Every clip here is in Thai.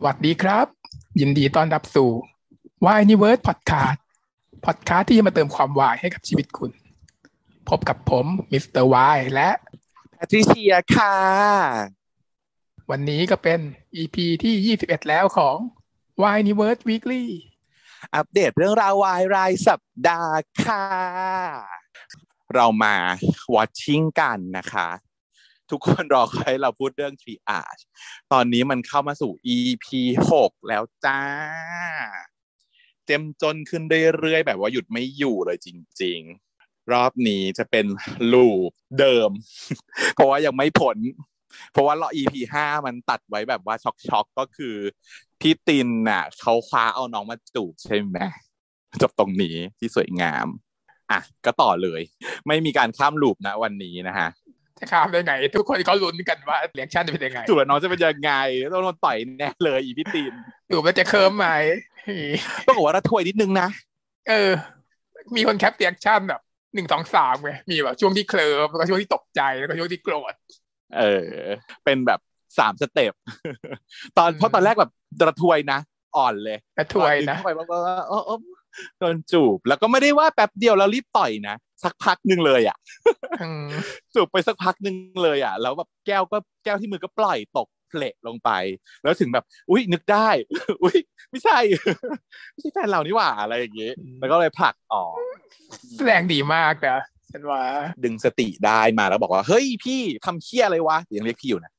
สวัสดีครับ ยินดีต้อนรับสู่ Y Universe Podcast Podcast ที่จะมาเติมความวายให้กับชีวิตคุณ พบกับผม Mister Y และแพทริเซียค่ะ วันนี้ก็เป็น EP ที่ 21 แล้วของ Y Universe Weekly อัปเดตเรื่องราววายรายสัปดาห์ค่ะ เรามา watching กันนะคะ ทุกคนรอคอยเราพูดเรื่อง triage ตอนนี้มันเข้ามาสู่ EP 6แล้วจ้าเต็มจนขึ้นเรื่อยๆแบบว่าหยุดไม่อยู่เลยจริง ๆ รอบนี้จะเป็นลูปเดิม เพราะว่ายังไม่ผล เพราะว่าเรา EP ห้ามันตัดไว้แบบว่าช็อกๆก็คือ พี่ตินน่ะเขาคว้าเอาน้องมาจูบใช่ไหมจบตรงนี้ที่สวยงามอะก็ต่อเลย ไม่มีการข้ามรูปนะวันนี้นะฮะ จะข้ามได้ไง ทุกคนเขาลุ้นกันว่า reaction จะเป็นยังไงจูบแล้วน้องจะเป็นยังไงต้องโดนต่อยแน่เลยอีพี่ตินจูบแล้วจะเคลิ้มไหมต้องบอกว่าระทวยนิดนึงนะเออ มีคนแคป reaction แบบหนึ่งสองสามไงมีแบบช่วงที่เคลิ้มแล้วก็ช่วงที่ตกใจแล้วก็ช่วงที่โกรธเออ เป็นแบบสาม step ตอนอืมเพราะตอนแรกแบบระทวยนะ อ่อนเลยและถวยนะเข้าไปแล้วก็เออเออ โดนจูบ แล้วก็ไม่ได้ว่าแป๊บเดียวแล้วรีบต่อยนะสักพักหนึ่งเลยอะอืมจูบไปสักพักหนึ่งเลยอะ แล้วแบบแก้วก็แก้วที่มือก็ปล่อยตกเพลทลงไป แล้วถึงแบบ อุ้ยนึกได้ อุ้ยไม่ใช่ไม่ใช่แฟนเรานี่หว่าอะไรอย่างงี้แล้วก็เลยผลักออกแสดงดีมากนะฉันว่า ดึงสติได้มาแล้วบอกว่า เฮ้ยพี่ทำเคี้ยอะไรวะยังเรียกพี่อยู่นะ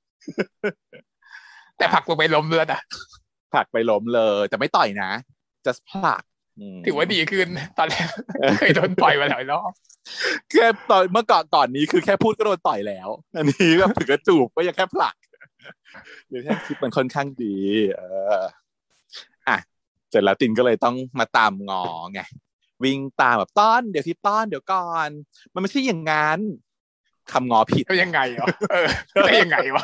แต่ผลักลงไปล้มเลือดอะผลักไปล้มเลย แต่ไม่ต่อยนะ just ผลักม ถือว่าดีขึ้น ตอนแรกเคยโดนปล่อยมาหลายรอบแค่ตอนเมื่อก่อนก่อนนี้คือแค่พูดก็โดนต่อยแล้ว อันนี้ก็ถึงจะจูบก็ยังแค่ผลักหรือแค่คลิปมันค่อนข้างดี เอออะเสร็จแล้วตินก็เลยต้องมาตามงอไงวิ่งตามแบบต้อนเดี๋ยวที่ต้อนเดี๋ยวก่อน มันไม่ใช่อย่างงั้นคำงอผิดก็ยังไงวะเออได้ยังไงวะ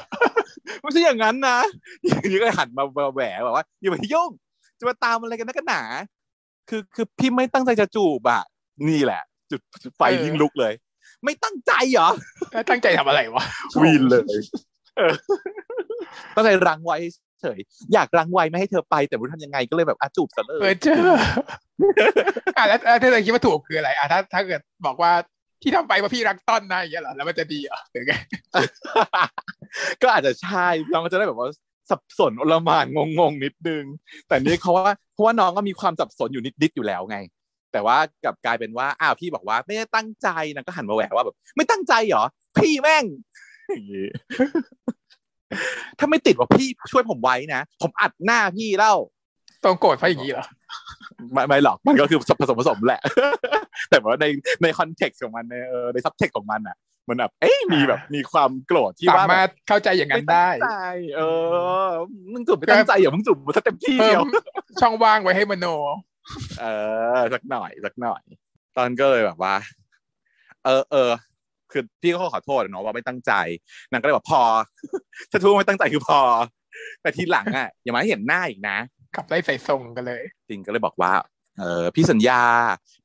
ไม่ใช่อย่างนั้นนะอย่างนี้ก็หันมาแหวะแบบว่าอย่ามายุ่ง จะมาตามอะไรกันนักกันหนา คือคือพี่ไม่ตั้งใจจะจูบอะนี่แหละ จุดไฟยิ่งลุกเลย ไม่ตั้งใจเหรอแล้วตั้งใจทำอะไรวะวีนเลยเออตั้งใจรังไว้เฉยอยากรังไว้ไม่ให้เธอไปแต่ไม่รู้ทำยังไงก็เลยแบบอะจูบซะเลเอยอเจออะแล้วแล้วถ้าเธอคิดว่าถูกคืออะไรอะถ้าถ้าเกิดบอกว่าที่ทำไปเพราะพี่รักต้นนะอย่างเงี้ยเหรอแล้วมันจะดีเหรอหรือไงก็อาจจะใช่น้องก็จะได้แบบว่า สับสนอลหมานงงๆนิดนึง แต่นี่เขาว่าเพราะว่าน้องก็มีความสับสนอยู่นิดๆอยู่แล้วไง แต่ว่ากลับกลายเป็นว่าอ้าวพี่บอกว่าไม่ได้ตั้งใจนางก็หันมาแหวกว่าแบบ ไม่ตั้งใจเหรอพี่แม่งอย่างงี้ถ้าไม่ติดว่าพี่ช่วยผมไว้นะผมอัดหน้าพี่เล่าต้องโกรธเพราะอย่างนี้เหรอไม่ไม่หรอกมันก็คือผสมผสมแหละ แต่ว่าในในคอนเท็กซ์ของมันในเออในซับเท็กซ์ของมันอะ มันแบบเอ๊ะมีแบบมีความโกรธที่สาว่าแบมารบถเข้าใจอย่างนั้นได้ม่ตั้งใจเออมึงจุบไม่ตั้งใจอย่ามึงจุบซะเต็มที่เพิ่เดียมวช่องว่างไว้ให้มโน เออสักหน่อยสักหน่อย ตอนก็เลยแบบว่า เออเออคือพี่ก็ขอโทษอะเนาะว่าไม่ตั้งใจนางก็เลยบอกพอถ้าทูกว่าไม่ตั้งใจคือพอ แต่ทีหลังอะอย่ามาให้เห็นหน้าอีกนะขับไล่ใส่ทรงกันเลยติงก็เลยบอกว่า เออพี่สัญญา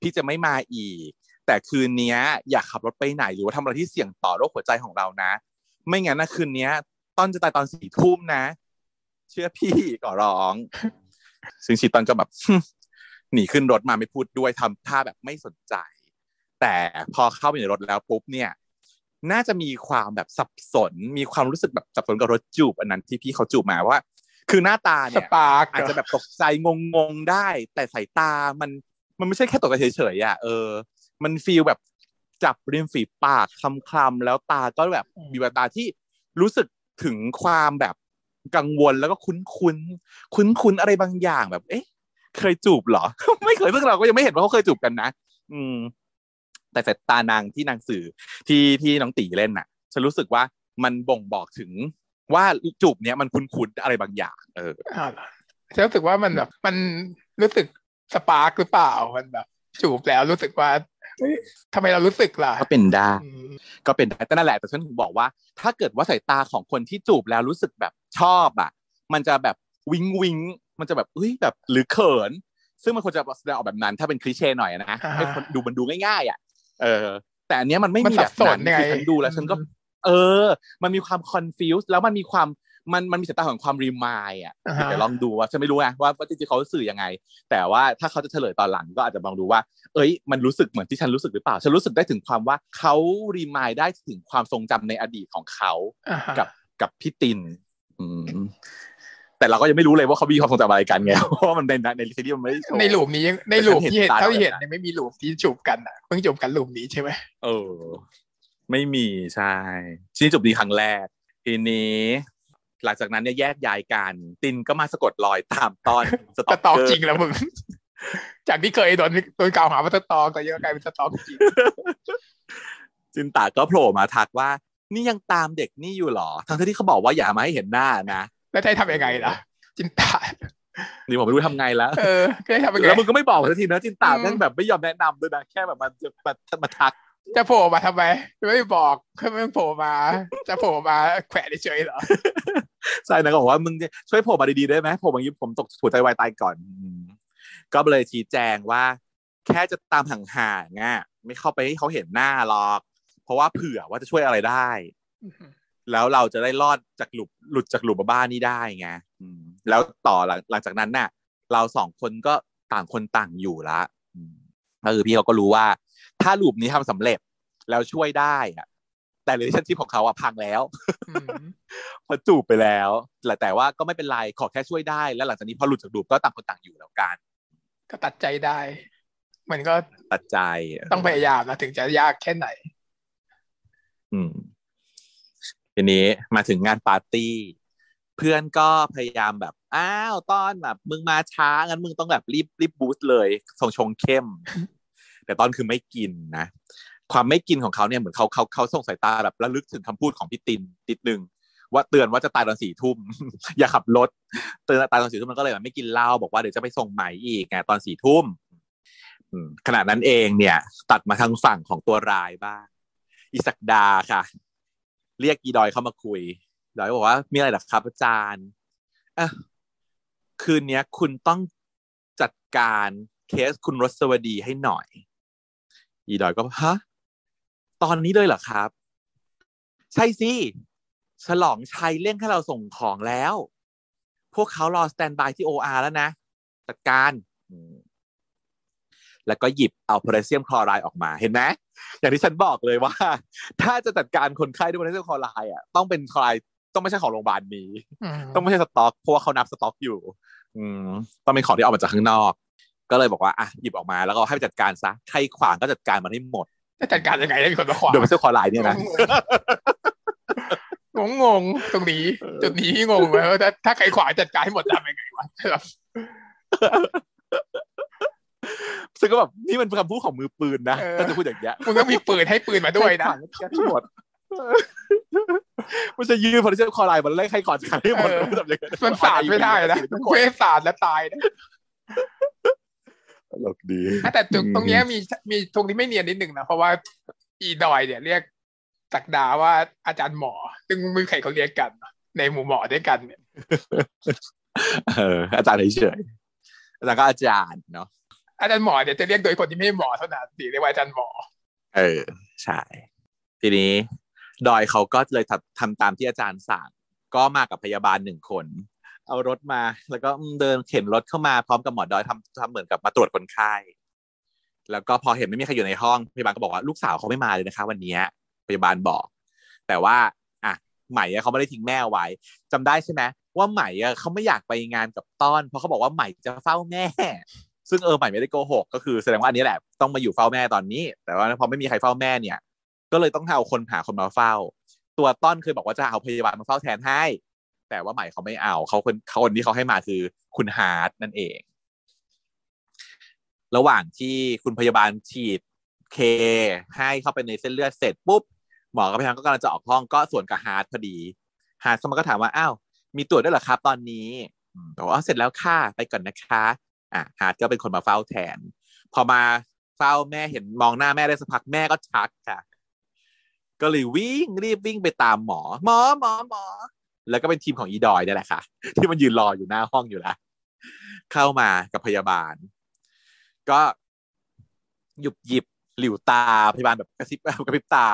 พี่จะไม่มาอีก แต่คืนเนี้ยอยากขับรถไปไหนหรือว่าทำอะไรที่เสี่ยงต่อโรคหัวใจของเรานะ ไม่งั้นนะคืนเนี้ยต้นจะตายตอนสี่ทุ่มนะ เชื่อพี่ก่อร้อง ซึ่งชีตอนก็แบบหนีขึ้นรถมาไม่พูดด้วยทำท่าแบบไม่สนใจ แต่พอเข้าไปในรถแล้วปุ๊บเนี่ย น่าจะมีความแบบสับสน มีความรู้สึกแบบสับสนกับรถจูบอันนั้นที่พี่เขาจูบมาว่า คือหน้าตาสเนี่ยปาร์กอาจจะแบบตกใจงงๆได้ แต่สายตามันมันไม่ใช่แค่ตกใจเฉยๆอะเออ มันฟีลแบบจับริมฝีปากคลำๆแล้วตาก็แบบมีแววตาที่รู้สึกถึงความแบบกังวลแล้วก็คุ้นๆคุ้นๆอะไรบางอย่างแบบ เอ๊ะ เคยจูบเหรอ ไม่เคยซึ่งเราก็ยังไม่เห็นว่าเขาเคยจูบกันนะ อืม แต่สายตานางที่นางสื่อที่ที่น้องตีเล่นน่ะฉันรู้สึกว่ามันบ่งบอกถึงว่าจูบเนี้ยมันคุ้นๆอะไรบางอย่าง เอออ้าวเหรอฉันรู้สึกว่ามันแบบ มันรู้สึกสปาร์กหรือเปล่ามันแบบ จูบแล้วรู้สึกว่าเฮ้ย ทำไมเรารู้สึกล่ะ ก็เป็นได้อืมก็เป็นได้แต่นั่นแหละแต่ฉันถึงบอกว่า ถ้าเกิดว่าสายตาของคนที่จูบแล้วรู้สึกแบบชอบอะ มันจะแบบวิงวิงมันจะแบบเฮ้ยแบบหรือเขิน ซึ่งมันควรจะแสดงออกแบบนั้น ถ้าเป็น cliché หน่อยนะให้คนดูมันดูง่ายๆอะ เออ แต่อันเนี้ยมันไม่มีแบบนั้นคือฉันดูแล้วฉันก็ เออ มันมีความ confuse แล้วมันมีความ มันมันมีสายตาของความ remind อะอ่าฮะเดี๋ยวลองดูว่าฉันไม่รู้ไงว่าว่าจริงๆเขาสื่อยังไง แต่ว่าถ้าเขาจะเฉลยตอนหลังก็อาจจะลองดูว่า เอ้ย มันรู้สึกเหมือนที่ฉันรู้สึกหรือเปล่า ฉันรู้สึกได้ถึงความว่าเขา remind ได้ถึงความทรงจำในอดีตของเขาอ่าฮะกับกับพี่ติน อืมแต่เราก็ยังไม่รู้เลยว่าเขามีความทรงจำอะไรกันไงเพราะว่ามันในในซีรีส์มันไม่ได้โชว์ในหลุมนี้ยังในหลุมที่เห็นแต่ฉันเห็นตาเท่าที่เห็นแล้วนะเนี่ยไม่มีหลุมที่จูบกันอะเพิ่งจูบกันหลุมนี้ใช่ไหมเออไม่มีใช่ที่จบดีครั้งแรก ทีนี้ หลังจากนั้นเนี่ยแยกย้ายกันตินก็มาสะกดรอยตามตอนสสตอกเกจริงแล้วมึง จากที่เคยโดนโดนกล่าวหาว่าสตอกแต่ยังกลายเป็นสตอกจริงจินตาก็โผล่มาทักว่า นี่ยังตามเด็กนี่อยู่เหรอ ทั้งที่เขาบอกว่าอย่ามาให้เห็นหน้านะแล้วจะให้ทำยังไงล่ะ จินตานี่ผมไม่รู้ทำไงแล้วเออจะให้ทำยังไงแล้วมึงก็ไม่บอกสักทีนะจินตาอืมแม่งแบบไม่ยอมแนะนำด้วยนะแค่แบบมันจะมามาทักจะโผล่มาทำไม ไม่บอกแค่ไม่โผล่มา จะโผล่มาแขวะเฉยๆเหรอ ใช่นะก็บอกว่ามึงช่วยโผล่มาดีๆได้ไหมโผล่มาอย่างนี้ผมตกหัวใจวายตายก่อนอืมก็เลยชี้แจงว่า แค่จะตามห่างๆอะไม่เข้าไปให้เขาเห็นหน้าหรอก เพราะว่าเผื่อว่าจะช่วยอะไรได้ แล้วเราจะได้รอดจากหลุมหลุดจากหลุมบ้านี้ได้ไงอืมแล้วต่อหลังหลังจากนั้นน่ะ เราสองคนก็ต่างคนต่างอยู่ละอืมก็คือพี่เขาก็รู้ว่า ถ้าหลุมนี้ทำสำเร็จแล้วช่วยได้อะ แต่เรลชั่นชิพของเขาอะพังแล้วอืมพอจูบไปแล้วแต่แต่ว่าก็ไม่เป็นไรขอแค่ช่วยได้ แล้วหลังจากนี้พอหลุดจากดูปก็ต่างคนต่างอยู่แล้วกัน ก็ตัดใจได้ มันก็ตัดใจต้องพยายามนะถึงจะยากแค่ไหน อืมทีนี้มาถึงงานปาร์ตี้ เพื่อนก็พยายามแบบอ้าวต้อนแบบมึงมาช้างั้นมึงต้องแบบรีบรีบบูสต์เลยส่งชงเข้ม แต่ตอนคือไม่กินนะ ความไม่กินของเขาเนี่ยเหมือนเขาเขาเขาส่งสายตาแบบระลึกถึงคำพูดของพี่ตินนิดนึงว่าเตือนว่าจะตายตอนสี่ทุ่มอย่าขับรถเตือนตายตอนสี่ทุ่มมันก็เลยแบบไม่กินเหล้าบอกว่าเดี๋ยวจะไปส่งใหม่อีกไงตอนสี่ทุ่มขณะนั้นเองเนี่ย ตัดมาทางฝั่งของตัวรายบ้างอิสักดาค่ะ เรียกอีดอยเข้ามาคุยดอยบอกว่ามีอะไรหรอครับอาจารย์อะคืนนี้คุณต้องจัดการเคสคุณรสวดีให้หน่อย อีดอยก็ฮะ ตอนนี้เลยเหรอครับ ใช่สิฉลองชัยเร่งให้เราส่งของแล้ว พวกเขารอ standby ที่ OR แล้วนะจัดการอืมแล้วก็หยิบเอาโพแทสเซียมคลอไรด์ออกมาเห็นไหมอย่างที่ฉันบอกเลยว่า ถ้าจะจัดการคนไข้ด้วยโพแทสเซียมคลอไรด์อะต้องเป็นคลอไรด์ต้องไม่ใช่ของโรงพยาบาลนี้อืมต้องไม่ใช่สต็อกเพราะว่าเขานับสต็อกอยู่ อืมต้องเป็นของที่เอามาจากข้างนอก ก็เลยบอกว่าอะหยิบออกมาแล้วก็ให้ไปจัดการซะใครขวางก็จัดการมันให้หมด จะจัดการยังไงได้มีคนมาขวางโดยไม่ใช่คอไลน์เนี่ยนะงงงงๆตรงนี้ จุดนี้งงเลยว่าถ้าถ้าใครขวางจัดการให้หมดจะทำยังไงวะแบบซึ่งก็แบบนี่มันเป็นคำพูดของมือปืนนะถ้าจะพูดอย่างเงี้ยมึงก็มีปืนให้ปืนมาด้วยนะใครขวางก็จัดการให้หมดมันจะยืนพอที่จะคอไลน์มันไล่ใครก่อนจัดการให้หมดเออมันทำยังไงมันสาดไม่ได้นะมันเควสสาดแล้วตายนะ ตลกดีแต่ตรงอืมตรงเนี้ยมีมีตรงนี้ไม่เนียนนิดหนึ่งนะ เพราะว่าอีดอยเนี่ยเรียกตักดาว่าอาจารย์หมอ ซึ่งมือใครเขาเรียกกัน ในหมู่หมอด้วยกันเนี่ยเอออาจารย์เฉยๆอาจารย์ก็อาจารย์เนาะอาจารย์หมอเนี่ยจะเรียกโดยคนที่ไม่ใช่หมอเท่านั้นถึงเรียกว่าอาจารย์หมอ เออใช่ทีนี้ ดอยเขาก็เลยทำทำตามที่อาจารย์สั่งก็มากับพยาบาลหนึ่งคน เอารถมา แล้วก็เดินเข็นรถเข้ามาพร้อมกับหมอดอยทำทำเหมือนกับมาตรวจคนไข้แล้วก็พอเห็นไม่มีใครอยู่ในห้องพยาบาลก็บอกว่าลูกสาวเขาไม่มาเลยนะคะ วันนี้พยาบาลบอก แต่ว่าอะใหม่เขาไม่ได้ทิ้งแม่ไว้จำได้ใช่ไหมว่าใหม่เขาไม่อยากไปงานกับต้อน เพราะเขาบอกว่าใหม่จะเฝ้าแม่ ซึ่งเออใหม่ไม่ได้โกหกก็คือแสดงว่าอันนี้แหละต้องมาอยู่เฝ้าแม่ตอนนี้ แต่ว่าพอไม่มีใครเฝ้าแม่เนี่ย ก็เลยต้องเอาคนหาคนมาเฝ้า ตัวต้อนเคยบอกว่าจะเอาพยาบาลมาเฝ้าแทนให้ แต่ว่าใหม่เขาไม่เอาเขาคนเขาคนที่เขาให้มาคือคุณฮาร์ดนั่นเอง ระหว่างที่คุณพยาบาลฉีด K ให้เข้าไปในเส้นเลือดเสร็จปุ๊บหมอกับพยาบาลก็กำลังจะออกห้องก็สวนกับฮาร์ดพอดีฮาร์ดเขามาก็ถามว่าอ้าวมีตรวจด้วยเหรอครับตอนนี้บอกว่าเสร็จแล้วค่ะไปก่อนนะคะอะฮาร์ดก็เป็นคนมาเฝ้าแทน พอมาเฝ้าแม่เห็นมองหน้าแม่ได้สักพักแม่ก็ชักค่ะ ก็เลยวิ่งรีบวิ่งไปตามหมอ หมอหมอหมอ แล้วก็เป็นทีมของอีดอยนี่แหละค่ะ ที่มันยืนรออยู่หน้าห้องอยู่แล้วเข้ามากับพยาบาล ก็หยุบหยิบหลิวตาพยาบาลแบบกระซิบกระพริบตา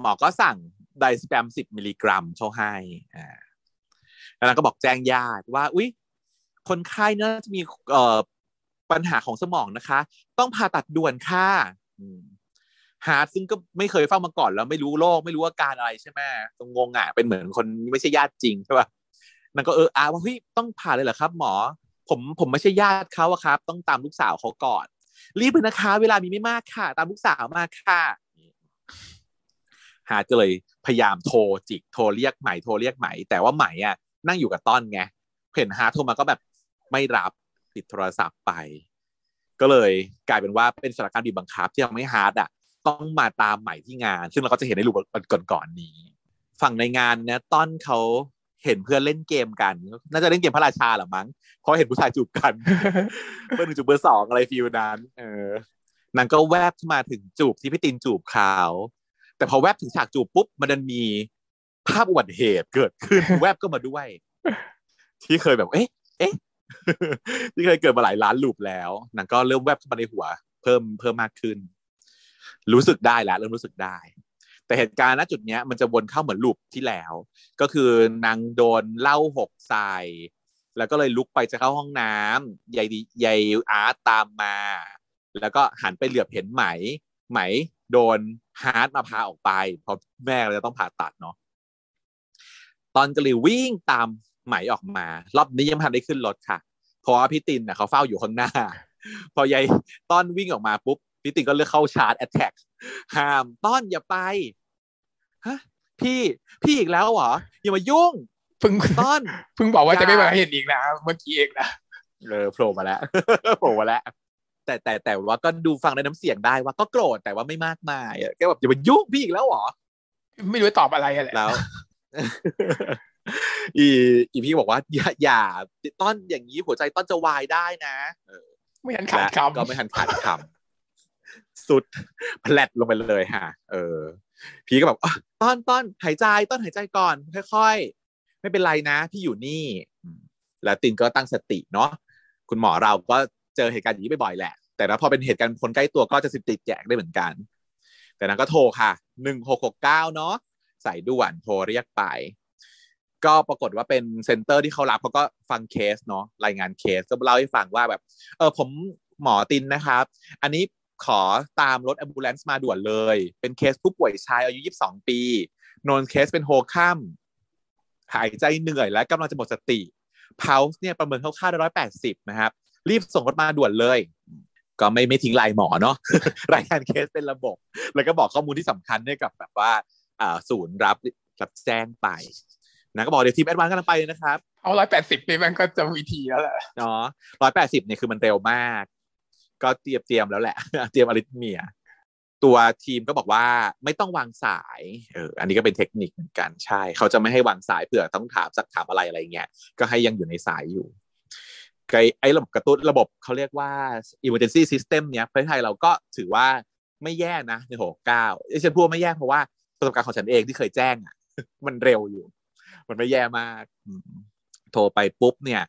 หมอก็สั่งไดสแปมสิบมิลลิกรัมเข้าให้อ่าแล้วนางก็บอกแจ้งญาติว่า อุ๊ย คนไข้เนี่ยจะมีเอ่อปัญหาของสมองนะคะ ต้องผ่าตัดด่วนค่ะ ฮาร์ดซึ่งก็ไม่เคยเฝ้ามาก่อนแล้วไม่รู้โรคไม่รู้อาการอะไรใช่ไหมตรงงงอะเป็นเหมือนคนไม่ใช่ญาติจริงใช่ป่ะนางก็เอออาว่าเฮ้ยต้องผ่าเลยเหรอครับ หมอ ผมผมไม่ใช่ญาติเขาอะครับ ต้องตามลูกสาวเขาก่อน รีบเลยนะคะ เวลามีไม่มากค่ะ ตามลูกสาวมาค่ะฮาร์ดก็เลยพยายามโทรจิกโทรเรียกใหม่โทรเรียกใหม่แต่ว่าใหม่อะ นั่งอยู่กับต้อนไงเห็นฮาร์ดโทรมาก็แบบไม่รับปิดโทรศัพท์ไป ก็เลยกลายเป็นว่าเป็นสถานการณ์บีบบังคับที่ทำให้ฮาร์ดอะ ต้องมาตามใหม่ที่งาน ซึ่งเราก็จะเห็นในรูปก่อนๆนี้ ฝั่งในงานเนี่ยต้อนเขาเห็นเพื่อนเล่นเกมกัน น่าจะเล่นเกมพระราชาหรือมั้งเพราะเห็นผู้ชายจูบกันเบอร์หนึ่งจูบเบอร์สองอะไร feel นั้น เออนางก็แวบมาถึงจูบที่พี่ตินจูบเขาแต่พอแวบถึงฉากจูบปุ๊บ มันดันมีภาพอุบัติเหตุเกิดขึ้นแวบก็มาด้วย ที่เคยแบบ เอ๊ะ เอ๊ะ ที่เคยเกิดมาหลายล้านลูปแล้วนางก็เริ่มแวบเข้ามาในหัว เพิ่มเพิ่มมากขึ้น รู้สึกได้แล้วเริ่มรู้สึกได้ แต่เหตุการณ์ณจุดเนี้ยมันจะวนเข้าเหมือนลูปที่แล้ว ก็คือนางโดนเล้าหกใส่แล้วก็เลยลุกไปจะเข้าห้องน้ำยายยายอาร์ตตามมา แล้วก็หันไปเหลือบเห็นไหม ใหม่โดนฮาร์ดมาพาออกไปเพราะแม่เราจะต้องผ่าตัดเนาะต้อนก็เลยวิ่งตามใหม่ออกมา รอบนี้ยังทันได้ขึ้นรถค่ะ เพราะว่าพี่ตินเน่ะเขาเฝ้าอยู่ข้างหน้า พอยายต้อนวิ่งออกมาปุ๊บ พี่ตินก็เลือกเข้า charge attack ห้ามต้อนอย่าไปฮะพี่พี่อีกแล้วเหรออย่ามายุ่งเพิ่งต้อนเพิ่งบอกว่าจะไม่มาเห็นอีกนะเมื่อกี้เองนะเออโผล่มาแล้วโผล่มาแล้วแต่แต่แต่ว่าก็ดูฟังในน้ำเสียงได้ว่าก็โกรธแต่ว่าไม่มากมายแกแบบอย่ามายุ่งพี่อีกแล้วเหรอไม่รู้ตอบอะไรอะไรแล้วอีอีพี่บอกว่าอย่าอย่าต้อนอย่างนี้หัวใจต้อนจะวายได้นะไม่ทันขาดคำก็ไม่ทันขาดคำ สุดแผลดลงไปเลยฮะเออ พี่ก็แบบต้อนต้อนหายใจต้อนหายใจก่อน ค่อยๆ ไม่เป็นไรนะ พี่อยู่นี่ แล้วตินก็ตั้งสติเนาะคุณหมอเราก็เจอเหตุการณ์อย่างนี้บ่อยๆแหละ แต่แล้วพอเป็นเหตุการณ์คนใกล้ตัวก็จะสิติดแจกได้เหมือนกัน แต่นั้นก็โทรค่ะหนึ่งหกหกเก้าเนาะสายด่วนโทรเรียกไป ก็ปรากฏว่าเป็น center ที่เขารับเขาก็ฟังเคสเนาะรายงานเคสก็เล่าให้ฟังว่าแบบ เออผมหมอตินนะครับ อันนี้ ขอตามรถ ambulance มาด่วนเลย เป็นเคสผู้ป่วยชายอายุ 22 ปี known case เป็น HOCM หายใจเหนื่อยและกำลังจะหมดสติ pulse เนี่ยประเมินคร่าวๆได้ร้อยแปดสิบนะครับ รีบส่งรถมาด่วนเลย ก็ไม่ไม่ทิ้งลายหมอเนาะรายงานเคสเป็นระบบ แล้วก็บอกข้อมูลที่สำคัญให้กับแบบว่าอ่าศูนย์รับรับแจ้งไปนะก็บอกเดี๋ยวทีม advance กำลังไปนะครับ เอาร้อยแปดสิบนี่มันก็จะ VT แล้วแหละเนาะร้อยแปดสิบเนี่ยคือมันเร็วมาก ก็เตรียมเตรียมแล้วแหละ เตรียมอริทเมีย ตัวทีมก็บอกว่าไม่ต้องวางสายเอออันนี้ก็เป็นเทคนิคเหมือนกันใช่ เขาจะไม่ให้วางสายเผื่อต้องถามสักถามอะไรอะไรเงี้ยก็ให้ยังอยู่ในสายอยู่ไอไอระบบกระตุ้นระบบเขาเรียกว่า emergency system เนี้ยประเทศไทยเราก็ถือว่าไม่แย่นะในหกเก้าไอ้ฉันพูดไม่แย่เพราะว่าประสบการณ์ของฉันเองที่เคยแจ้งอะมันเร็วอยู่ มันไม่แย่มาก โทรไปปุ๊บเนี่ย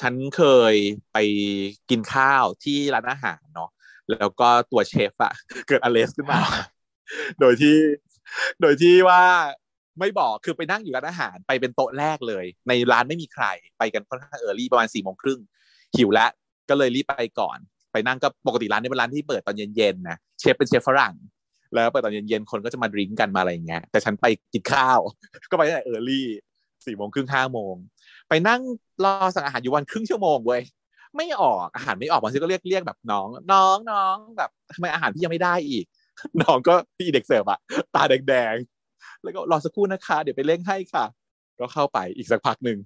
ฉันเคยไปกินข้าวที่ร้านอาหารเนาะแล้วก็ตัวเชฟอะเกิดอเลสขึ้นมา โดยที่ โดยที่ว่าไม่บอกคือไปนั่งอยู่ร้านอาหารไปเป็นโต๊ะแรกเลย ในร้านไม่มีใคร ไปกันค่อนข้างเออร์ลี่ประมาณสี่โมงครึ่งหิวแล้วก็เลยรีบไปก่อน ไปนั่งก็ปกติร้านนี้เป็นร้านที่เปิดตอนเย็นๆนะเชฟเป็นเชฟฝรั่งแล้วเปิดตอนเย็นๆคนก็จะมาดื่มกันมาอะไรเงี้ยแต่ฉันไปกินข้าว ก็ไปตั้งแต่ early สี่โมงครึ่งห้าโมง ไปนั่งรอสั่งอาหารอยู่วันครึ่งชั่วโมงเว้ยไม่ออกอาหารไม่ออกบางทีก็เรียกเรียกแบบน้อง น้องน้องแบบทำไมอาหารพี่ยังไม่ได้อีก น้องก็พี่เด็กเสิร์ฟอะตาแดงแล้วก็รอสักครู่นะคะ เดี๋ยวไปเร่งให้ค่ะ ก็เข้าไปอีกสักพักหนึ่ง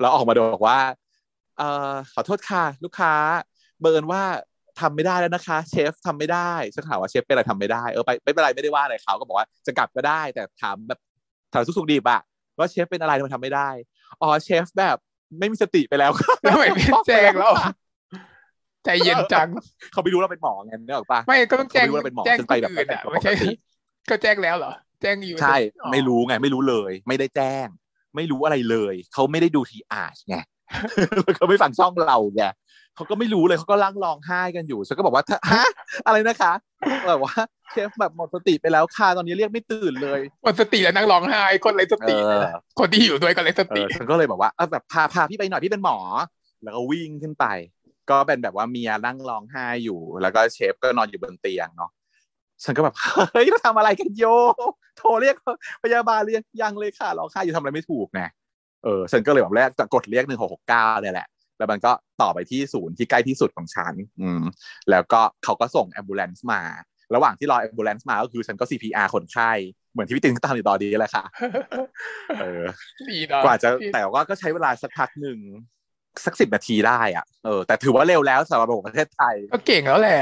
แล้วออกมาบอกว่าเอ่อขอโทษค่ะลูกค้า เบิร์นว่าทำไม่ได้แล้วนะคะ เชฟทำไม่ได้ฉันถามว่าเชฟเป็นอะไรทำไม่ได้เออไปไม่เป็นไรไม่ได้ว่าอะไรเขาก็บอกว่าจะกลับก็ได้ แต่ถามแบบถามสุกๆดีบอะว่าเชฟเป็นอะไรทำไมทำไม่ได้ อ๋อเชฟแบบไม่มีสติไปแล้วค่ะทำไมไม่แจ้งแล้วใจเย็นจัง เขาไม่รู้เราเป็นหมอไงเนี่ยหรอปะไม่ก็ต้องแจ้งแจ้งไปแบบไม่ใช่ก็แจ้งแล้วเหรอ แจ้งอยู่ใช่ ไม่รู้ไง ไม่รู้เลย ไม่ได้แจ้ง ไม่รู้อะไรเลย เขาไม่ได้ดูทีอาร์ไงเขาไม่ฟังช่องเราไง เขาก็ไม่รู้เลยเขาก็ลั่งร้องไห้กันอยู่ฉันก็บอกว่าฮะอะไรนะคะแบบว่าเชฟแบบหมดสติไปแล้วค่ะตอนนี้เรียกไม่ตื่นเลยหมดสติแล้วนั่งร้องไห้คนเลยสติคนที่อยู่ด้วยก็เลยสติฉันก็เลยบอกว่าเออแบบพาพาพี่ไปหน่อยพี่เป็นหมอ แล้วก็วิ่งขึ้นไป ก็เป็นแบบว่าเมียนั่งร้องไห้อยู่ แล้วก็เชฟก็นอนอยู่บนเตียงเนาะฉันก็แบบเฮ้ยเราทำอะไรกันโย โทรเรียกพยาบาลเรียกยังเลยค่ะร้องไห้อยู่ทำอะไรไม่ถูกไงเออฉันก็เลยแบบแรกจะกดเรียกหนึ่งหกหกเก้าเลยแหละ แล้วมันก็ต่อไปที่ศูนย์ที่ใกล้ที่สุดของฉันอืมแล้วก็เขาก็ส่ง ambulance มา ระหว่างที่รอ ambulance มาก็คือฉันก็ CPR คนไข้เหมือนที่พี่ตินตามอยู่ตอนนี้แหละค่ะเออกว่าจะแต่ว่าก็ใช้เวลาสักพักหนึ่งสักสิบนาทีได้อะเออแต่ถือว่าเร็วแล้วสำหรับประเทศไทย ก็เก่งแล้วแหละ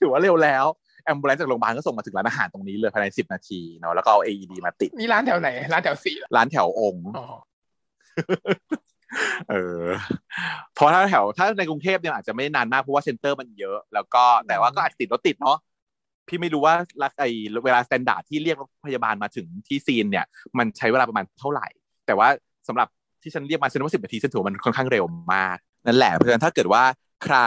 ถือว่าเร็วแล้ว ambulance จากโรงพยาบาลก็ส่งมาถึงร้านอาหารตรงนี้เลยภายในสิบนาทีเนาะแล้วก็เอา AED มาติดนี่ร้านแถวไหน ร้านแถวสี่ร้านแถวองค์ เออเพราะถ้าแถวถ้าในกรุงเทพเนี่ยอาจจะไม่นานมากเพราะว่า center มันเยอะ แล้วก็แต่ว่าก็อาจติดรถติดเนาะพี่ไม่รู้ว่าไอ้เวลา standard ที่เรียกรถพยาบาลมาถึงที่ scene เนี่ย มันใช้เวลาประมาณเท่าไหร่ แต่ว่าสำหรับที่ฉันเรียกมาเซ็นว่าสิบนาทีฉันถือมันค่อนข้างเร็วมาก นั่นแหละ เพราะฉะนั้นถ้าเกิดว่าใคร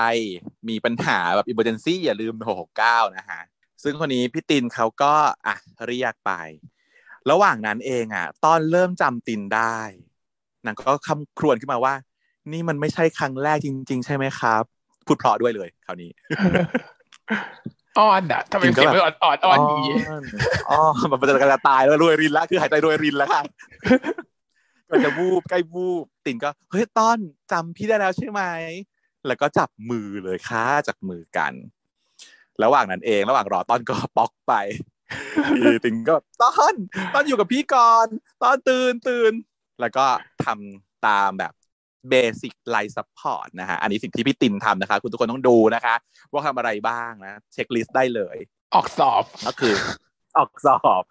มีปัญหาแบบ emergency อย่าลืมหกหกเก้านะฮะ ซึ่งคนนี้พี่ตินเขาก็อะเรียกไป ระหว่างนั้นเองอะตอนเริ่มจำตินได้ นางก็คำครวญขึ้นมาว่า นี่มันไม่ใช่ครั้งแรกจริง ๆ ใช่ไหมครับ พูดเพราะด้วยเลยคราวนี้อ้อนอะทำไมเสียงมันอ่อนอ่อนอ่อนดีอ๋อมันจะกระตายแล้วรวยรินแล้วคือหายใจรวยรินแล้วค่ะก็จะวูบใกล้วูบตินก็เฮ้ยต้อนจำพี่ได้แล้วใช่ไหมแล้วก็จับมือเลยค่ะจับมือกัน ระหว่างนั้นเองระหว่างรอต้อนก็ป๊อกไปตินก็ต้อนต้อนอยู่กับพี่ก่อนต้อนตื่นตื่น แล้วก็ทำตามแบบ basic life support นะฮะอันนี้สิ่งที่พี่ตินทำนะคะ คุณทุกคนต้องดูนะคะ ว่าทำอะไรบ้างนะ checklist ได้เลย ออกสอบก็คือ ออกสอบ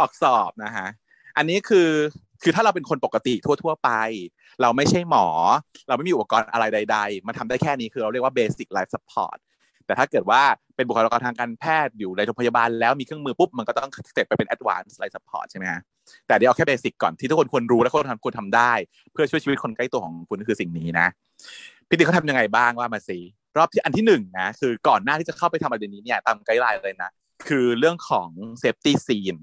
ออกสอบนะฮะอันนี้คือคือถ้าเราเป็นคนปกติทั่ว ๆ ไป เราไม่ใช่หมอ เราไม่มีอุปกรณ์อะไรใด ๆ มันทำได้แค่นี้คือเราเรียกว่า basic life support แต่ถ้าเกิดว่าเป็นบุคลากรทางการแพทย์อยู่ในโรงพยาบาลแล้วมีเครื่องมือปุ๊บมันก็ต้อง step ไปเป็น advanced life support ใช่ไหมฮะแต่เดี๋ยวเอาแค่ basic ก่อนที่ทุกคนควรรู้และคนทำควรทำได้ เพื่อช่วยชีวิตคนใกล้ตัวของคุณคือสิ่งนี้นะพี่ตินเขาทำยังไงบ้างว่ามาสิรอบที่อันที่หนึ่งนะคือก่อนหน้าที่จะเข้าไปทำอะไรนี้เนี่ยตาม guideline เลยนะ คือเรื่องของ safety scene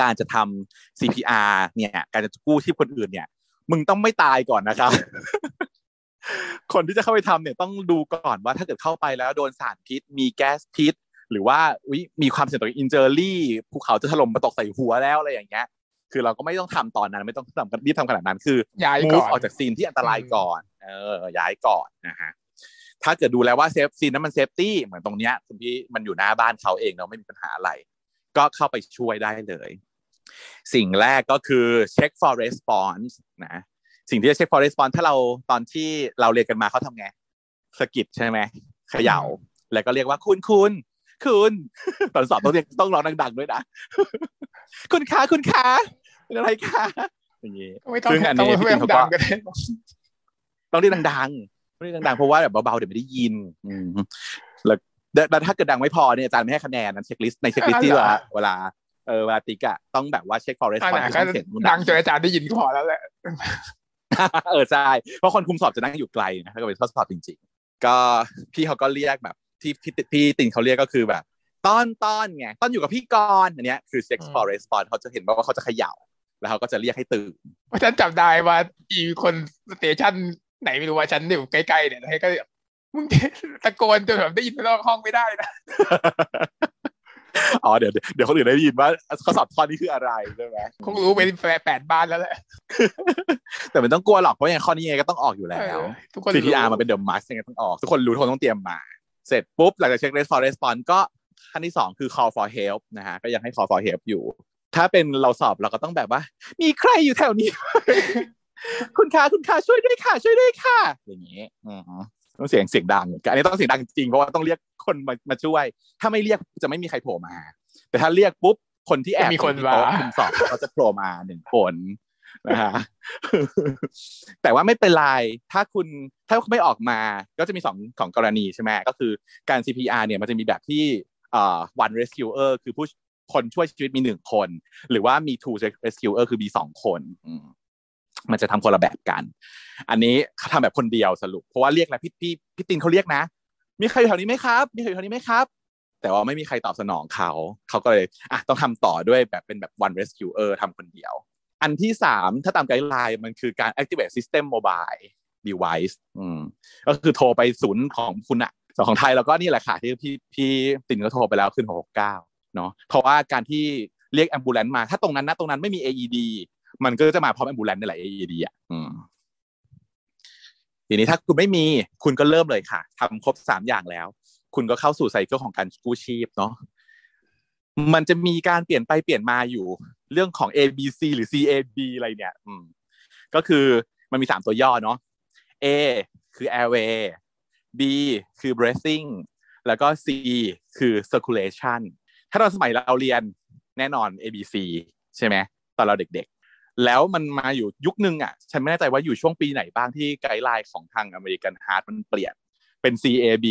การจะทำ CPR เนี่ย การจะกู้ชีพคนอื่นเนี่ย มึงต้องไม่ตายก่อนนะครับ คนที่จะเข้าไปทำเนี่ยต้องดูก่อนว่าถ้าเกิดเข้าไปแล้วโดนสารพิษ มีแก๊สพิษ หรือว่ามีความเสี่ยงต่ออินเจอรี่ภูเขาจะถล่มมาตกใส่หัวแล้วอะไรอย่างเงี้ยคือเราก็ไม่ต้องทำตอนนั้นไม่ต้องทำรีบทำขนาดนั้นคือย้ายก่อนออกจากซีนที่อันตรายก่อนเออย้ายก่อนนะฮะถ้าเกิดดูแล้วว่า safe scene นั้นมัน safety เหมือนตรงเนี้ยคุณพี่มันอยู่หน้าบ้านเขาเองเนาะไม่มีปัญหาอะไร ก็เข้าไปช่วยได้เลย สิ่งแรกก็คือเช็ค for response นะ สิ่งที่จะเช็ค for response ถ้าเราตอนที่เราเรียนกันมาเขาทำไงสะกิดใช่ไหมเขย่า แล้วก็เรียกว่าคุณคุณคุณตอนสอบต้องเรียกต้องร้องดังๆด้วยนะ คุณคะคุณคะเป็นอะไรคะอย่างนี้ซึ่งอันนี้พี่ตินเขาก็ต้องเรียกดังๆเรียกดังๆเพราะว่าแบบเบาๆเดี๋ยวไม่ได้ยินแล้วแล้วถ้าเกิดดังไม่พอเนี่ยอาจารย์ไม่ให้คะแนนนะ checklist ใน checklist ที่ว่าเวลาเออเวลาติ๊กอะต้องแบบว่าเช็ค for response เสียงดังจนอาจารย์ได้ยินก็พอแล้วแหละ เออใช่เพราะคนคุมสอบจะนั่งอยู่ไกลนะถ้าเกิดเป็นข้อสอบจริง ๆ ก็พี่เขาก็เรียกแบบที่พี่พี่ตินเขาเรียกก็คือแบบต้อนต้อนไงต้อนอยู่กับพี่กรอันเนี้ยคือ sex for response เขาจะเห็นว่าเขาจะเขย่า แล้วเขาก็จะเรียกให้ตื่นเพราะฉันจำได้ว่าอีคนสเตชันไหนไม่รู้ว่าฉันอยู่ใกล้ๆเนี่ยให้ก็มึงตะโกนจนแบบได้ยินนอกห้องไม่ได้นะ อ๋อเดี๋ยวเดี๋ยวคนอื่นได้ยินว่าข้อสอบข้อนี้คืออะไรใช่ไหมคงรู้เป็นแปดบ้านแล้วแหละแต่มันต้องกลัวหรอกเพราะอย่างข้อนี้ไงก็ต้องออกอยู่แล้วทุกคน CPR มันเป็นเดิมมัสยังไงต้องออกทุกคนรู้ทุกคนต้องเตรียมมา เสร็จปุ๊บหลังจากเช็ค response response ก็ขั้นที่สองคือ call for help นะฮะก็ยังให้ call for help อยู่ ถ้าเป็นเราสอบเราก็ต้องแบบว่า มีใครอยู่แถวนี้ คุณคะคุณคะช่วยด้วยค่ะ ช่วยด้วยค่ะ อย่างนี้ต้องเสียงเสียงดังอันนี้ต้องเสียงดังจริงเพราะว่าต้องเรียก คนมามาช่วย ถ้าไม่เรียกจะไม่มีใครโผล่มา แต่ถ้าเรียกปุ๊บคนที่แอบมีคนมาคุณสอบเขาจะโผล่มาหนึ่งคนนะฮะแต่ว่าไม่เป็นไรถ้าคุณถ้าไม่ออกมาก็จะมีสองของกรณีใช่ไหมก็คือการ CPR เนี่ยมันจะมีแบบที่อ่า one rescuer คือผู้คนช่วยชีวิตมีหนึ่งคน หรือว่ามี two rescuer คือมีสองคนมันจะทำคนละแบบกัน อันนี้เขาทำแบบคนเดียวสรุป เพราะว่าเรียกแล้วพี่พี่พี่ตินเขาเรียกนะ มีใครอยู่แถวนี้ไหมครับ มีใครอยู่แถวนี้ไหมครับ แต่ว่าไม่มีใครตอบสนองเขา เขาก็เลยอะต้องทำต่อด้วยแบบเป็นแบบ one rescuer ทำคนเดียว อันที่สามถ้าตาม guideline มันคือการ activate system mobile device อืมก็คือโทรไปศูนย์ของคุณอะส่วนของไทยแล้วก็นี่แหละค่ะที่พี่พี่ตินก็โทรไปแล้วขึ้นหกเก้าเนาะเพราะว่าการที่เรียก ambulance มาถ้าตรงนั้นนะตรงนั้นไม่มี AED มันก็จะมาพร้อม ambulance นี่แหละ AED อะอืม ทีนี้ถ้าคุณไม่มีคุณก็เริ่มเลยค่ะทำครบสามอย่างแล้ว คุณก็เข้าสู่ cycle ของการกู้ชีพเนาะมันจะมีการเปลี่ยนไปเปลี่ยนมาอยู่ เรื่องของ A B C หรือ C A B อะไรเนี่ย อืม ก็คือมันมีสามตัวย่อเนาะ A คือ airway B คือ breathing แล้วก็ C คือ circulation ถ้าเราสมัยเราเรียนแน่นอน A B C ใช่ไหมตอนเราเด็ก แล้วมันมาอยู่ยุคนึงอะฉันไม่แน่ใจว่าอยู่ช่วงปีไหนบ้างที่ guideline ของทาง American Heart มันเปลี่ยนเป็น C A B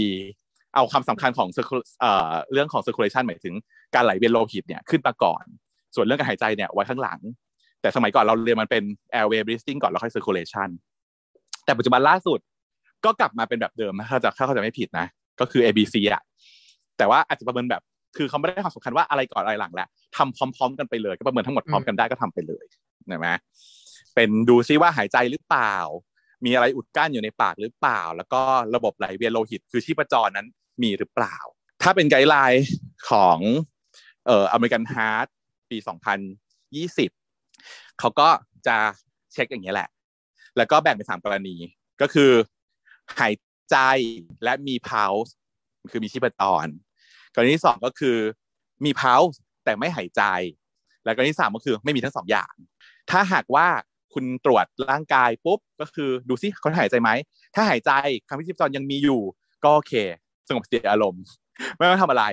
เอาคำสำคัญของเอ่อเรื่องของ circulation หมายถึงการไหลเวียนโลหิตเนี่ยขึ้นมาก่อน ส่วนเรื่องการหายใจเนี่ยไว้ข้างหลัง แต่สมัยก่อนเราเรียนมันเป็น airway breathing ก่อนแล้วค่อย circulation แต่ปัจจุบันล่าสุดก็กลับมาเป็นแบบเดิมถ้าจะถ้าเขาจะไม่ผิดนะ ก็คือ A B C อะแต่ว่าอาจจะประเมินแบบ คือเขาไม่ได้ความสำคัญว่าอะไรก่อนอะไรหลังแล้วทำพร้อม ๆ กันไปเลย ก็ประเมินทั้งหมดพร้อมกันได้ก็ทำไปเลย เห็นไหมเป็นดูซิว่าหายใจหรือเปล่า มีอะไรอุดกั้นอยู่ในปากหรือเปล่า แล้วก็ระบบไหลเวียนโลหิต คือชีพจรนั้นมีหรือเปล่า ถ้าเป็น guideline ของเอ่อ American Heart ปี 2020 เขาก็จะเช็คอย่างนี้แหละ แล้วก็แบ่งเป็นสามกรณีก็คือหายใจและมี pulse คือมีชีพจร กรณีที่สองก็คือมี pulse แต่ไม่หายใจ และกรณีที่สามก็คือไม่มีทั้งสองอย่าง ถ้าหากว่าคุณตรวจร่างกายปุ๊บก็คือดูซิเขาหายใจไหม ถ้าหายใจคำพิชีพจรยังมีอยู่ ก็โอเคสงบสติอารมณ์ ไม่ต้องทำอะไร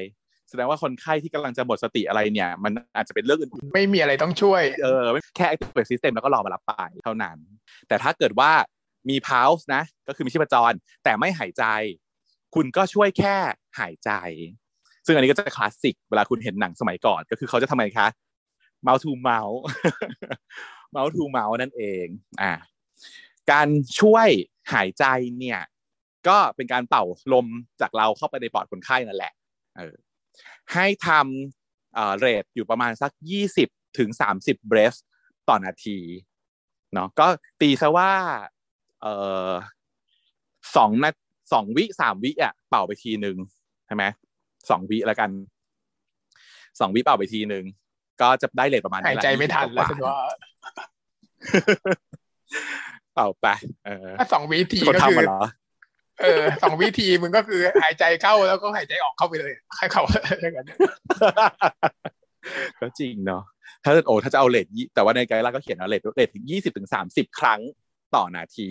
แสดงว่าคนไข้ที่กำลังจะหมดสติอะไรเนี่ย มันอาจจะเป็นเรื่องอื่นไม่มีอะไรต้องช่วยเออแค่ activate system แล้วก็รอมารับไปเท่านั้น แต่ถ้าเกิดว่ามี pulse นะ ก็คือมีชีพจร แต่ไม่หายใจ คุณก็ช่วยแค่หายใจ ซึ่งอันนี้ก็จะคลาสสิกเวลาคุณเห็นหนังสมัยก่อนก็คือเขาจะทำไงคะ mouth to mouth mouth to mouth นั่นเองอ่าการช่วยหายใจเนี่ย ก็เป็นการเป่าลมจากเราเข้าไปในปอดคนไข้นั่นแหละเออให้ทำเอ่อเรทอยู่ประมาณสักยี่สิบถึงสามสิบเบรสต่อนาทีเนาะก็ตีซะว่าเอ่อสองนาสองวิสามวิอะเป่าไปทีหนึ่งใช่ไหมสองวิแล้วกันสองวิเป่าไปทีหนึ่ง ก็จะได้เลทประมาณหายใจไม่ทันแล้วฉันว่าเป่าไปเออถ้าสองวิธีคนก็คือทำมาเหรอเออสองวิธีมึงก็คือหายใจเข้าแล้วก็หายใจออกเข้าไปเลยให้เขาอย่างนั้นก็จริงเนาะถ้าโอ้ถ้าจะเอาเลทยี่แต่ว่าในไกด์ไลน์ก็เขียนว่าเลทเลทถึงยี่สิบถึงสามสิบครั้งต่อนาที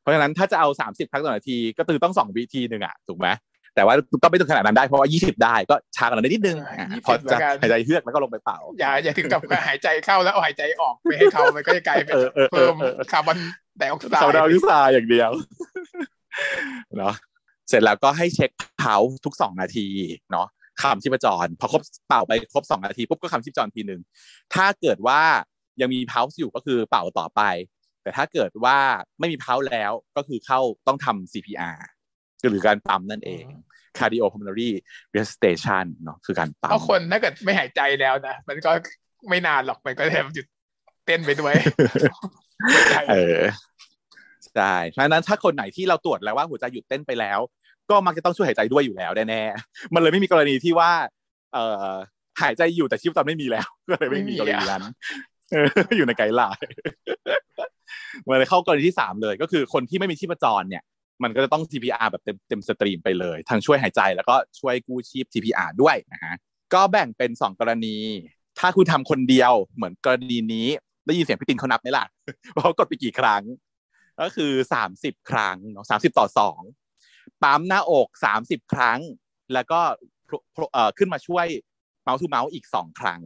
เพราะฉะนั้นถ้าจะเอาสามสิบครั้งต่อนาที ก็คือต้องสองวิธีหนึ่งอะถูกไหม แต่ว่าก็ไม่ถึงขนาดนั้นได้เพราะว่ายี่สิบได้ก็ช้ากว่านั้นนิดนึงอะพอจะหายใจเฮือกแล้วก็ลงไปเป่า อย่าอย่าถึงกับหายใจเข้าแล้วเอาหายใจออกไปให้เขามันก็จะกลายเป็นเออเออเออเพิ่มเออคาร์บอนไดออกไซคาร์บอนไดออกด์ไซด์อย่างเดียวเนาะเสร็จแล้วก็ให้เช็คเท้าทุกสองนาทีเนาะคลำชีพจรพอครบเป่าไปครบสองนาทีปุ๊บก็คลำชีพจรทีหนึ่งถ้าเกิดว่ายังมี pulse อยู่ก็คือเป่าต่อไป แต่ถ้าเกิดว่าไม่มีเพาส์แล้วก็คือเข้าต้องทำ CPR หรือการปั๊มนั่นเอง cardiopulmonary resuscitation เนาะคือการปั๊มเพราะคนถ้าเกิดไม่หายใจแล้วนะ มันก็ไม่นานหรอกมันก็จะหยุดเต้นไปด้วยเออใช่เพราะฉะนั้นถ้าคนไหนที่เราตรวจแล้วว่าหัวใจหยุดเต้นไปแล้ว ก็มักจะต้องช่วยหายใจด้วยอยู่แล้วแน่ๆมันเลยไม่มีกรณีที่ว่า เอ่อหายใจอยู่แต่ชีพจรไม่มีแล้ว ก็เลยไม่มีกรณีนั้นเอออยู่ในไกด์ไลน์มันเลยเข้ากรณีที่สามเลย ก็คือคนที่ไม่มีชีพจรเนี่ย มันก็จะต้อง CPR แบบเต็มเต็มสตรีมไปเลย ทั้งช่วยหายใจแล้วก็ช่วยกู้ชีพ CPR ด้วยนะฮะก็แบ่งเป็นสองกรณี ถ้าคุณทำคนเดียวเหมือนกรณีนี้ได้ยินเสียงพี่ตินเขานับไหมล่ะว่าเขากดไปกี่ครั้ง ก็คือสามสิบครั้งเนาะสามสิบต่อสองปั๊มหน้าอกสามสิบครั้ง แล้วก็เอ่อขึ้นมาช่วย mouth to mouth อีกสองครั้ง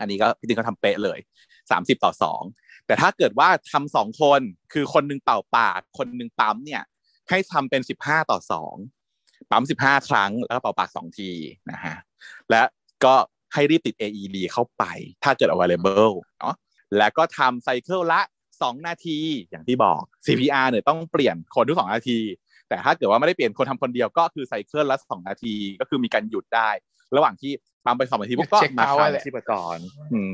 อันนี้ก็พี่ตินเขาทำเป๊ะเลยสามสิบต่อสองแต่ถ้าเกิดว่าทำสองคนคือคนหนึ่งเป่าปาก คนหนึ่งปั๊มเนี่ย ให้ทำเป็นสิบห้าต่อสองปั๊มสิบห้าครั้งแล้วก็เป่าปากสองทีนะฮะและก็ให้รีบติด AED เข้าไป ถ้าเกิด available เนาะแล้วก็ทำ cycle ละสองนาทีอย่างที่บอก CPR เนี่ยต้องเปลี่ยนคนทุกสองนาที แต่ถ้าเกิดว่าไม่ได้เปลี่ยนคนทำคนเดียวก็คือ cycle ละสองนาที ก็คือมีการหยุดได้ ระหว่างที่ปั๊มไปสองนาทีพวกก็มาคันที่ประกร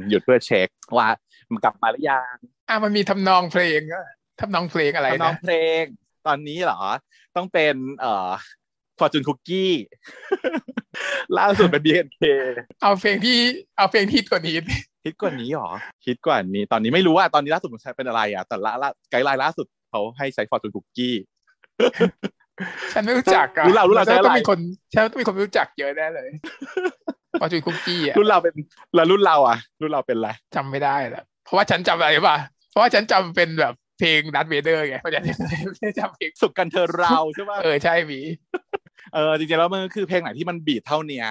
หยุดเพื่อเช็คว่ามันกลับมาหรือยังอะมันมีทำนองเพลงอะทำนองเพลงอะไรนะทำนองเพลง ตอนนี้เหรอ ต้องเป็นเอ่อ Fortune Cookie ล่าสุดเป็น BNK เอาเพลงที่เอาเพลงที่ตัวนี้ฮิตกว่านี้หรอฮิตกว่านี้ ตอนนี้ไม่รู้ว่าตอนนี้ล่าสุดมันใช้เป็นอะไรอะแต่ละ guideline ล่าสุดเขาให้ใช้ Fortune Cookieฉันไม่รู้จักรู้เรารู้เราใช้อะไรต้องมีคนใช่ต้องมีคนรู้จักเยอะแน่เลย Fortune Cookie อะรุ่นเราเป็นแล้วรุ่นเราอะรุ่นเราเป็นอะไรจำไม่ได้แล้วเพราะว่าฉันจำอะไรป่ะเพราะว่าฉันจำเป็นแบบ เพลงดัตเวเดอร์ไงเพราะฉะนั้นไม่ได้จำเพลงสุขกันเถอะเราใช่ป่ะเออใช่มีเออจริงๆแล้วมันคือเพลงไหนที่มัน beat เท่าเนี้ย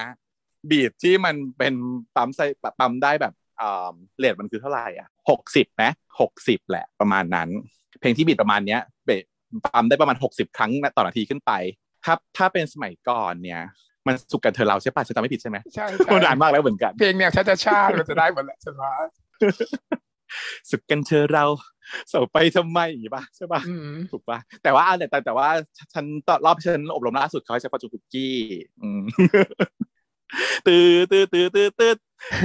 beat ที่มันเป็นปั๊มใส่ปั๊มได้แบบอ่า rate มันคือเท่าไหร่อะหกสิบไหมหกสิบแหละประมาณนั้น เพลงที่บีดประมาณเนี้ยเบสปั๊มได้ประมาณหกสิบครั้งต่อนาทีขึ้นไปถ้าถ้าเป็นสมัยก่อนเนี่ยมันสุกกันเธอเราใช่ป่ะฉันจำไม่ผิดใช่ไหมใช่ใช่นานมากแล้วเหมือนกัน เพลงเนี่ยชาจะชาเราจะได้หมดแหละใช่ไหมสุกกันเธอเรา เสาไปทำไมอย่างนี้ป่ะใช่ป่ะถูกป่ะแต่ว่าแต่แต่แต่ว่าฉันตอนรอบฉันอบรมล่าสุดเขาใช้ปัจจุคุกกี้ตื้อตื้อตื้อตื้อตื้อ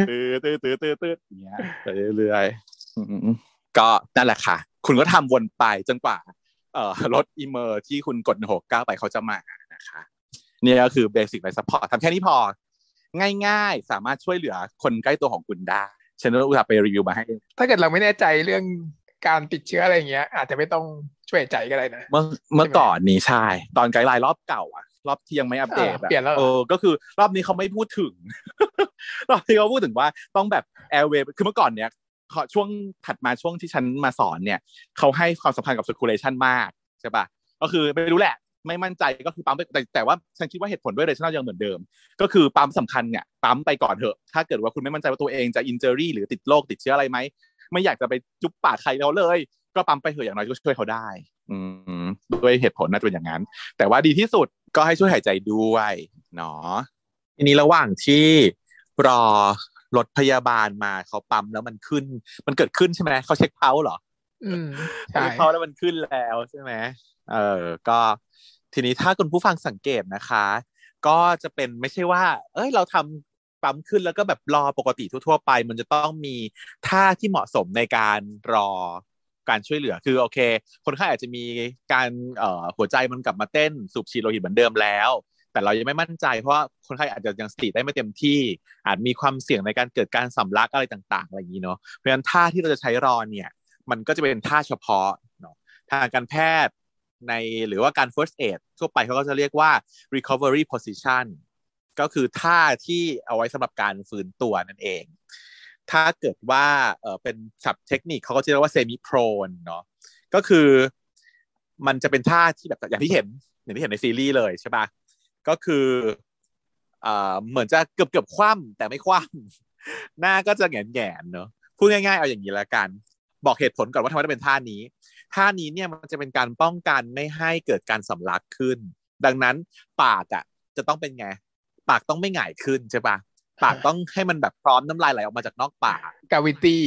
ตื้อตื้อตื้อตื้อตื้ออย่างเงี้ยไปเรื่อยๆก็นั่นแหละค่ะ คุณก็ทำวนไปจนกว่า เอ่อรถ emer ที่คุณกดหกเก้าไปเขาจะมานะคะนี่ก็คือ basic life support ทำแค่นี้พอ ง่ายๆ สามารถช่วยเหลือคนใกล้ตัวของคุณได้ฉันอุตส่าห์ไปรีวิวมาให้ ถ้าเกิดเราไม่แน่ใจเรื่อง การติดเชื้ออะไรเงี้ย อาจจะไม่ต้องช่วยหายใจก็ได้นะเมื่อเมื่อก่อนนี้ใช่ตอน guideline รอบเก่าอะรอบที่ยังไม่อัปเดตเปลี่ยนแล้วเออก็คือ รอบนี้เขาไม่พูดถึง รอบที่เขาพูดถึงว่าต้องแบบแอร์เวย์คือเมื่อก่อนเนี้ยช่วงถัดมาช่วงที่ฉันมาสอนเนี่ยเขาให้ความสำคัญกับ circulation มากใช่ปะก็คือไม่รู้แหละ ไม่มั่นใจก็คือปั๊มไปแต่แต่ว่าฉันคิดว่าเหตุผลด้วยเลยฉันยังเหมือนเดิม ก็คือปั๊มสำคัญเนี่ยปั๊มไปก่อนเถอะ ถ้าเกิดว่าคุณไม่มั่นใจว่าตัวเองจะอินเจอรี่หรือติดโรคติดเชื้ออะไรไหม ไม่อยากจะไปจุ๊บปากใครเราเลย ก็ปั๊มไปเถอะอย่างน้อยก็ช่วยเขาได้ อืมด้วยเหตุผลน่าจะเป็นอย่างนั้น แต่ว่าดีที่สุดก็ให้ช่วยหายใจด้วยเนาะทีนี้ระหว่างที่รอรถพยาบาลมาเขาปั๊มแล้วมันขึ้น มันเกิดขึ้นใช่ไหมเขาเช็คเพาเหรออืมใช่เพาแล้วมันขึ้นแล้วใช่ไหมเออก็ทีนี้ถ้าคุณผู้ฟังสังเกตนะคะ ก็จะเป็นไม่ใช่ว่า เอ้ย เราทำ ปั๊มขึ้นแล้วก็แบบรอปกติทั่วๆไป มันจะต้องมีท่าที่เหมาะสมในการรอการช่วยเหลือคือโอเค คนไข้อาจจะมีการเอ่อหัวใจมันกลับมาเต้นสูบฉีดโลหิตเหมือนเดิมแล้ว แต่เรายังไม่มั่นใจเพราะคนไข้อาจจะยังสติได้ไม่เต็มที่ อาจมีความเสี่ยงในการเกิดการสำลักอะไรต่างๆอะไรอย่างนี้เนาะเพราะฉะนั้นท่าที่เราจะใช้รอเนี่ย มันก็จะเป็นท่าเฉพาะเนาะทางการแพทย์ในหรือว่าการ first aid ทั่วไปเขาก็จะเรียกว่า recovery position ก็คือท่าที่เอาไว้สำหรับการฟื้นตัวนั่นเอง ถ้าเกิดว่าเออเป็นศัพท์เทคนิคเขาก็จะเรียกว่าเซมิโพรนเนาะก็คือมันจะเป็นท่าที่แบบอย่างที่เห็นอย่างที่เห็นในซีรีส์เลยใช่ปะก็คือเออเหมือนจะเกือบเกือบคว่ำแต่ไม่คว่ำหน้าก็จะแงนแงนเนาะพูดง่ายๆเอาอย่างนี้ละกัน บอกเหตุผลก่อนว่าทำไมต้องเป็นท่านี้ท่านี้เนี่ยมันจะเป็นการป้องกันไม่ให้เกิดการสำลักขึ้น ดังนั้นปากอะจะต้องเป็นไง ปากต้องไม่หงายขึ้นใช่ปะปากต้องให้มันแบบพร้อมน้ำลายไหลออกมาจากนอกปากกาวิตี้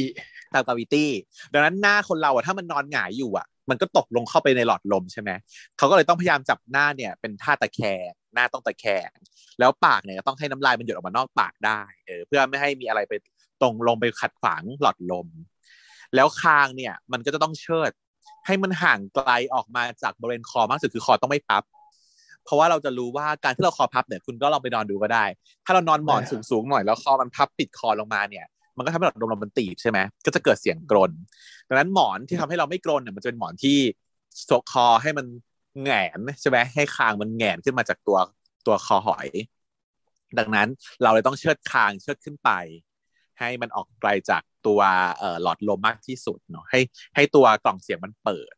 ตามกาวิตี้ดังนั้นหน้าคนเราอะถ้ามันนอนหงายอยู่อะมันก็ตกลงเข้าไปในหลอดลมใช่ไหมเขาก็เลยต้องพยายามจับหน้าเนี่ยเป็นท่าตะแคงหน้าต้องตะแคงแล้วปากเนี่ยต้องให้น้ำลายมันหยดออกมานอกปากได้เออเพื่อไม่ให้มีอะไรไปตรงลงไปขัดขวางหลอดลม แล้วคางเนี่ยมันก็จะต้องเชิด ให้มันห่างไกลออกมาจากบริเวณคอมากสุดคือคอต้องไม่พับ เพราะว่าเราจะรู้ว่าการที่เราคอพับเนี่ยคุณก็ลองไปนอนดูก็ได้ ถ้าเรานอนหมอนสูงๆหน่อยแล้วคอมันพับปิดคอลงมาเนี่ยมันก็ทำให้หลอดลมเรามันตีบใช่ไหมก็จะเกิดเสียงกรนดังนั้นหมอนที่ทำให้เราไม่กรนเนี่ยมันจะเป็นหมอนที่โซกคอให้มันแงนใช่ไหมให้คางมันแงนขึ้นมาจากตัวตัวคอหอย ดังนั้นเราเลยต้องเชิดคางเชิดขึ้นไป ให้มันออกไกลจากตัวหลอดลมมากที่สุดเนาะให้ให้ตัวกล่องเสียงมันเปิด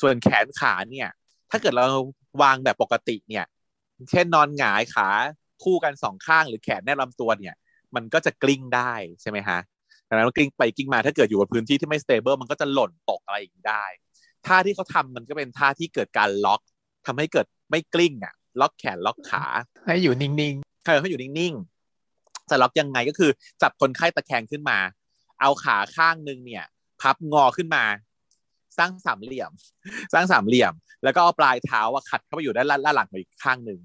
ส่วนแขนขาเนี่ย ถ้าเกิดเรา วางแบบปกติเนี่ย เช่นนอนหงายขาคู่กันสองข้างหรือแขนแนบลำตัวเนี่ย มันก็จะกลิ้งได้ใช่ไหมฮะดังนั้นกลิ้งไปกลิ้งมาถ้าเกิดอยู่บนพื้นที่ที่ไม่สเตเบิลมันก็จะหล่นตกอะไรอย่างนี้ได้ท่าที่เขาทามันก็เป็นท่าที่เกิดการล็อกทำให้เกิดไม่กลิ้งอะ ล็อกแขนล็อกขา ให้อยู่นิ่งๆให้อยู่นิ่งๆจะล็อกยังไงก็คือจับคนไข้ตะแคงขึ้นมา เอาขาข้างนึงเนี่ย พับงอขึ้นมา สร้างสามเหลี่ยม สร้างสามเหลี่ยม แล้วก็เอาปลายเท้าว่าขัดเข้าไปอยู่ด้านล่างหลังอีกข้างหนึ่ง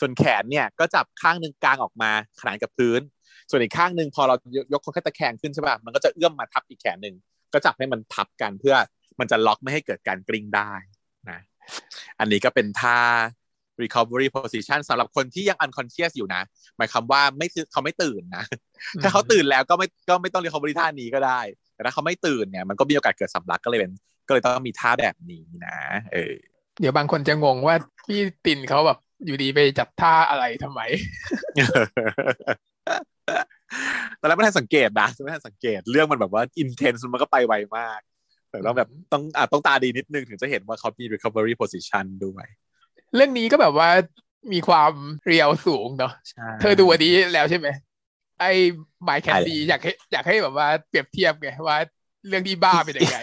ส่วนแขนเนี่ยก็จับข้างหนึ่งกลางออกมาขนานกับพื้น ส่วนอีกข้างหนึ่งพอเรายกคนแค่ตะแคงขึ้นใช่ป่ะมันก็จะเอื้อมมาทับอีกแขนหนึ่งก็จับให้มันทับกันเพื่อมันจะล็อกไม่ให้เกิดการกริ้งได้นะอันนี้ก็เป็นท่า recovery position สำหรับคนที่ยัง unconscious อยู่นะ หมายความว่าไม่เขาไม่ตื่นนะ ถ้าเขาตื่นแล้วก็ไม่ก็ไม่ต้อง recovery ท่านี้ก็ได้ แต่ถ้าเขาไม่ตื่นเนี่ยมันก็มีโอกาสเกิดสำลักก็เลยเป็น ก็เลยต้องมีท่าแบบนี้นะเออเดี๋ยวบางคนจะงงว่าพี่ตินเขาแบบอยู่ดีไปจัดท่าอะไรทำไมตอนแรกไม่ทันสังเกตนะไม่ทันสังเกตเรื่องมันแบบว่า intense มันก็ไปไวมาก แต่ต้องแบบต้องอะต้องตาดีนิดนึงถึงจะเห็นว่าเขามี recovery position ด้วยเรื่องนี้ก็แบบว่ามีความเรียวสูงเนาะใช่เธอดูอันนี้แล้วใช่ไหมไอ้ไมค์แคนดี้อยากให้อยากให้แบบว่าเปรียบเทียบไงว่าเรื่องที่บ้าเป็นยังไง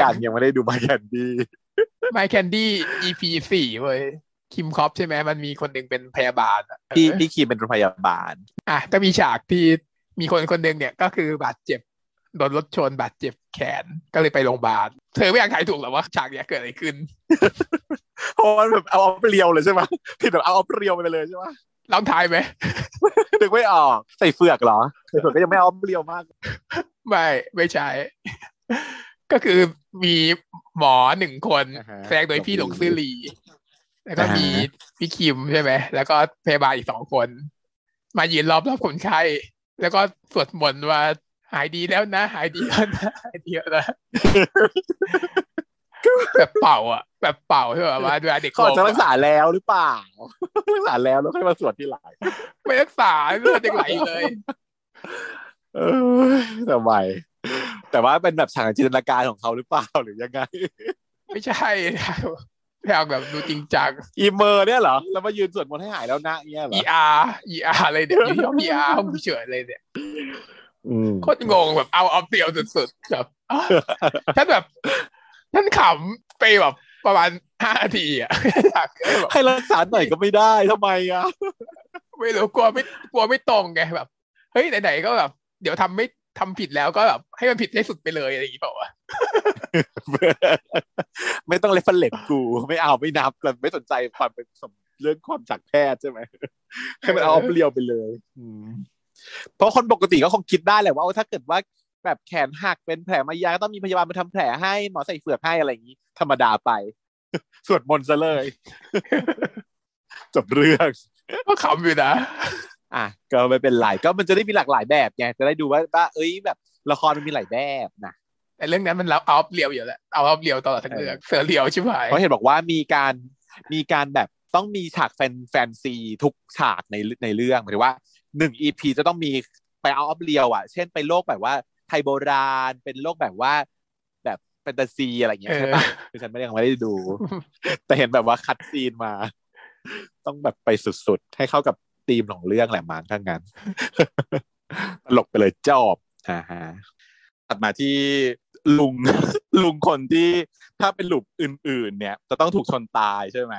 ยังยังไม่ได้ดูมาแคนดี้ไมค์แคนดี้ EP สี่เว้ยคิมคอปใช่ไหมมันมีคนหนึ่งเป็นพยาบาลอะพี่พี่คีมเป็นพยาบาล อะก็มีฉากที่มีคนคนหนึ่งเนี่ยก็คือบาดเจ็บโดนรถชนบาดเจ็บแขนก็เลยไปโรงพยาบาล เธอไม่อยากถ่ายถูกหรอว่าฉากเนี้ยเกิดอะไรขึ้นเพราะมันแบบเอาเอาเปรียวเลยใช่ไหมผิดแบบเอาเอาเปรียวไปเลยใช่ไหมลองทายไหมนึกไม่ออกใส่เฟือกเหรอใส่เฟือกก็ยังไม่เอาเปรียวมาก ไม่ไม่ใช่ ก็คือมีหมอหนึ่งคนอ่าฮะแสดงโดยพี่หลงซื่อหลี แล้วก็อ่าฮะมีพี่คิมใช่ไหม แล้วก็พยาบาลอีกสองคน มายืนรอบรอบคนไข้ แล้วก็สวดมนต์ว่าหายดีแล้วนะ หายดีแล้วนะหายดีแล้วนะแบบเป่าอะ แบบเป่าใช่ไหมว่าเวลาเด็กเขาอาจจะล้มรักษาแล้วหรือเปล่ารักษาแล้วแล้วค่อยมาสวดที่หลังไม่รักษาเลือดยังไหลอยู่เลย เออทำไม แต่ว่าเป็นแบบฉากจินตนาการของเขาหรือเปล่าหรือยังไง ไม่ใช่แพลแบบดูจริงจังอีเมอร์เนี่ยเหรอ แล้วมายืนสวดมนต์ให้หายแล้วนะเนี่ยเหรอ ER ER อะไรเนี่ยอยู่ที่ห้อง ER ห้องฉุกเฉินเลยเนี่ยอืมโคตรงงแบบเอาเอาเปรียวสุดๆแบบอ้าวท่านแบบท่านขำไปแบบประมาณห้านาทีอะอยากให้แบบให้รักษาหน่อยก็ไม่ได้ทำไมอะไม่รู้กลัวไม่กลัวไม่ตรงไงแบบ เฮ้ยไหนๆก็แบบ เดี๋ยวทำไม่ ทำผิดแล้วก็แบบให้มันผิดให้สุดไปเลยอะไรอย่างงี้เปล่าวะไม่ต้องเลฟเฟลกู ไม่เอาไม่นับกันไม่สนใจความเป็นเรื่องความจากแพทย์ใช่ไหมให้มันเอาเปรียวไปเลยอืมเพราะคนปกติก็คงคิดได้แหละว่าเอาถ้าเกิดว่าแบบแขนหักเป็นแผลมายาก็ต้องมีพยาบาลมาทำแผลให้หมอใส่เฟือกให้อะไรอย่างนี้ ธรรมดาไปสวดมนต์ซะเลย จบเรื่องก็ขำอยู่นะ อะก็ไม่เป็นไรก็มันจะได้มีหลากหลายแบบไงจะได้ดูว่าว่าเอ้ยแบบละครมันมีหลายแบบนะแต่เรื่องนั้นมันเราเอาเรียวอยู่แหละเอาเอาเรียวตลอดทั้งเรื่องเสือเรียวใช่ไหมเพราะเห็นบอกว่ามีการมีการแบบต้องมีฉากแฟนแฟนซีทุกฉากในในเรื่องหมายถึงว่าหนึ่งอีพีจะต้องมีไปเอาออฟเรียวอะ เช่นไปโลกแบบว่าไทยโบราณ เป็นโลกแบบว่า แบบแฟนตาซีอะไรอย่างเงี้ยใช่ปะคือฉันไม่ได้ยังไม่ได้ดู แต่เห็นแบบว่าคัดซีนมา ต้องแบบไปสุดๆ ให้เข้ากับ ธีมของเรื่องแหละมั้งถ้างั้นตลกไปเลยจอบอ่าฮะตัดมาที่ลุงลุงคนที่ถ้าเป็นหลุมอื่น ๆ เนี่ย จะต้องถูกชนตายใช่ไหม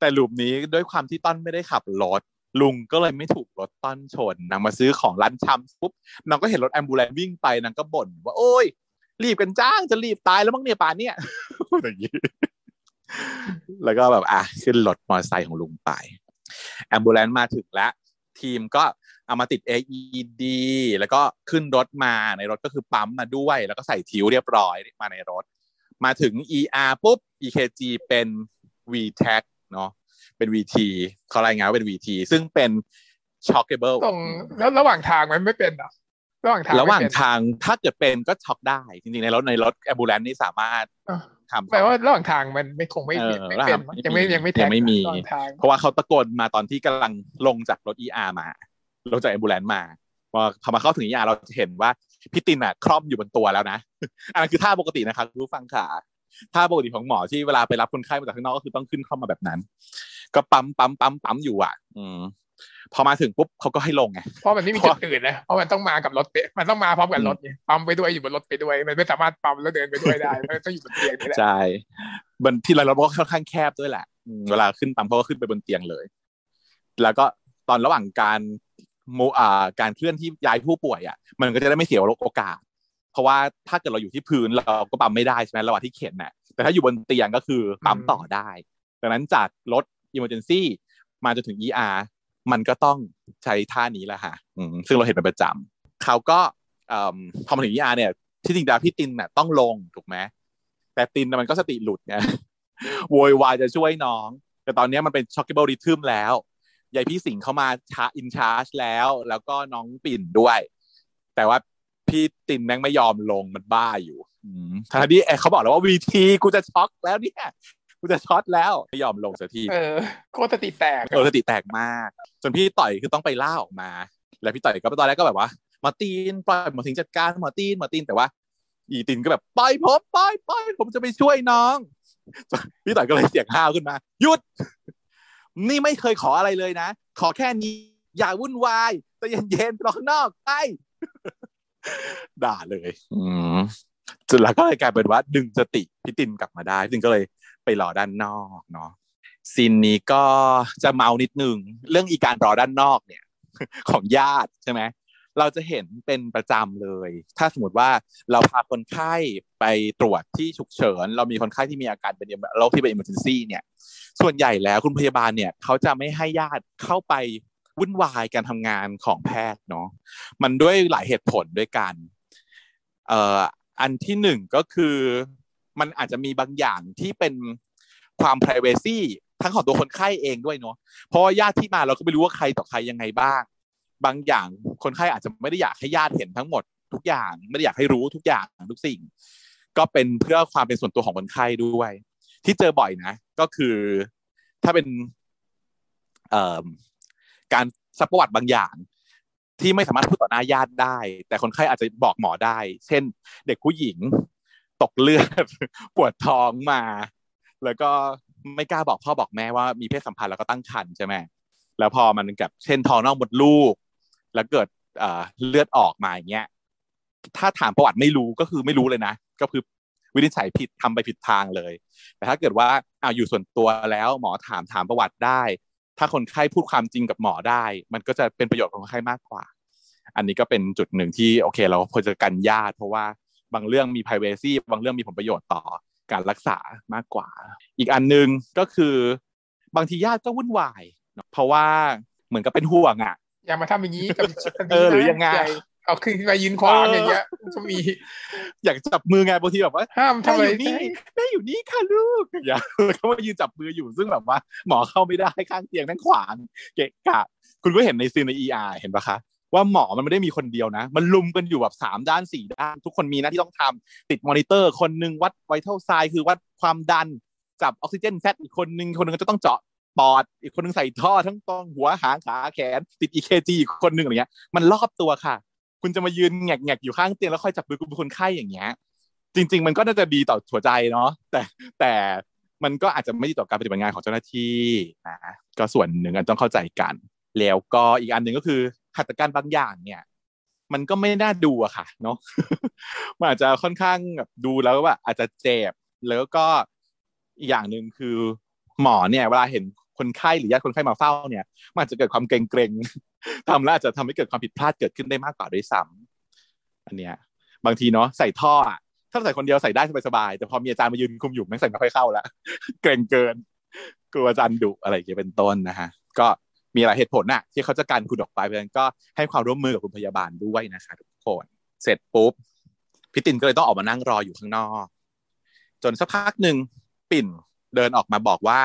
แต่หลุมนี้ด้วยความที่ต้นไม่ได้ขับรถลุงก็เลยไม่ถูกรถต้นชนนางมาซื้อของร้านชำปุ๊บนางก็เห็นรถแอมบูเลนวิ่งไปนางก็บ่นว่าโอ้ย รีบกันจ้างจะรีบตายแล้วมั้งเนี่ยป่านเนี่ยอย่างนี้แล้วก็แบบอะขึ้นรถมอเตอร์ไซค์ของลุงไป แอมบูเลนมาถึงแล้วทีมก็เอามาติด AED แล้วก็ขึ้นรถมาในรถก็คือปั๊มมาด้วย แล้วก็ใส่ทิวเรียบร้อยมาในรถ มาถึง ER ปุ๊บ EKG เป็น VTAC เนาะเป็น VT เขารายงานว่าเป็น VT ซึ่งเป็น shockable ตรงแล้วระหว่างทางมันไม่เป็นเหรอระหว่างทางระหว่างไม่เป็นทางถ้าเกิดเป็นก็ช็อกได้ จริงๆในรถในรถแอมบูเลนนี่สามารถอะ ทำแปลว่าระหว่างทางมันไม่คงไม่เออไม่เป็นระหว่างยังไม่ไม่มียังไม่แท็กยังไม่มีระหว่างทางเพราะว่าเขาตะโกนมาตอนที่กำลังลงจากรถ ER มาลงจากแอมบูเลนมาพอพอมาเข้าถึง ER เราจะเห็นว่าพี่ตินอะคล่อมอยู่บนตัวแล้วนะอันนั้นคือท่าปกตินะครับรู้ฟังขาท่าปกติของหมอที่เวลาไปรับคนไข้มาจากข้างนอกก็คือต้องขึ้นเข้ามาแบบนั้น ก็ปั๊มปั๊มปั๊มปั๊มอยู่อะ อืม พอมาถึงปุ๊บเขาก็ให้ลงไงเพราะมันไม่มีจุดอื่นนะเพราะมันต้องมากับรถเปมันต้องมาพร้อมกับรถไงปั๊มไปด้วยอยู่บนรถไปด้วย มันไม่สามารถปั๊มแล้วเดินไปด้วยได้มันต้องอยู่บนเตียงนี่แหละใช่บนที่เราเราก็ค่อนข้างแคบด้วยแหละอืมเวลาขึ้นปั๊มเขาก็ขึ้นไปบนเตียงเลย แล้วก็ตอนระหว่างการโมอ่าการเคลื่อนที่ย้ายผู้ป่วยอะ มันก็จะได้ไม่เสียโอกาส เพราะว่าถ้าเกิดเราอยู่ที่พื้นเราก็ปั๊มไม่ได้ใช่ไหมระหว่างที่เข็นน่ะแต่ถ้าอยู่บนเตียงก็คือปั๊มต่อได้ ดังนั้นจากรถ emergency มาจนถึง ER มันก็ต้องใช้ท่านี้แหละค่ะซึ่งเราเห็นเป็นประจำเขาก็พอมาถึง ER เนี่ยที่จริงดาพี่ตินน่ะต้องลงถูกไหมแต่ตินมันก็สติหลุดไงโวยวายจะช่วยน้อง แต่ตอนนี้มันเป็นช็อกเก b l e ริทึมแล้วยายพี่สิงเขามาชาอินชาร์จแล้ว แล้วก็น้องปิ่นด้วย แต่ว่าพี่ตินแม่งไม่ยอมลงมันบ้าอยู่ทางนี้เขาบอกแล้วว่าวีทีกูจะช็อกแล้วเนี่ย กูจะช็อตแล้วไม่ยอมลงสักทีเออโคตรสติแตกเออสติแตกมากจนพี่ต่อยคือต้องไปล่าออกมา แล้วพี่ต่อยก็ตอนแรกก็แบบว่ามาตีนปล่อยหมอสิงจัดการหมอตีนหมอตีนแต่ว่า อีตินก็แบบปล่อยผมปล่อยปล่อยผมจะไปช่วยน้อง พี่ต่อยก็เลยเสียงห้าวขึ้นมาหยุด นี่ไม่เคยขออะไรเลยนะ ขอแค่นี้อย่าวุ่นวายแต่เย็นๆรอข้างนอกไปด่าเลย อืมจนแล้วก็เลยกลายเป็นว่าดึงสติพี่ตินกลับมาได้พี่ตินก็เลย ไปรอด้านนอกเนาะซีนนี้ก็จะเมานิดนึงเรื่องอีการรอด้านนอกเนี่ยของญาติใช่ไหมเราจะเห็นเป็นประจำเลย ถ้าสมมติว่าเราพาคนไข้ไปตรวจที่ฉุกเฉิน เรามีคนไข้ที่มีอาการเป็นโรคที่เป็น emergency เนี่ย ส่วนใหญ่แล้วคุณพยาบาลเนี่ยเขาจะไม่ให้ญาติเข้าไปวุ่นวายการทำงานของแพทย์เนาะ มันด้วยหลายเหตุผลด้วยกัน เอ่อ อันที่หนึ่งก็คือ มันอาจจะมีบางอย่างที่เป็นความ p r i เวซีทั้งของตัวคนไข้เองด้วยเนาะเพราะญาติที่มาเราก็ไม่รู้ว่าใครต่อใครยังไงบ้าง บางอย่างคนไข้อาจจะไม่ได้อยากให้ญาติเห็นทั้งหมดทุกอย่างไม่ได้อยากให้รู้ทุกอย่างทุกสิ่ง ก็เป็นเพื่อความเป็นส่วนตัวของคนไข้ด้วย ที่เจอบ่อยนะ ก็คือถ้าเป็นการซักประวัติบางอย่างที่ไม่สามารถพูดต่อหน้าญาติได้ แต่คนไข้อาจจะบอกหมอได้ เช่น เด็กผู้หญิง ตกเลือดปวดท้องมา แล้วก็ไม่กล้าบอกพ่อบอกแม่ว่ามีเพศสัมพันธ์แล้วก็ตั้งครรภ์ใช่ไหมแล้วพอมันกับเช่นท้องนอกมดลูก แล้วเกิดเลือดออกมาอย่างเงี้ยถ้าถามประวัติไม่รู้ก็คือไม่รู้เลยนะ ก็คือวินิจฉัยผิดทำไปผิดทางเลย แต่ถ้าเกิดว่าอาอยู่ส่วนตัวแล้วหมอถามถามประวัติได้ ถ้าคนไข้พูดความจริงกับหมอได้ มันก็จะเป็นประโยชน์ของคนไข้มากกว่า อันนี้ก็เป็นจุดหนึ่งที่โอเค เราควรจะกันญาติเพราะว่า บางเรื่องมี p r i เวซีบางเรื่องมีผลประโยชน์ต่อการรักษามากกว่า อีกอันหนึ่งก็คือบางทีญาติก็วุ่นวาย เพราะว่าเหมือนกับเป็นห่วงอะอย่ามาทำอย่างนี้กับเออหรือยังไงเอาขึ้นไปยืนขวางอย่างเงี้ยก็มี อยากจับมือไงบางทีแบบว่าห้ามทำอะไรนี่แม่อยู่นี่ค่ะลูกอย่าเขามายืนจับมืออยู่ซึ่งแบบว่า หมอเข้าไม่ได้ข้างเตียงนั่งขวางเกะกะ คุณก็เห็นใน scene ใน ER เห็นปะคะ ว่าหมอมันไม่ได้มีคนเดียวนะ มันรุมกันอยู่แบบสามด้านสี่ด้าน ทุกคนมีหน้าที่ต้องทำติดมอนิเตอร์ คนนึงวัดไวท์เท่าไซคือวัดความดันจับออกซิเจน sat อีกคนนึงคนนึงก็จะต้องเจาะปอด อีกคนนึงใส่ท่อทั้งตรงหัวหางขาแขน ติด EKG อีกคนนึงอะไรเงี้ย มันรอบตัวค่ะ คุณจะมายืนแงกแงกอยู่ข้างเตียงแล้วค่อยจับมือคุณคนไข้อย่างเงี้ยจริง ๆ มันก็น่าจะดีต่อหัวใจเนาะแต่แต่มันก็อาจจะไม่ดีต่อการปฏิบัติงานของเจ้าหน้าที่นะก็ส่วนหนึ่งอันต้องเข้าใจกัน แล้วก็อีกอันหนึ่งก็คือ หัตถการบางอย่างเนี่ย มันก็ไม่น่าดูอะค่ะ เนาะมันอาจจะค่อนข้างแบบดูแล้วว่าอาจจะเจ็บแล้วก็อีกอย่างหนึ่งคือหมอเนี่ย เวลาเห็นคนไข้หรือญาติคนไข้มาเฝ้าเนี่ย มันจะเกิดความเกรงเกรงทำแล้วอาจจะทำให้เกิดความผิดพลาดเกิดขึ้นได้มากกว่าด้วยซ้ำอันเนี้ย บางทีเนาะใส่ท่ออะถ้าใส่คนเดียวใส่ได้สบายๆแต่พอมีอาจารย์มายืนคุมอยู่ไม่ใส่ไม่ค่อยเข้าแล้วเกรงเกินกลัวอาจารย์ดุอะไรอย่างเงี้ยเป็นต้นนะฮะ ก็ มีหลายเหตุผลน่ะที่เขาจะการคุณออกไปเพราะฉะนั้นก็ให้ความร่วมมือกับคุณพยาบาลด้วยนะคะทุกคนเสร็จปุ๊บพี่ตินก็เลยต้องออกมานั่งรออยู่ข้างนอก จนสักพักหนึ่งปิ่นเดินออกมาบอกว่า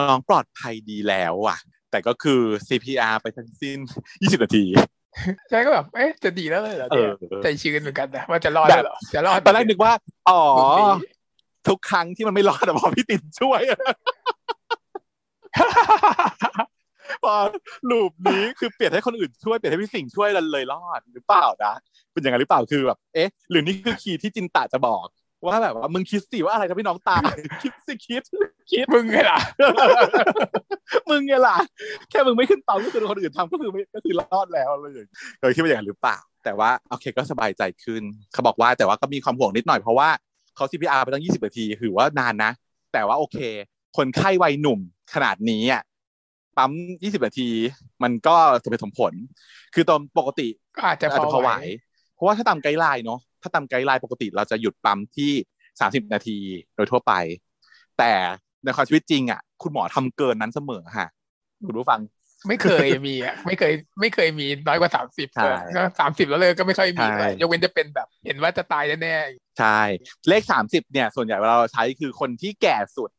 น้องปลอดภัยดีแล้วอะ แต่ก็คือ CPR ไปทั้งสิ้น 20 นาทีใช่ก็แบบเอ๊ะจะดีแล้วเลยเหรอเนี่ยใจชื้นเหมือนกันนะว่าจะรอดเหรอจะรอดตอนแรกนึกว่า อ๋อ ทุกครั้งที่มันไม่รอดแต่พอพี่ติดช่วย พอลูปนี้คือเปลี่ยนให้คนอื่นช่วยเปลี่ยนให้พี่สิงช่วยเลยรอดหรือเปล่านะเป็นอย่างไรหรือเปล่าคือแบบเอ๊ะ หรือนี่คือคีย์ที่จินตาจะบอกว่าแบบว่ามึงคิดสิว่าอะไรทำให้น้องตายคิดสิคิดคิดมึงไงล่ะมึงไงล่ะ แค่มึงไม่ขึ้นเตาก็คือคนอื่นทำก็คือไม่ก็คือรอดแล้วเลยเคยคิดว่าอย่างนั้นหรือเปล่า แต่ว่าโอเคก็สบายใจขึ้น เขาบอกว่าแต่ว่าก็มีความห่วงนิดหน่อยเพราะว่าเขา CPR ไปตั้ง 20 นาที ถือว่านานนะ แต่ว่าโอเค คนไข้วัยหนุ่มขนาดนี้อะ ปั๊ม20นาที มันก็สมเหตุสมผล คือตอนปกติก็อาจจะพอไหว เพราะว่าถ้าตาม guideline เนาะถ้าตาม guideline ปกติเราจะหยุดปั๊มที่สามสิบนาทีโดยทั่วไป แต่ในความชีวิตจริงอะ คุณหมอทำเกินนั้นเสมอค่ะ คุณผู้ฟังไม่เคยมีอะไม่เคย ไม่เคยมีน้อยกว่าสามสิบใช่ก็สามสิบแล้วเลยก็ไม่ค่อยมีใช่เลยยกเว้นจะเป็นแบบ เห็นว่าจะตายแน่ใช่ เลขสามสิบเนี่ย ส่วนใหญ่เวลาเราใช้คือคนที่แก่สุด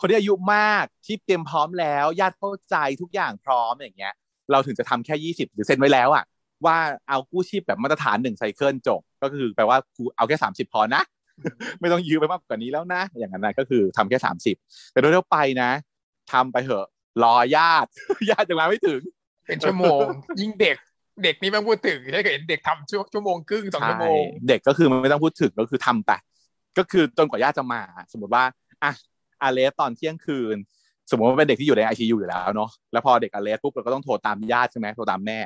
คนที่อายุมากที่เตรียมพร้อมแล้วญาติเข้าใจทุกอย่างพร้อมอย่างเงี้ย เราถึงจะทำแค่ยี่สิบหรือเซ็นไว้แล้วอะว่าเอากู้ชีพแบบมาตรฐานหนึ่งไซเคิลจบก็คือแปลว่ากูเอาแค่สามสิบพอนะ ไม่ต้องยืมไปมากกว่านี้แล้วนะ อย่างนั้นนะก็คือทำแค่สามสิบแต่โดยทั่วไปนะทำไปเถอะรอญาติ ญาติยังมาไม่ถึงๆเป็นชั่วโมง ยิ่งเด็กเด็กนี่ไม่พูดถึงถ้าเกิดเห็นเด็กทำชั่วชั่วโมงครึ่งสองชั่วโมงใช่เด็กก็คือมันไม่ต้องพูดถึงก็คือทำไปก็คือจนกว่าญาติจะมา สมมติว่าอะ อาเลสตอนเที่ยงคืน สมมติว่าเป็นเด็กที่อยู่ในไอซียูอยู่แล้วเนาะแล้วพอเด็กอาเลสปุ๊บเราก็ต้องโทรตามญาติใช่ไหมโทรตามแม่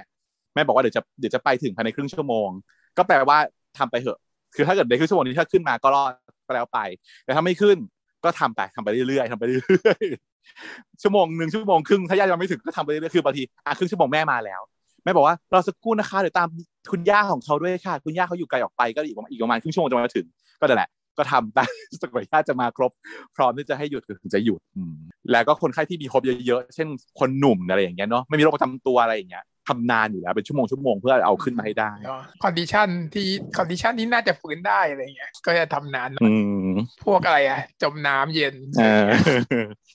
แม่บอกว่าเดี๋ยวจะเดี๋ยวจะไปถึงภายในครึ่งชั่วโมง ก็แปลว่าทำไปเถอะ คือถ้าเกิดในครึ่งชั่วโมงนี้ถ้าขึ้นมาก็รอดก็แล้วไป แต่ถ้าไม่ขึ้นก็ทำไปทำไปเรื่อยๆทำไปเรื่อยๆชั่วโมงหนึ่งชั่วโมงครึ่งถ้าญาติยังไม่ถึงก็ทำไปเรื่อยๆคือบางทีอะครึ่งชั่วโมงแม่มาแล้วแม่บอกว่าเราสักครู่นะคะเดี๋ยวตามคุณย่าของเขาด้วยค่ะ คุณย่าเขาอยู่ไกลออกไปก็อีกประมาณอีกประมาณครึ่งชั่วโมงจะมาถึง ก็นั่นแหละ ก็ทำได้สักกว่าญาติจะมาครบ พร้อมที่จะให้หยุดก็ถึงจะหยุดอืมแล้วก็คนไข้ที่มีครบเยอะๆเช่นคนหนุ่มอะไรอย่างเงี้ยเนาะไม่มีโรคประจำตัวอะไรอย่างเงี้ยทำนานอยู่แล้วเป็นชั่วโมงชั่วโมงเพื่อเอาขึ้นมาให้ได้เนาะ condition ที่ condition ที่น่าจะฟื้นได้อะไรเงี้ยก็จะทำนานหน่อยอืมพวกอะไรอะจมน้ำเย็นเออ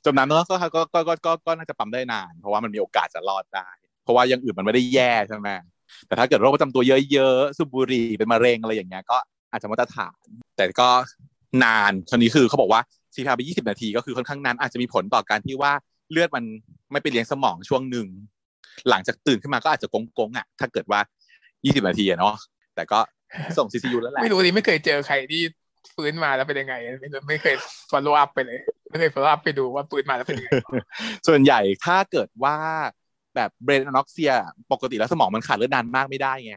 จมน้ำเนอะก็ก็ก็ก็ก็ก็น่าจะปั๊มได้นาน เพราะว่ามันมีโอกาสจะรอดได้ เพราะว่าอย่างอื่นมันไม่ได้แย่ใช่ไหมแต่ถ้าเกิดโรคประจำตัวเยอะๆสูบบุหรี่เป็นมะเร็งอะไรอย่างเงี้ยก็อาจจะมาตรฐาน แต่ก็นานทีนี้คือเขาบอกว่าซีพาไป 20 นาทีก็คือค่อนข้างนานอาจจะมีผลต่อการที่ว่าเลือดมันไม่ไปเลี้ยงสมองช่วงหนึ่งหลังจากตื่นขึ้นมาก็อาจจะกงๆอะ ถ้าเกิดว่า 20 นาทีอะเนาะแต่ก็ส่ง CCU แล้วแหละไม่รู้ดิไม่เคยเจอใครที่ฟื้นมาแล้วเป็นยังไงไม่รู้ไม่เคย follow up ไปเลย ไม่เคย follow up ไปดูว่าฟื้นมาแล้วเป็นยังไง ส่วนใหญ่ถ้าเกิดว่าแบบเบรนอนอกเซีย ปกติแล้วสมองมันขาดเลือดนานมากไม่ได้ไง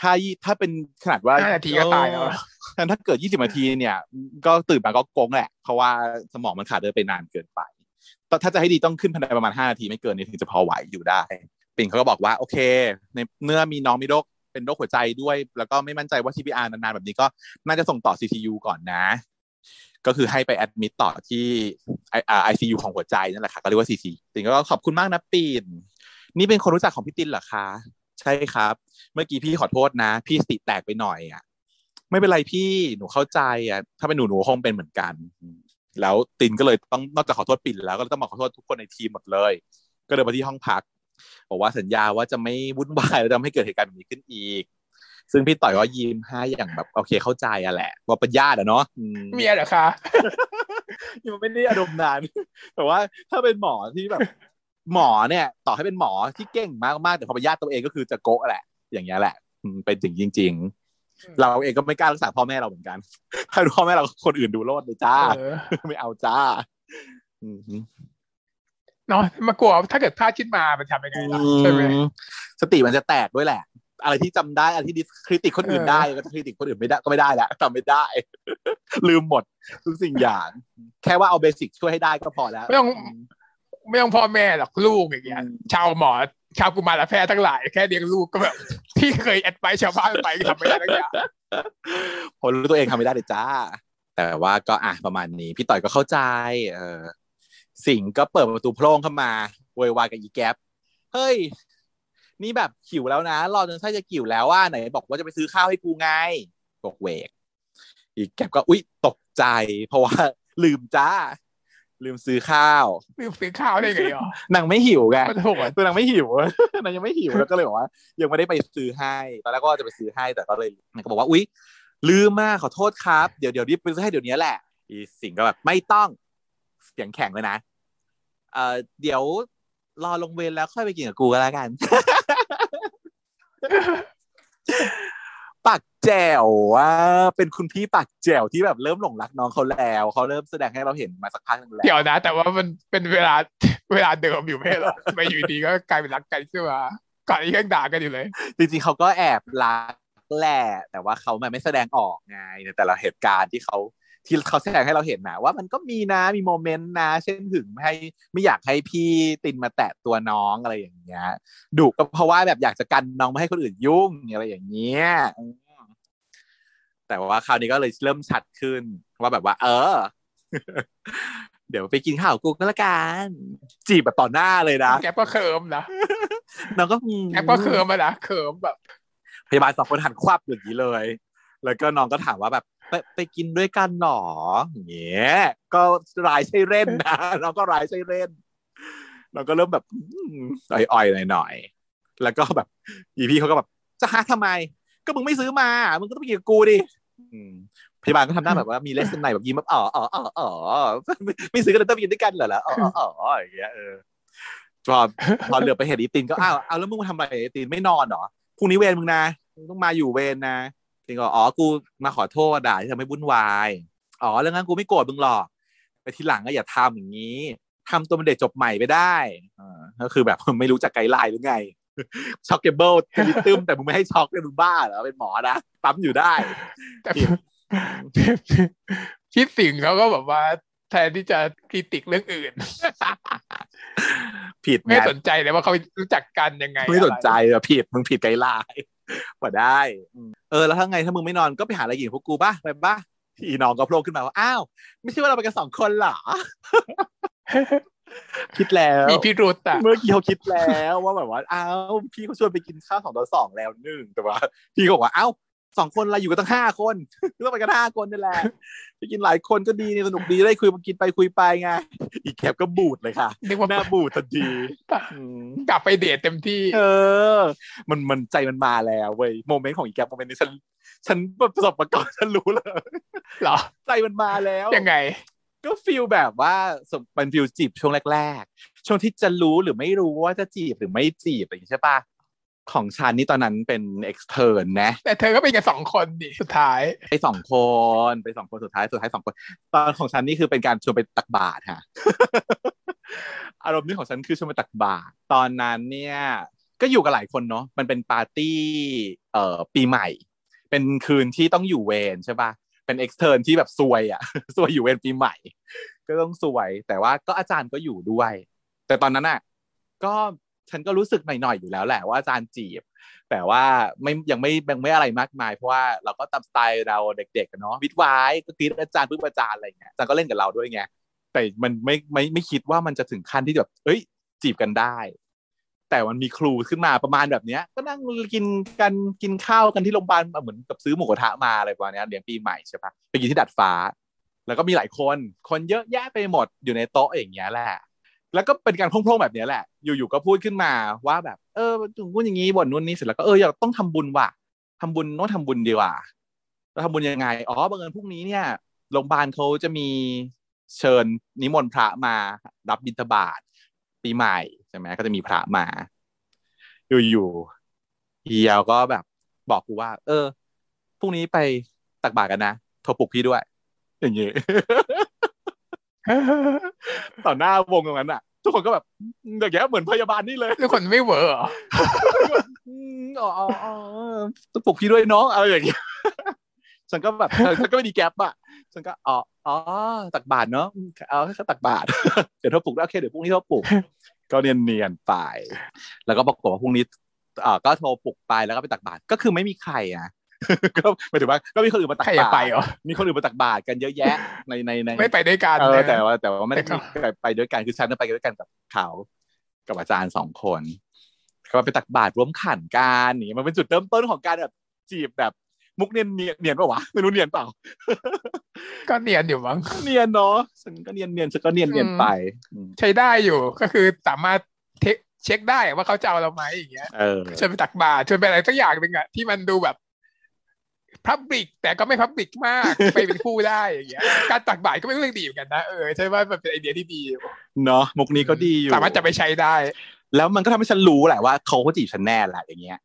ถ้ายี่ถ้าเป็นขนาดว่าห้านาทีก็ตายแล้วเออแต่ถ้าเกิด20นาทีเนี่ย ก็ตื่นมาก็โกงแหละ เพราะว่าสมองมันขาดเลือดไปนานเกินไปแต่ถ้าจะให้ดีต้องขึ้นภายในประมาณ5นาทีไม่เกินนี้ถึงจะพอไหวอยู่ได้ปิ่นเขาก็บอกว่าโอเค ในเมื่อมีน้องมีโรคเป็นโรคหัวใจด้วย แล้วก็ไม่มั่นใจว่า CPR นานๆแบบนี้ก็น่าจะส่งต่อ CCU ก่อนนะ ก็คือให้ไปแอดมิดต่อที่ไอซียูของหัวใจนั่นแหละค่ะก็เรียกว่าซีซีปิ่นก็ขอบคุณมากนะปิ่นนี่เป็นคนรู้จักของพี่ตินเหรอคะ ใช่ครับ เมื่อกี้พี่ขอโทษนะ พี่สติแตกไปหน่อยอะ ไม่เป็นไรพี่หนูเข้าใจอะ ถ้าเป็นหนูหนูคงเป็นเหมือนกัน แล้วตินก็เลยต้องนอกจากขอโทษปิ่นแล้วก็ต้องมาขอโทษทุกคนในทีมหมดเลย ก็เดินมาที่ห้องพักบอกว่าสัญญาว่าจะไม่วุ่นวายแล้วจะไม่เกิดเหตุการณ์แบบนี้ขึ้นอีก ซึ่งพี่ต่อยก็ยิ้มให้อย่างแบบโอเคเข้าใจอะแหละ ว่าเป็นญาติอะเนาะอืมเมียเหรอคะยังไม่ได้อารมณ์นานแต่ว่าถ้าเป็นหมอที่แบบ หมอเนี่ย ต่อให้เป็นหมอที่เก่งมากๆแต่พอเป็นญาติตัวเองก็คือจะโกะแหละ อย่างเงี้ยแหละอืมเป็นจริงจริงอืมๆเราเองก็ไม่กล้ารักษาพ่อแม่เราเหมือนกันถ้าพ่อแม่เราคนอื่นดูโลดเลยจ้าเออไม่เอาจ้าอืมเนาะมากลัวถ้าเกิดพลาดขึ้นมามันทำยังไงล่ะใช่ไหมสติมันจะแตกด้วยแหละ อะไรที่จำได้อะไรที่คริติคคนอื่นเออได้ก็จะคริติคคนอื่นไม่ได้ก็ไม่ได้แล้วจำไม่ได้ ลืมหมดทุกสิ่งอย่าง แค่ว่าเอาเบสิกช่วยให้ได้ก็พอแล้ว ไม่ต้อง ไม่ต้องพ่อแม่หรอกลูกอย่างเงี้ยอืมชาวหมอชาวกุมารแพทย์ทั้งหลายแค่เลี้ยงลูกก็แบบที่เคยแอดไปชาวบ้านไปทำไม่ได้ทั้งอย่างผมรู้ตัวเองทำไม่ได้เลยจ้า แต่ว่าก็อะประมาณนี้ พี่ต่อยก็เข้าใจ เออสิงห์ก็เปิดประตูโพร่งเข้ามาโวยวายกับอีแก๊ปเฮ้ย นี่แบบขิวแล้วนะรอจนไส้จะกิ่วแล้วว่าไหนบอกว่าจะไปซื้อข้าวให้กูไงบอกเวก อีแก๊ปก็อุ๊ยตกใจ เพราะว่าลืมจ้า ลืมซื้อข้าวลืมซื้อข้าวได้ไงอะนางไม่หิวไงโอ้โหตัวนางไม่หิวนางยังไม่หิวแล้วก็เลยบอกว่า ยังไม่ได้ไปซื้อให้ตอนแรกก็จะไปซื้อให้แต่ก็เลยนางก็บอกว่าอุ๊ย ลืมมากขอโทษครับ เดี๋ยวเดี๋ยวรีบไปซื้อให้เดี๋ยวนี้แหละ อีสิงห์ก็แบบไม่ต้องเสียงแข็งเลยนะเอ่อเดี๋ยวรอลงเวรแล้วค่อยไปกินกับกูก็แล้วกัน ปากแจ๋วว่าเป็นคุณพี่ปากแจ๋วที่แบบเริ่มหลงรักน้องเขาแล้วเขาเริ่มแสดงให้เราเห็นมาสักพักหนึงแล้วเดี๋ยวนะ แต่ว่ามันเป็นเวลาเวลาเดิมอยู่ไม่ใช่เหรอไม่อยู่ดีก็กลายเป็นรักกันขึ้นมาก่อนนี้ยังด่ากันอยู่เลย จริงๆเขาก็แอบรักแหละแต่ว่าเขาไม่แสดงออกไงในแต่ละเหตุการณ์ที่เขา ที่เขาแสดงให้เราเห็นนะว่ามันก็มีนะมีโมเมนต์นะ เช่นถึงไม่ให้ไม่อยากให้พี่ตินมาแตะตัวน้องอะไรอย่างเงี้ยดุก็เพราะว่าแบบอยากจะกันน้องไม่ให้คนอื่นยุ่งอะไรอย่างเงี้ยอืมแต่ว่าคราวนี้ก็เลยเริ่มชัดขึ้น ว่าแบบว่า เออ เดี๋ยวไปกินข้าวกูก็แล้วกันจีบแบบต่อหน้าเลยนะแกก็เคิมนะน้องก็อืมแกก็เคิมมานะเคิมแบบพยาบาลสองคนหันควับอย่างนี้เลย แล้วก็น้องก็ถามว่าแบบ ไปไปกินด้วยกันหรออย่างเงี้ยก็รายใช่เล่นนะน้องก็รายใช่เล่นน้องก็เริ่มแบบอืมอ่อยๆหน่อยๆแล้วก็แบบอีพี่เขาก็แบบจะหาทำไม ก็มึงไม่ซื้อมา มึงก็ต้องไปกินกูดิอืมพยาบาลก็ทำหน้าแบบว่ามีเลสในแบบยิ้มแบบอ๋ออ๋ออ๋ออ๋อไม่ซื้อก็เลยต้องไปกินด้วยกันเหรอล้วอ๋ออ๋ออ๋ออย่างเงี้ยเออพอพอเหลือไปเห็นอีตินก็อ้าวเอาแล้วมึงมาทำอะไรอีตินไม่นอนเหรอพรุ่งนี้เวรมึงนะมึงต้องมาอยู่เวรนะ ตินก็อ๋อกูมาขอโทษด่าที่ทำให้วุ่นวายอ๋อเรื่องนั้นกูไม่โกรธมึงหรอกแต่ทีหลังก็อย่าทำอย่างนี้ทำตัวเป็นเด็กจบใหม่ไปได้อ่าก็คือแบบไม่รู้จัก guideline หรือไง shockable rhythm แต่มึงไม่ให้ช็อกเลยมึงบ้าเหรอเป็นหมอนะปั๊มอยู่ได้แต่พี่สิงห์เขาก็แบบว่าแทนที่จะ critic เรื่องอื่น ผิดไม่ไงสนใจเลยว่าเขารู้จักกันยังไง ไม่สนใจอะไรอะผิดมึงผิด guideline ว่าได้อืมเออแล้วถ้าไงถ้ามึงไม่นอนก็ไปหาอะไรกินพวกกูป่ะไปป่ะอีน้องก็โผล่ขึ้นมาว่าอ้าวไม่ใช่ว่าเราไปกันสองคนเหรอคิดแล้วมีพิรุษอะเมื่อกี้เขาคิดแล้วว่าแบบว่าอ้าวพี่เขาชวนไปกินข้าวสองต่อสองแล้วหนึ่งแต่ว่า พี่ก็บอกว่าอ้าว สองคนเราอยู่กันตั้งห้าคนต้องไปกันห้าคนนี่แหละไปกินหลายคนก็ดีนี่สนุกดีได้คุยมากินไปคุยไปไง อีกแคปก็บูดเลยค่ะนึกว่าหน้าบูดทันทีอืมกลับไปเดทเต็มที่ เออ มันมันใจมันมาแล้วเว้ย moment ของอีแกป moment นี้ฉันฉันประสบมาก่อนฉันรู้เลยเหรอใจมันมาแล้วยังไง ก็ feel แบบว่าสมเป็น feel จีบช่วงแรก ๆ ช่วงที่จะรู้หรือไม่รู้ว่าจะจีบหรือไม่จีบอะไรอย่างนี้ใช่ปะ ของฉันนี่ตอนนั้นเป็น extern นะ แต่เธอก็เป็นกันสองคนดิสุดท้ายไปสองคนไปสองคนสุดท้ายสุดท้ายสองคน ตอนของฉันนี่คือเป็นการชวนไปตักบาตรค่ะ อารมณ์นี้ของฉันคือชวนไปตักบาตรตอนนั้นเนี่ยก็อยู่กับหลายคนเนาะมันเป็นปาร์ตี้เอ่อปีใหม่ เป็นคืนที่ต้องอยู่เวรใช่ปะเป็น extern ที่แบบซวยอะซวยอยู่เวรปีใหม่ ก็ต้องซวย แต่ว่าก็อาจารย์ก็อยู่ด้วย แต่ตอนนั้นอะก็ ฉันก็รู้สึกหน่อยๆอยู่แล้วแหละว่าอาจารย์จีบ แต่ว่าไม่ยังไม่ยังไม่อะไรมากมาย เพราะว่าเราก็ตามสไตล์เราเด็กๆเนาะวิทย์วายก็กรีดอาจารย์ปึ๊บอาจารย์อะไรอย่างเงี้ยอาจารย์ก็เล่นกับเราด้วยไงแต่มันไม่ไม่ไม่คิดว่ามันจะถึงขั้นที่แบบเอ้ย จีบกันได้ แต่มันมีครูขึ้นมาประมาณแบบเนี้ย ก็นั่งกินกันกินข้าวกันที่โรงพยาบาลเหมือนกับซื้อหมูกระทะมาอะไรประมาณเนี้ยเลี้ยงปีใหม่ใช่ปะไปกินที่ดัดฟ้าแล้วก็มีหลายคน คนเยอะแยะไปหมดอยู่ในโต๊ะอย่างเงี้ยแหละ แล้วก็เป็นการพร่งๆแบบนี้แหละ อยู่ๆก็พูดขึ้นมาว่าแบบ เออถึงพูดอย่างนี้บ่นนู่นนี่เสร็จแล้วก็เอออยากต้องทำบุญว่ะทำบุญต้องทำบุญดีว่ะแล้วทำบุญยังไงอ๋อบังเอิญพรุ่งนี้เนี่ยโรงพยาบาลเขาจะมีเชิญนิมนต์พระมารับบิณฑบาตปีใหม่ใช่ไหมก็จะมีพระมา อยู่ๆเฮียก็แบบบอกกูว่า เออพรุ่งนี้ไปตักบาตรกันนะโทรปลุกพี่ด้วย อย่างเงี้ย ต่อหน้าวงตรงนั้นอะ ทุกคนก็แบบอย่างเงี้ยเหมือนพยาบาลนี่เลย ทุกคนไม่เวอร์เหรออืมอ๋ออ๋ออ๋อต้องปลุกพี่ด้วยน้องอะไรอย่างเงี้ยฉันก็แบบฉันก็ไม่มีแก๊ปอะฉันก็อ๋ออ๋อตักบาทเนาะเอาแค่ตักบาทเดี๋ยวโทรปลุกได้โอเคเดี๋ยวพรุ่งนี้โทรปลุกก็เนียนเนียนๆไป แล้วก็ปรากฏว่าพรุ่งนี้อ่าก็โทรปลุกไปแล้วก็ไปตักบาทก็คือไม่มีใครอะ ก็หมายถึงว่าก็มีคนอื่นมาตักใครบาจะตรไปเหรอมีคนอื่นมาตักบาตรกันเยอะแยะในในในไม่ไปด้วยกันเออนะแต่ว่าแต่ว่าไม่ได้แต่เขาไปไปด้วยกันคือฉันน่ะไปด้วยกันกับเขากับอาจารย์สองคนก็ไปตักบาตรร่วมขันกันนี่มันเป็นจุดเริ่มต้นของการแบบจีบแบบมุกเนียนเนียนเนียนเปล่าวะไม่รู้เนียนเปล่า ก็เนียนอยู่มั้งเนียนเนาะฉันก็เนียนเนียนฉันก็เนียนเนียนไปอืมใช้ได้อยู่ก็คือสามารถ test check ได้ว่าเขาจะเอาเราไหมอย่างเงี้ยเออชวนไปตักบาตรชวนไปอะไรสักอย่างหนึ่งอะที่มันดูแบบ public แต่ก็ไม่ public มากไปเป็นคู่ได้อย่างเงี้ยการตักบาตรก็เป็นเรื่องดีเหมือนกันนะเออใช่ว่ามันเป็นไอเดียที่ดีอยู่เนาะมุกนี้ก็ดีอยู่สามารถจะไปใช้ได้ แล้วมันก็ทำให้ฉันรู้แหละว่าเขาก็จีบฉันแน่แหละอย่างเงี้ย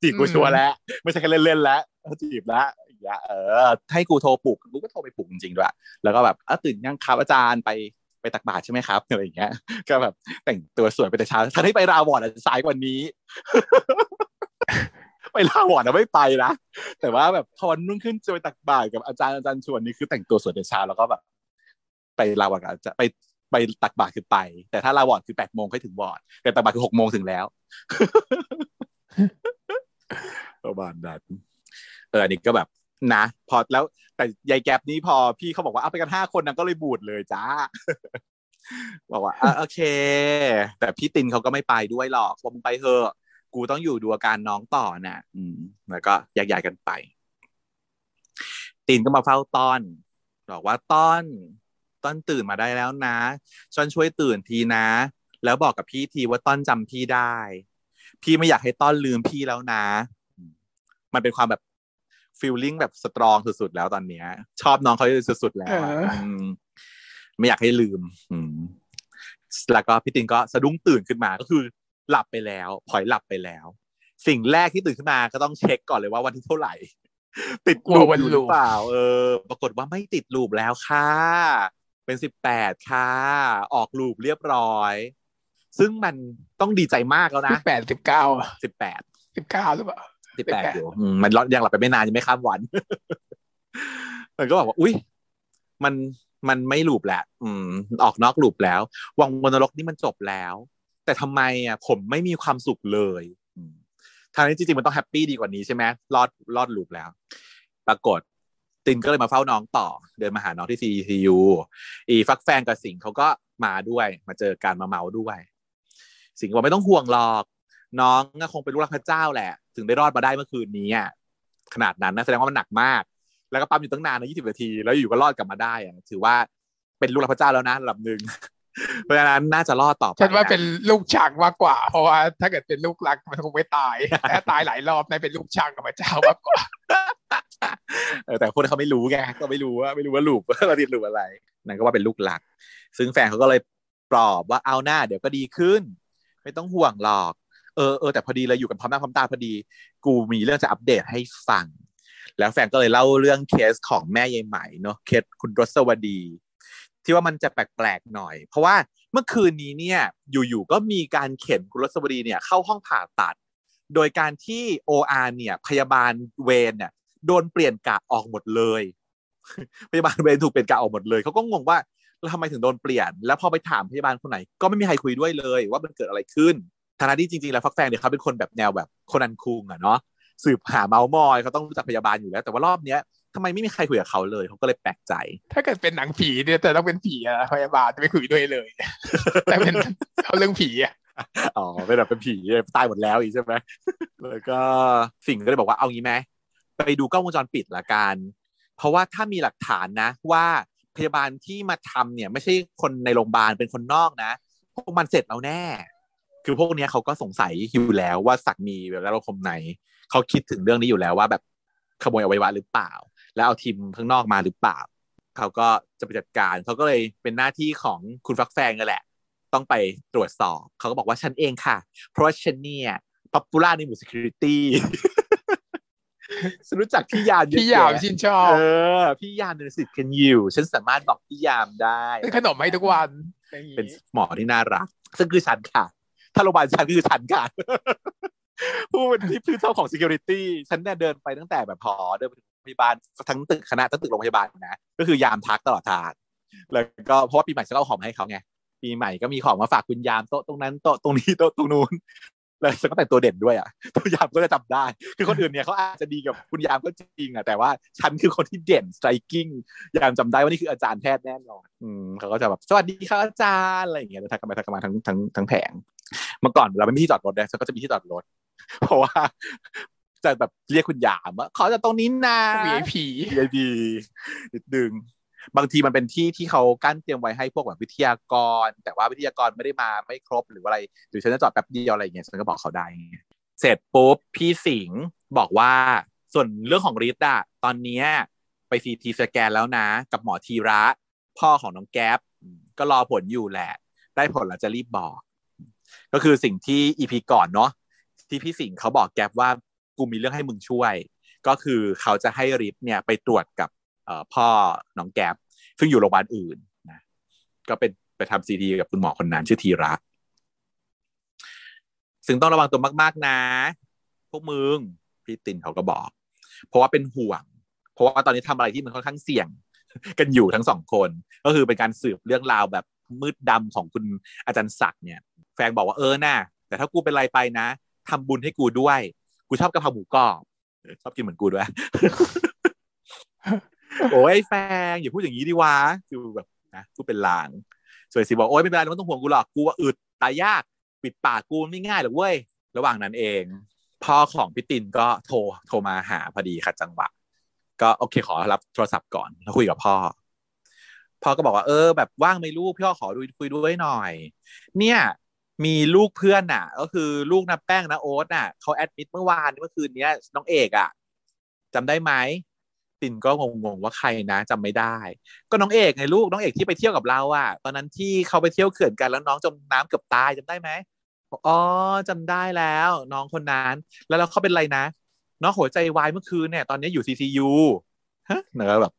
จีบกูอืมชัวร์แล้ว ไม่ใช่แค่เล่นๆแล้วจีบแล้วอย่างเงี้ยเออให้กูโทรปลุกกูก็โทรไปปลุกจริงๆด้วยแล้วก็แบบอะตื่นยังครับอาจารย์ไปไปตักบาตรใช่ไหมครับอะไรอย่างเงี้ย ก็แบบแต่งตัวสวยไปแต่เช้าทันที่ไป round ward อาจจะสายกว่านี้ ไป round ward อะไม่ไปนะแต่ว่าแบบพอวันรุ่งขึ้นจะไปตักบาตรกับอาจารย์อาจารย์ชวนนี่คือแต่งตัวสวยแต่เช้าแล้วก็แบบ ไป round ward กับอาจารย์ไปไปตักบาตรคือไป แต่ถ้า round ward คือแปดโมงค่อยถึงวอร์ดแต่ตักบาตรคือหกโมงถึงแล้วประมาณนั้นเอออันนี้ก็แบบนะ พอแล้วแต่ยายแก๊ปนี่พอพี่เขาบอกว่าเอาไปกันห้าคนนะก็เลยบูดเลยจ้าบอกว่าอะโอเค แต่พี่ตินเขาก็ไม่ไปด้วยหรอกว่ามึงไปเถอะ กูต้องอยู่ดูอาการน้องต่อน่ะ อืม แล้วก็แยกย้ายกันไปตินก็มาเฝ้าต้อน บอกว่าต้อนต้อนตื่นมาได้แล้วนะชอนช่วยตื่นทีนะ แล้วบอกกับพี่ทีว่าต้อนจำพี่ได้ พี่ไม่อยากให้ต้อนลืมพี่แล้วนะ มันเป็นความแบบฟีลลิ่งแบบสตรองสุดๆแล้วตอนเนี้ย ชอบน้องเขาสุดๆแล้วอะเอออืมไม่อยากให้ลืมอืมแล้วก็พี่ตินก็สะดุ้งตื่นขึ้นมาก็คือ หลับไปแล้วพลอยหลับไปแล้ว สิ่งแรกที่ตื่นขึ้นมาก็ต้องเช็คก่อนเลยว่าวันที่เท่าไหร่ ติดกลัวลูปวันอยู่หลูรืปอเปล่า เออ ปรากฏว่าไม่ติดลูปแล้วค่ะ เป็นสิบแปดค่ะ ออกลูปเรียบร้อย ซึ่งมันต้องดีใจมากแล้วสินะบแปดสิบเก้าสิบแปดสิบเก้าหรือเปล่าสิบแปด18อยู่อืมมันยังหลับไปไม่นานยังไม่ข้ามวัน มันก็บอกว่า อุ้ยมันมันไม่ลูปแหละ อืม ออกนอกลูปแล้ว วังวนนรกนี่มันจบแล้ว แต่ทำไมอะผมไม่มีความสุขเลยอืมทางนี้จริงๆมันต้องแฮปปี้ดีกว่านี้ใช่ไหมรอดรอดลูปแล้ว ปรากฏตินก็เลยมาเฝ้าน้องต่อ เดินมาหาน้องที่ CCU อีฟักแฟงกับสิงห์เขาก็มาด้วยมาเจอการมาเมาด้วย สิงห์ก็บอกไม่ต้องห่วงหรอก น้องก็คงเป็นลูกรักพระเจ้าแหละ ถึงได้รอดมาได้เมื่อคืนนี้อะขนาดนั้นนะแสดงว่ามันหนักมาก แล้วก็ปั๊มอยู่ตั้งนานนะยี่สิบนาที แล้วอยู่ก็รอดกลับมาได้อะถือว่าเป็นลูกรักพระเจ้าแล้วนะระดับหนึ่ง เพราะฉะนั้นน่าจะรอดต่อไปฉันว่าะเป็นลูกช่างมากกว่า เพราะว่าถ้าเกิดเป็นลูกรักมันคงไม่ตายแต่ตายหลายรอบนายเป็นลูกช่างกับพระเจ้ามากกว่าเออแต่คนเขาไม่รู้ไงก็ไม่รู้ว่าไม่รู้ว่าลูปเราติดลูปอะไรนั่นก็ว่าเป็นลูกหลัก ซึ่งแฟนเขาก็เลยปลอบว่าเอาหน้าเดี๋ยวก็ดีขึ้น ไม่ต้องห่วงหรอกเออเออแต่พอดีเราอยู่กันพร้อมหน้าพร้อมตาพอดี กูมีเรื่องจะอัปเดตให้ฟัง แล้วแฟนก็เลยเล่าเรื่องเคสของแม่ยายไหมเนาะเคสคุณรสวดี ที่ว่ามันจะแปลกๆหน่อย เพราะว่าเมื่อคืนนี้เนี่ยอยู่ๆก็มีการเข็นคุณรสวดีเนี่ยเข้าห้องผ่าตัด โดยการที่ OR เนี่ยพยาบาลเวรเนี่ยโดนเปลี่ยนกะออกหมดเลย พยาบาลเวรถูกเปลี่ยนกะออกหมดเลยเขาก็งงว่าแล้วทำไมถึงโดนเปลี่ยน แล้วพอไปถามพยาบาลคนไหน ก็ไม่มีใครคุยด้วยเลยว่ามันเกิดอะไรขึ้นทางที่จริงๆแล้วฟักแฟงเนี่ยเขาเป็นคนแบบแนวแบบคนอันคุงอะเนาะสืบหาเมาส์มอยเขาต้องรู้จักพยาบาลอยู่แล้ว แต่ว่ารอบเนี้ย ทำไมไม่มีใครคุยกับเขาเลยเขาก็เลยแปลกใจ ถ้าเกิดเป็นหนังผีเนี่ยแต่ต้องเป็นผีอะพยาบาลจะไม่คุยด้วยเลย แต่เป็นเขาเรื่องผีอะอ๋อเป็นแบบเป็นผีตายหมดแล้วอีกใช่ไหมแล้วก็สิ่งก็เลยบอกว่าเอางี้ไหมไปดูกล้องวงจรปิดละกันเพราะว่าถ้ามีหลักฐานนะ ว่าพยาบาลที่มาทำเนี่ย ไม่ใช่คนในโรงพยาบาลเป็นคนนอกนะพวกมันเสร็จแล้วแน่ คือพวกเนี้ยเขาก็สงสัยอยู่แล้วว่าสักมีแบบแล้วคมในเขาคิดถึงเรื่องนี้อยู่แล้วว่าแบบขโมยอวัยวะหรือเปล่า แล้วเอาทีมข้างนอกมาหรือเปล่า เขาก็จะไปจัดการเขาก็เลยเป็นหน้าที่ของคุณฟักแฟงกันแหละ ต้องไปตรวจสอบ เขาก็บอกว่าฉันเองค่ะ เพราะว่าฉันเนี่ยป๊อปปูล่าในหมู่ security ฉันรู้จักพี่ยามเยอะพี่ยามแยะชินชอบเออพี่ยามเป็นสิทธิ์กันอยู่ฉันสามารถบอกพี่ยามได้ซื้อขนมให้ทุกวัน เป็นหมอที่น่ารัก ซึ่งคือฉันค่ะ ถ้าโรงพยาบาลฉันคือฉันค่ะผู้เป็นที่พื้นเจ้าของ security ฉันเนี่ยเดินไปตั้งแต่แบบพอเดินไปถึงโรง พยาบาลทั้งตึกคณะทั้งตึกโรงพยาบาลนะก็คือยามทักตลอดทางแล้วก็เพราะว่าปีใหม่ฉันก็เอาของมให้เขาไงปีใหม่ก็มีของมาฝากคุณยามโต๊ะตรงนั้นโต๊ะตรงนี้โต๊ะตรงนู้นแล้วฉันก็แต่งตัวเด่นด้วยอะตัวยามก็จะจำได้ คือคนอื่นเนี่ยเขาอาจจะดีกับคุณยามก็จริงอะแต่ว่าฉันคือคนที่เด่น striking ยามจำได้ว่านี่คืออาจารย์แพทย์แน่นอนอืมเขาก็จะแบบสวัสดีครับอาจารย์อะไรอย่างเงี้ยแล้วทักกันไปทักกันมาทั้งทั้งทั้งแผงเมื่อก่อนเราไม่มีที่จอดรถเนี่ยฉันก็จะมีที่จอดรถเพราะว่า จะแบบเรียกคุณยามว่าขอจากตรงนี้นะ VIP VIP นิดนึงบางทีมันเป็นที่ที่เขากั้นเตรียมไว้ให้พวกแบบวิทยากร แต่ว่าวิทยากรไม่ได้มาไม่ครบหรืออะไรหรือฉันจะจอดแป๊บเดียวอะไรอย่างเงี้ยฉันก็บอกเขาได้ เสร็จปุ๊บพี่สิงห์บอกว่าส่วนเรื่องของฤทธิ์อะตอนเนี้ยไปซีทีสแกนแล้วนะ กับหมอทีระ พ่อของน้องแก๊ปก็รอผลอยู่แหละ ได้ผลแล้วจะรีบบอก ก็คือสิ่งที่อีพีก่อนเนาะที่พี่สิงห์เขาบอกแก๊ปว่า กูมีเรื่องให้มึงช่วย ก็คือเขาจะให้ริทธิ์เนี่ยไปตรวจกับพ่อพ่อน้องแก๊ปซึ่งอยู่โรงพยาบาลอื่นนะก็เป็นไปทำซีดีกับคุณหมอคนนั้นชื่อทีระซึ่งต้องระวังตัวมาก ๆ นะ พวกมึง พี่ตินเขาก็บอก เพราะว่าเป็นห่วง เพราะว่าตอนนี้ทำอะไรที่มันค่อนข้างเสี่ยงกันอยู่ทั้งสองคน ก็คือเป็นการสืบเรื่องราวแบบมืดดำของคุณอาจารย์ศักดิ์เนี่ย แฟนบอกว่าเออน่ะแต่ถ้ากูเป็นไรไปนะทำบุญให้กูด้วย กูชอบกะเพราหมูกรอบชอบกินเหมือนกูด้วยโอ้ยแฟงอย่าพูดอย่างนี้ดิวะคือแบบนะกูเป็นลางสวนสิบอกโอ้ยไม่เป็นไรไม่ต้องห่วงกูหรอกกูว่าอึดตายยากปิดปากกูไม่ง่ายหรอกเว้ยระหว่างนั้นเองพ่อของพี่ตินก็โทรโทรมาหาพอดีค่ะจังหวะ ก็โอเคขอรับโทรศัพท์ก่อนแล้วคุยกับพ่อพ่อก็บอกว่าเออแบบว่างไหมลูกพี่พ่อขอดูคุยด้วยหน่อย เนี่ย มีลูกเพื่อนน่ะ ก็คือลูกนับแป้งนะโอ๊ตน่ะเขาแอดมิดเมื่อวานเมื่อคืนนี้น้องเอกอะจำได้ไหมตินก็งงๆว่าใครนะจำไม่ได้ ก็น้องเอกไงลูกน้องเอกที่ไปเที่ยวกับเราอะ ตอนนั้นที่เขาไปเที่ยวเขื่อนกันแล้วน้องจมน้ำเกือบตายจำได้ไหมอ๋อจำได้แล้ว น้องคนนั้นแล้วเราเขาเป็นไรนะน้องหัวใจวายเมื่อคืนเนี่ยตอนนี้อยู่ CCU ฮะเนอแบบ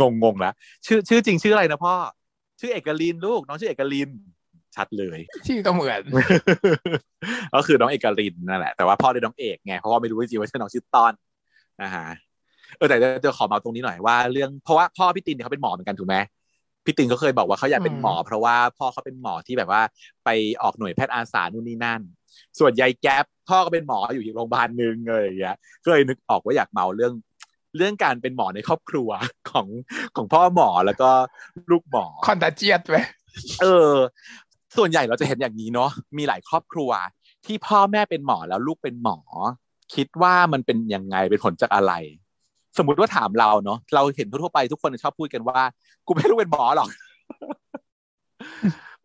งงงๆแล้วชื่อชื่อจริงชื่ออะไรนะพ่อ ชื่อเอกลินลูก น้องชื่อเอกลิน ชัดเลยชื่อก็เหมือน ก็คือน้องเอกลินนั่นแหละ แต่ว่าพ่อเรียกน้องเอกไงเพราะว่าไม่รู้จริงๆว่าชื่อน้องชื่อต้อนนะฮะเออแต่จะขอมาตรงนี้หน่อยว่าเรื่องเพราะว่าพ่อพี่ตินเนี่ยเขาเป็นหมอเหมือนกันถูกไหมพี่ตินก็เคยบอกว่าเขาอยากเป็นหมอ เพราะว่าพ่อเขาเป็นหมอที่แบบว่า ไปออกหน่วยแพทย์อาสานู่นนี่นั่น ส่วนยายแก๊ปพ่อก็เป็นหมออยู่ที่โรงพยาบาลหนึ่งเลยอย่างเงี้ยก็เลยนึกออกว่าอยากเมาเรื่องเรื่องการเป็นหมอในครอบครัวของของพ่อหมอแล้วก็ลูกหมอคอนตาเจียตไหมเออ ส่วนใหญ่เราจะเห็นอย่างนี้เนาะมีหลายครอบครัว ที่พ่อแม่เป็นหมอแล้วลูกเป็นหมอ คิดว่ามันเป็นยังไงเป็นผลจากอะไร สมมุติว่าถามเราเนาะเราเห็นทั่วไปทุกคนชอบพูดกันว่า กูไม่ให้ลูกเป็นหมอหรอก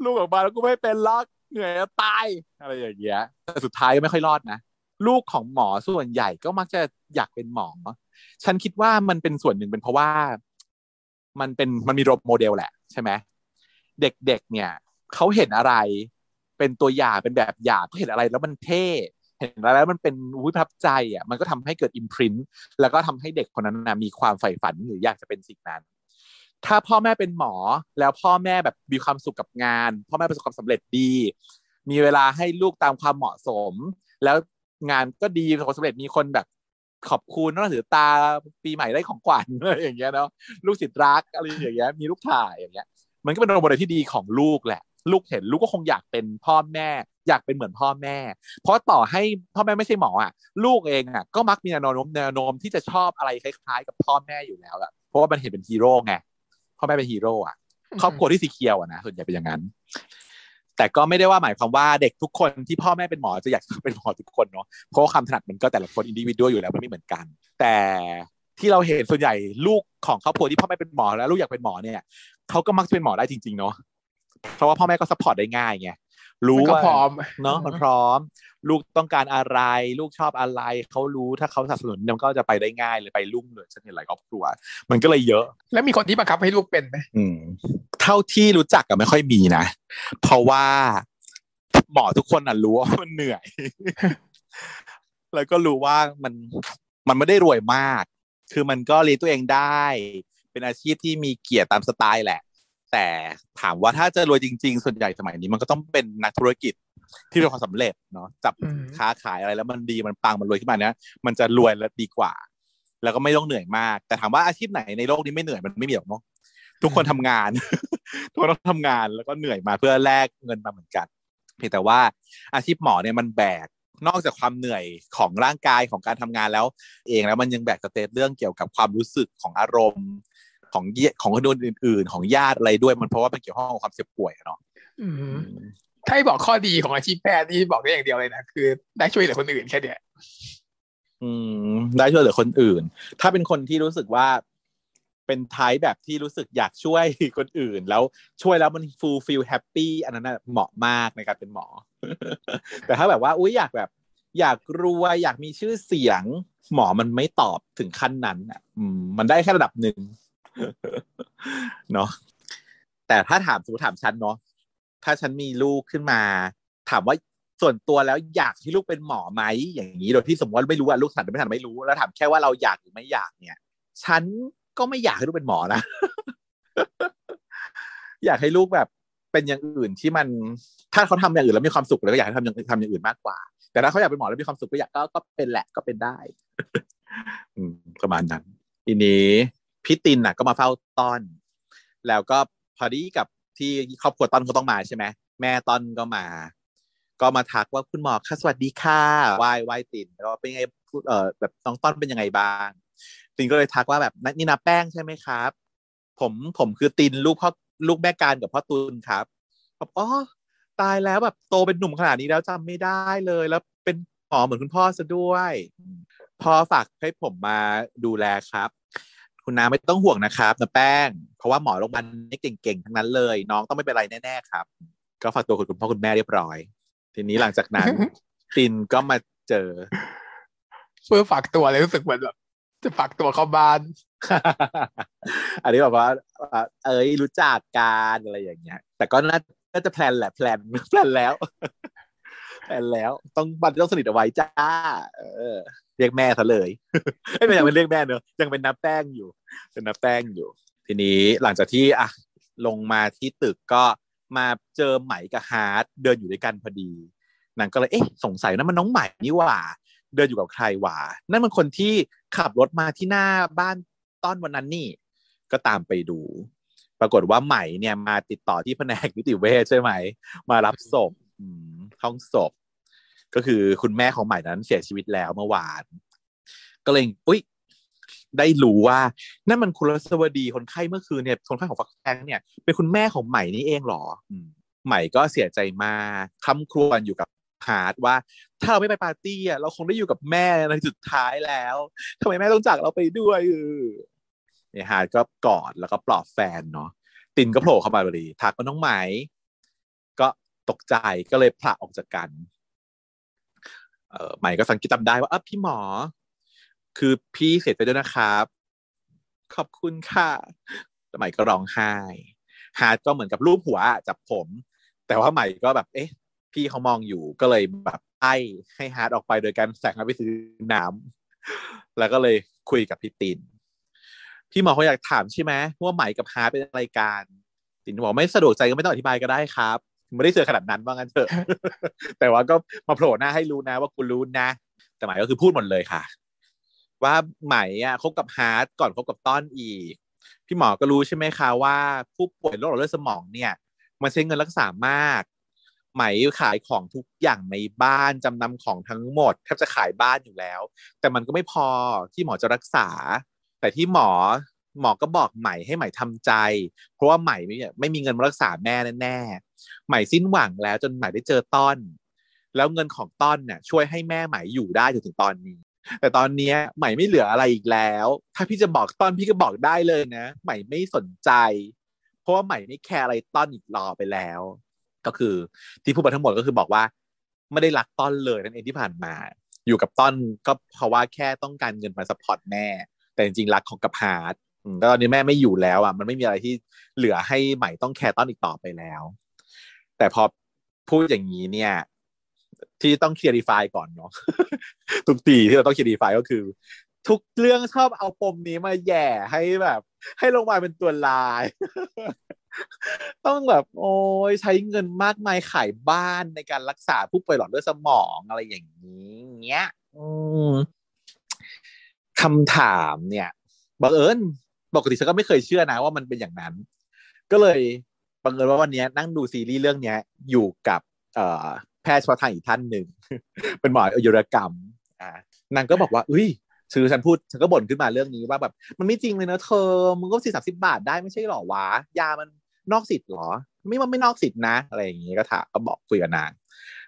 ลูกออกมาแล้วกูไม่เป็นล็อกเหนื่อยตายอะไรอย่างเงี้ยแต่สุดท้ายก็ไม่ค่อยรอดนะลูกของหมอส่วนใหญ่ก็มักจะอยากเป็นหมอ ฉันคิดว่ามันเป็นส่วนหนึ่งเป็นเพราะว่า มันเป็นมันมีโรโมเดลแหละ ใช่ไหมเด็กๆเนี่ย เขาเห็นอะไร เป็นตัวอย่างเป็นแบบอย่างเขาเห็นอะไรแล้วมันเท่เห็นอะไรแล้วมันเป็นวิพับใจอะมันก็ทำให้เกิดอิมพรินต์แล้วก็ทำให้เด็กคนนั้นนะมีความใฝ่ฝันหรืออยากจะเป็นสิ่งนั้น ถ้าพ่อแม่เป็นหมอแล้วพ่อแม่แบบมีความสุขกับงาน พ่อแม่ประสบความสำเร็จดี มีเวลาให้ลูกตามความเหมาะสม แล้วงานก็ดีประสบความสำเร็จมีคนแบบขอบคุณนับถือตาปีใหม่ได้ของขวัญอะไรอย่างเงี้ยเนาะลูกศิษย์รักอะไรอย่างเงี้ยมีลูกถ่ายอย่างเงี้ย มันก็เป็น role model ที่ดีของลูกแหละ ลูกเห็นลูกก็คงอยากเป็นพ่อแม่ อยากเป็นเหมือนพ่อแม่ เพราะต่อให้พ่อแม่ไม่ใช่หมออะ ลูกเองอะก็มักมีแนวโน้มแนวโน้มที่จะชอบอะไรคล้ายๆ กับพ่อแม่อยู่แล้วอะเพราะว่ามันเห็นเป็นฮีโร่ไงพ่อแม่เป็นฮีโร่อะครอบครัวที่สีเขียวอะนะส่วนใหญ่เป็นอย่างนั้น แต่ก็ไม่ได้ว่าหมายความว่าเด็กทุกคนที่พ่อแม่เป็นหมอจะอยากเป็นหมอทุกคนเนาะเพราะความถนัดมันก็แต่ละคน individual อยู่แล้วมันไม่เหมือนกัน แต่ที่เราเห็นส่วนใหญ่ลูกของครอบครัวที่พ่อแม่เป็นหมอแล้วลูกอยากเป็นหมอเนี่ยเขาก็มักจะเป็นหมอได้จริงๆเนาะ เพราะว่าพ่อแม่ก็ support ได้ง่ายไงรู้ก็ว่าพร้อมเนาะมันพร้อม ลูกต้องการอะไร ลูกชอบอะไรเขารู้ถ้าเขาสนับสนุนมันก็จะไปได้ง่ายเลยไปรุ่งเลยฉันเห็นหลายครอบครัว มันก็เลยเยอะ แล้วมีคนที่บังคับให้ลูกเป็นไหมอืมเท่าที่รู้จักก็ไม่ค่อยมีนะ เพราะว่าหมอทุกคนน่ะรู้ว่ามันเหนื่อย แล้วก็รู้ว่ามันมันไม่ได้รวยมาก คือมันก็เลี้ยงตัวเองได้ เป็นอาชีพที่มีเกียรติตามสไตล์แหละ แต่ถามว่าถ้าจะรวยจริง ๆ ส่วนใหญ่สมัยนี้มันก็ต้องเป็นนักธุรกิจที่ประสบความสำเร็จเนาะจับค้าขายอะไรแล้วมันดีมันปังมันรวยขึ้นมาเนี้ยมันจะรวยและดีกว่า แล้วก็ไม่ต้องเหนื่อยมาก แต่ถามว่าอาชีพไหนในโลกนี้ไม่เหนื่อยมันไม่มีหรอกเนาะทุกคนทำงาน ทุกคนต้องทำงานแล้วก็เหนื่อยมาเพื่อแลกเงินมาเหมือนกันเพียงแต่ว่าอาชีพหมอเนี่ยมันแบกนอกจากความเหนื่อยของร่างกายของการทำงานแล้ว เองแล้วมันยังแบกสเตตเรื่องเกี่ยวกับความรู้สึกของอารมณ์ ของเยของคนอื่น ๆ ของญาติอะไรด้วยมันเพราะว่ามันเกี่ยวข้องกับความเจ็บป่วยอะเนาะอืมถ้าให้บอกข้อดีของอาชีพแพทย์นี่บอกได้อย่างเดียวเลยนะคือ ได้ช่วยเหลือคนอื่นแค่เนี้ยอืม ได้ช่วยเหลือคนอื่น ถ้าเป็นคนที่รู้สึกว่าเป็นไทป์แบบที่รู้สึกอยากช่วยคนอื่น แล้วช่วยแล้วมัน fulfill happy อันนั้นนะเหมาะมากในการเป็นหมอ แต่ถ้าแบบว่าอุ้ยอยากแบบ อยากรวยอยากมีชื่อเสียง หมอมันไม่ตอบถึงขั้นนั้นอะอืมมันได้แค่ระดับหนึ่ง เนาะแต่ถ้าถามสมมติถามฉันเนาะถ้าฉันมีลูกขึ้นมา ถามว่าส่วนตัวแล้วอยากให้ลูกเป็นหมอไหมอย่างนี้โดยที่สมมติว่าไม่รู้ว่าลูกสันไม่ทันไม่รู้แล้วถามแค่ว่าเราอยากหรือไม่อยากเนี่ย ฉันก็ไม่อยากให้ลูกเป็นหมอนะอยากให้ลูกแบบเป็นอย่างอื่นที่มันถ้าเขาทำอย่างอื่นแล้วมีความสุขแล้วก็อยากให้ทำอย่างทำอย่างอื่นมากกว่า แต่ถ้าเขาอยากเป็นหมอแล้วมีความสุขก็อยากก็ก็เป็นแหละก็เป็นได้อืประมาณนั้นทีนี้ พี่ตินน่ะ ก็มาเฝ้าต้อน แล้วก็พอดีกับที่ครอบครัวต้อนเขาต้องมาใช่ไหมแม่ต้อนก็มา ก็มาทักว่าคุณหมอค่ะสวัสดีค่ะไหว้ไหว้ตินแล้วเป็นไงพูดเออแบบน้องต้อนเป็นยังไงบ้าง ตินก็เลยทักว่าแบบนี่นาแป้งใช่ไหมครับ ผมผมคือตินลูกพ่อลูกแม่การกับพ่อตุลครับบอกอ๋อตายแล้วแบบโตเป็นหนุ่มขนาดนี้แล้วจำไม่ได้เลยแล้วเป็นหมอเหมือนคุณพ่อซะด้วยพ่อฝากให้ผมมาดูแลครับ คุณนาไม่ต้องห่วงนะครับนาแป้ง เพราะว่าหมอโรงพยาบาลนี่เก่งๆทั้งนั้นเลย น้องต้องไม่เป็นไรแน่ๆครับ ก็ฝากตัวคุณพ่อคุณแม่เรียบร้อย ทีนี้หลังจากนั้นตินก็มาเจอเพื่อฝากตัวเลยรู้สึกเหมือนแบบจะฝากตัวเข้าบ้าน อันนี้แบบว่า เอ้ยรู้จักกันอะไรอย่างเงี้ย แต่ก็น่าน่าจะ plan แหละ plan plan แล้ว plan แล้วต้องบันต้องสนิทเอาไว้จ้า เออ เรียกแม่ซะเลยไม่เป็นยังเป็นเรียกแม่เนอะยังเป็นน้ำแป้งอยู่ เป็นน้ำแป้งอยู่ ทีนี้หลังจากที่อะลงมาที่ตึกก็มาเจอไหมกับฮาร์ดเดินอยู่ด้วยกันพอดีนางก็เลยเอ๊ะสงสัยนะมันน้องใหม่นี่หว่า เดินอยู่กับใครหว่า นั่นมันคนที่ขับรถมาที่หน้าบ้านต้อนวันนั้นนี่ ก็ตามไปดู ปรากฏว่าใหม่เนี่ยมาติดต่อที่แผนกนิติเวชใช่ไหม มารับศพ ห้องศพ ก็คือคุณแม่ของใหม่นั้นเสียชีวิตแล้วเมื่อวาน ก็เลยอุ้ยได้รู้ว่านั่นมันคุณรสวดีคนไข้เมื่อคืนเนี่ยคนไข้ของฟักแทงเนี่ยเป็นคุณแม่ของใหม่นี่เองหรอใหม่ก็เสียใจมากคร่ำครวญอยู่กับฮาร์ดว่าถ้าเราไม่ไปปาร์ตี้อะเราคงได้อยู่กับแม่ในสุดท้ายแล้วทำไมแม่ต้องจากเราไปด้วยเออเนี่ยฮาร์ดก็กอดแล้วก็ปลอบแฟนเนาะตินก็โผล่เข้ามาพอดีทักว่าน้องใหม่ ตกใจก็เลยผละออกจากกันเออใหม่ก็สังเกตจำได้ว่าอะพี่หมอ คือพี่เสียใจด้วยนะครับ ขอบคุณค่ะใหม่ก็ร้องไห้ฮาร์ดก็เหมือนกับลูบหัวจับผม แต่ว่าใหม่ก็แบบ เอ๊ะ พี่เขามองอยู่ก็เลยแบบไอ้ให้ฮาร์ดออกไปโดยการแสร้งไปซื้อน้ำแล้วก็เลยคุยกับพี่ตินพี่หมอเขาอยากถามใช่ไหมว่าใหม่กับฮาร์ดเป็นอะไรกันตินบอกไม่สะดวกใจก็ไม่ต้องอธิบายก็ได้ครับ ไม่ได้เจอขนาดนั้นว่างั้นเถอะแต่ว่าก็มาโผล่หน้าให้รู้นะ ว่าคุณรู้นะ แต่หมายก็คือพูดหมดเลยค่ะ ว่าใหม่อะคบกับฮาร์ดก่อนคบกับต้อนอีก พี่หมอก็รู้ใช่ไหมคะว่า ผู้ป่วยโรคหลอดเลือดสมองเนี่ยมันใช้เงินรักษามาก ไหมขายของทุกอย่างในบ้านจำนำของทั้งหมดแทบจะขายบ้านอยู่แล้ว แต่มันก็ไม่พอที่หมอจะรักษา แต่ที่หมอหมอก็บอกใหม่ให้ใหม่ทำใจ เพราะว่าใหม่ไม่ไม่มีเงินมารักษาแม่แน่ ใหม่สิ้นหวังแล้วจนใหม่ได้เจอต้อน แล้วเงินของต้อนเนี่ยช่วยให้แม่ใหม่อยู่ได้จนถึงตอนนี้ แต่ตอนนี้ใหม่ไม่เหลืออะไรอีกแล้ว ถ้าพี่จะบอกต้อนพี่ก็บอกได้เลยนะ ใหม่ไม่สนใจ เพราะว่าใหม่ไม่แคร์อะไรต้อนอีกต่อไปแล้ว ก็คือที่พูดมาทั้งหมดก็คือบอกว่า ไม่ได้รักต้อนเลยนั่นเองที่ผ่านมา อยู่กับต้อนก็เพราะว่าแค่ต้องการเงินมา support แม่ แต่จริงๆรักของกับฮาร์ดแล้วตอนนี้แม่ไม่อยู่แล้วอะมันไม่มีอะไรที่เหลือให้ใหม่ต้องแคร์ต้อนอีกต่อไปแล้ว แต่พอพูดอย่างนี้เนี่ย ที่ต้อง clarify ก่อนเนาะทุกทีที่เราต้อง clarify ก็คือ ทุกเรื่องชอบเอาปมนี้มาแย่ให้แบบ ให้ลงมาเป็นตัวร้าย ต้องแบบ โอ้ยใช้เงินมากมายขายบ้านในการรักษาผู้ป่วยหลอดเลือดสมองอะไรอย่างนี้เงี้ยคำถามเนี่ยบังเอิญปกติฉันก็ไม่เคยเชื่อนะว่ามันเป็นอย่างนั้น ก็เลย บังเอิญว่าวันนี้นั่งดูซีรีส์เรื่องเนี้ย อยู่กับเอ่อแพทย์เฉพาะทางอีกท่านหนึ่ง เป็นหมออายุรกรรมอ่านางก็บอกว่าอุ้ยคือฉันพูดฉันก็บ่นขึ้นมาเรื่องนี้ว่าแบบ มันไม่จริงเลยนะเธอมึงก็สี่สามสิบาทได้ไม่ใช่หรอวะยามันนอกสิทธิ์หรอ ไม่ว่าไม่นอกสิทธิ์นะ อะไรอย่างงี้ก็ถามก็บอกคุยกับนาง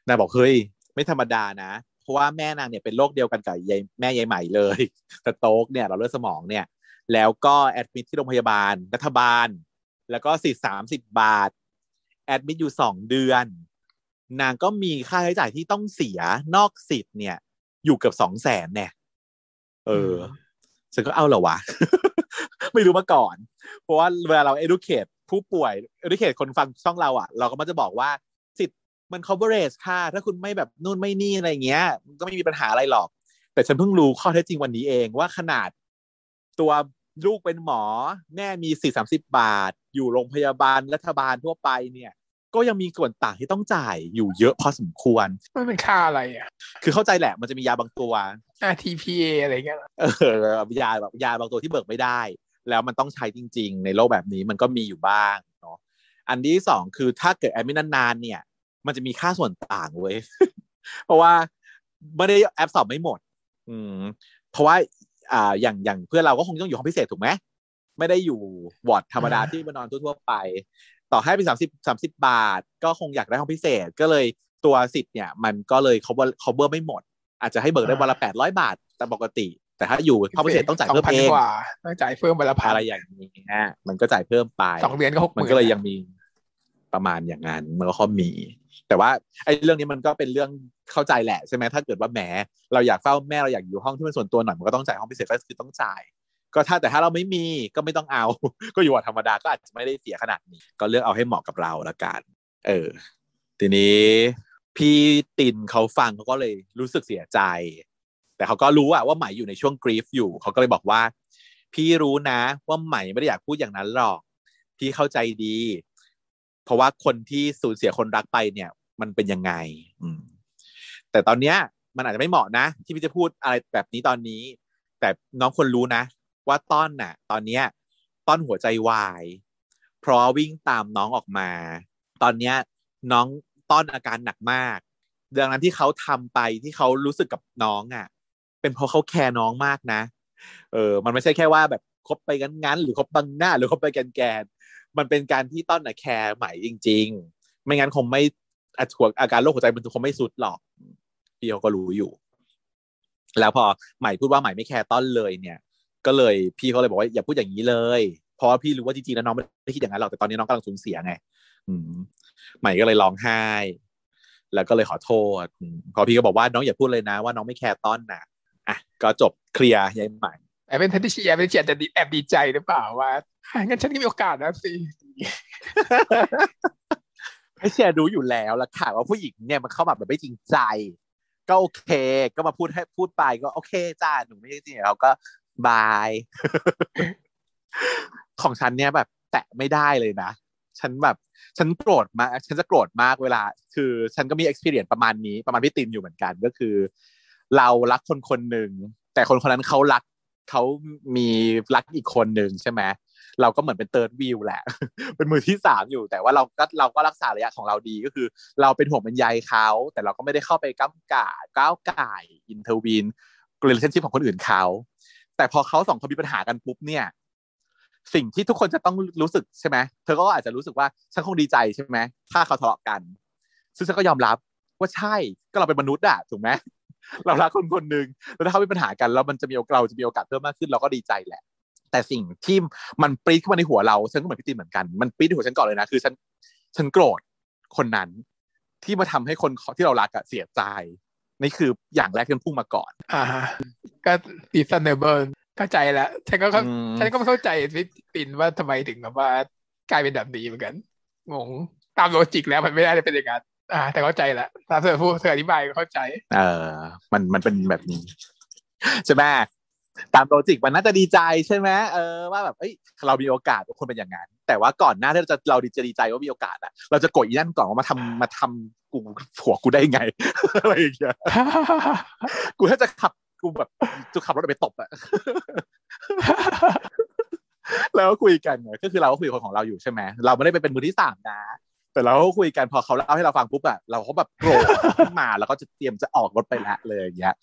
นางบอกเฮ้ยไม่ธรรมดานะเพราะว่าแม่นางเนี่ยเป็นโรคเดียวกันกับยายแม่ยายใหม่เลย stroke เนี่ยหลอดเลือดสมองเนี่ย แล้วก็ admit ที่โรงพยาบาลรัฐบาล แล้วก็สิทธิ์สามสิบบาท admit อยู่สองเดือน นางก็มีค่าใช้จ่ายที่ต้องเสียนอกสิทธิ์เนี่ย อยู่เกือบสองแสนเนี่ย เออ ฉันก็เอาเหรอวะ ไม่รู้มาก่อน เพราะว่าเวลาเรา educate ผู้ป่วย educate คนฟังช่องเราอะ เราก็มักจะบอกว่าสิทธิ์มัน coverage ค่ะ ถ้าคุณไม่แบบนู่นไม่นี่อะไรเงี้ย มันก็ไม่มีปัญหาอะไรหรอก แต่ฉันเพิ่งรู้ข้อเท็จจริงวันนี้เองว่าขนาดตัว ลูกเป็นหมอ แม่มีสี่สามสิบบาท อยู่โรงพยาบาลรัฐบาลทั่วไปเนี่ย ก็ยังมีส่วนต่างที่ต้องจ่ายอยู่เยอะพอสมควร มันเป็นค่าอะไรอะ คือเข้าใจแหละมันจะมียาบางตัว RTPA อะไรเงี้ยเออยาแบบยาบางตัวที่เบิกไม่ได้ แล้วมันต้องใช้จริง ๆ ในโลกแบบนี้มันก็มีอยู่บ้างเนาะอันที่สองคือถ้าเกิดแอดมินนานๆเนี่ย มันจะมีค่าส่วนต่างเว้ยเพราะว่าไม่ได้แอปสอบไม่หมด อืมเพราะว่า อ่าอย่างอย่างเพื่อนเราก็คงต้องอยู่ห้องพิเศษถูกไหมไม่ได้อยู่วอร์ดธรรมดาที่มานอนทั่วๆไป ต่อให้เป็นสามสิบสามสิบบาท ก็คงอยากได้ห้องพิเศษก็เลยตัวสิทธิ์เนี่ยมันก็เลย cover cover ไม่หมด อาจจะให้เบิกได้วันละแปดร้อยบาทแต่ปกติ แต่ถ้าอยู่ห้องพิเศษต้องจ่ายเพิ่มเองกว่าต้องจ่ายเพิ่มวันละพันอะไรอย่างนี้ฮะมันก็จ่ายเพิ่มไปสองเดือนก็หกหมันมื่นก็เลยยังมี ประมาณอย่างนั้นมันก็มี แต่ว่าไอ้เรื่องนี้มันก็เป็นเรื่องเข้าใจแหละใช่ไหมถ้าเกิดว่าแหมเราอยากเฝ้าแม่เราอยากอยู่ห้องที่มันส่วนตัวหน่อยมันก็ต้องจ่ายห้องพิเศษก็คือต้องจ่าย ก็ถ้าแต่ถ้าเราไม่มีก็ไม่ต้องเอา ก็อยู่วัดธรรมดาก็อาจจะไม่ได้เสียขนาดนี้ ก็เลือกเอาให้เหมาะกับเราละกัน เออ ทีนี้พี่ตินเขาฟังเขาก็เลยรู้สึกเสียใจ แต่เขาก็รู้อะว่าใหม่อยู่ในช่วงกรีฟอยู่เขาก็เลยบอกว่า พี่รู้นะว่าใหม่ไม่ได้อยากพูดอย่างนั้นหรอก พี่เข้าใจดี เพราะว่าคนที่สูญเสียคนรักไปเนี่ย มันเป็นยังไง อืม แต่ตอนเนี้ย มันอาจจะไม่เหมาะนะ ที่พี่จะพูดอะไรแบบนี้ตอนนี้ แต่น้องควรรู้นะ ว่าต้อนน่ะ ตอนเนี้ย ต้อนหัวใจวาย เพราะวิ่งตามน้องออกมา ตอนเนี้ย น้องต้อนอาการหนักมาก ดังนั้นที่เขาทำไปที่เขารู้สึกกับน้องอะ เป็นเพราะเขาแคร์น้องมากนะ เออ มันไม่ใช่แค่ว่าแบบคบไปงั้นๆหรือคบบังหน้า หรือคบไปแกน มันเป็นการที่ต้อนน่ะแคร์ใหม่จริง ๆ ไม่งั้นคงไม่อาอาการโรคหัวใจมันคงไม่สุดหรอกพี่เขาก็รู้อยู่ แล้วพอใหม่พูดว่าใหม่ไม่แคร์ต้อนเลยเนี่ย ก็เลยพี่เขาเลยบอกว่าอย่าพูดอย่างนี้เลยเพราะว่าพี่รู้ว่าจริงๆแล้วน้องไม่ได้คิดอย่างนั้นหรอกแต่ตอนนี้น้องกำลังสูญเสียไงใหม่ก็เลยร้องไห้ แล้วก็เลยขอโทษพอพี่ก็บอกว่าน้องอย่าพูดเลยนะว่าน้องไม่แคร์ต้อนนะอะก็จบเคลียร์ยายใหม่ แต่เป็นทันที่เชียร์เป็นเชียร์จะดีแอบดีใจหรือเปล่าว่าอะงั้นฉันก็มีโอกาสนะสิให้เชียร์รู้อยู่แล้วละค่ะว่าผู้หญิงเนี่ยมันเข้ามาแบบไม่จริงใจ ก็โอเค ก็มาพูดให้พูดไปก็โอเคจ้าหนูไม่จริงๆเราก็บาย ของฉันเนี่ยแบบ แตะไม่ได้เลยนะ ฉันแบบฉันโกรธมากฉันจะโกรธมากเวลา คือ ฉันก็มี experience ประมาณนี้ประมาณพี่ตินอยู่เหมือนกันก็คือ เรารักคนคนหนึ่งแต่คนคนนั้นเขารัก เขามีรักอีกคนหนึ่งใช่ไหมเราก็เหมือนเป็นเติร์ดวิวแหละ เป็นมือที่สามอยู่แต่ว่าเราก็เราก็รักษาระยะของเราดีก็คือ เราเป็นห่วงเป็นใยเขาแต่เราก็ไม่ได้เข้าไปก้าวก่ายก้าวก่าย intervene relationship ของคนอื่นเขาแต่พอเขาสองคนมีปัญหากันปุ๊บเนี่ย สิ่งที่ทุกคนจะต้องรู้สึกใช่ไหมเธอก็อาจจะรู้สึกว่าฉันคงดีใจใช่ไหมถ้าเขาทะเลาะกัน ซึ่งฉันก็ยอมรับว่าใช่ก็เราเป็นมนุษย์อะถูกไหม เรารักคนคนหนึ่งแล้วถ้าเขามีปัญหากันแล้วมันจะมีเราจะมีโอกาสเพิ่มมากขึ้นเราก็ดีใจแหละ แต่สิ่งที่มันปรี๊ดขึ้นมาในหัวเราฉันก็เหมือนพี่ตีนเหมือนกันมันปรี๊ดในหัวฉันก่อนเลยนะคือฉันฉันโกรธคนนั้นที่มาทำให้คนที่เรารักอะเสียใจนี่คืออย่างแรกที่มันพุ่งมาก่อน อ่าฮะก็ reasonable เข้าใจแล้วฉันก็เข้าอืมฉันก็ไม่เข้าใจพี่ปินว่าทำไมถึงแบบว่ากลายเป็นแบบนี้เหมือนกันงงตามโลจิกแล้วมันไม่ได้เป็นอย่างนั้น อ่า แต่เข้าใจละตามเธอพูดเธออธิบายเข้าใจ เออ มันมันเป็นแบบนี้ ใช่ไหมตามโลจิกมันน่าจะดีใจใช่ไหมเออว่าแบบเอ้ยเรามีโอกาสคนเป็นอย่างนั้นแต่ว่าก่อนหน้าที่เราจะเราจะดีใจว่ามีโอกาสอะเราจะกดอีนั่นก่อนว่ามาทำมาทำกูผัวกูได้ไงอะไรอย่างเงี้ยกูถ้าจะขับกูแบบจะขับรถไปตบอะแล้วก็คุยกันไงก็คือเราก็คุยคนของเราอยู่ใช่ไหมเราไม่ได้ไปเป็นมือที่สามนะ แต่เราก็คุยกันพอเขาเล่าให้เราฟังปุ๊บอะเราก็แบบโกรธขึ้นมาแล้วก็จะเตรียมจะออกรถไปละเลยอย่างเงี้ย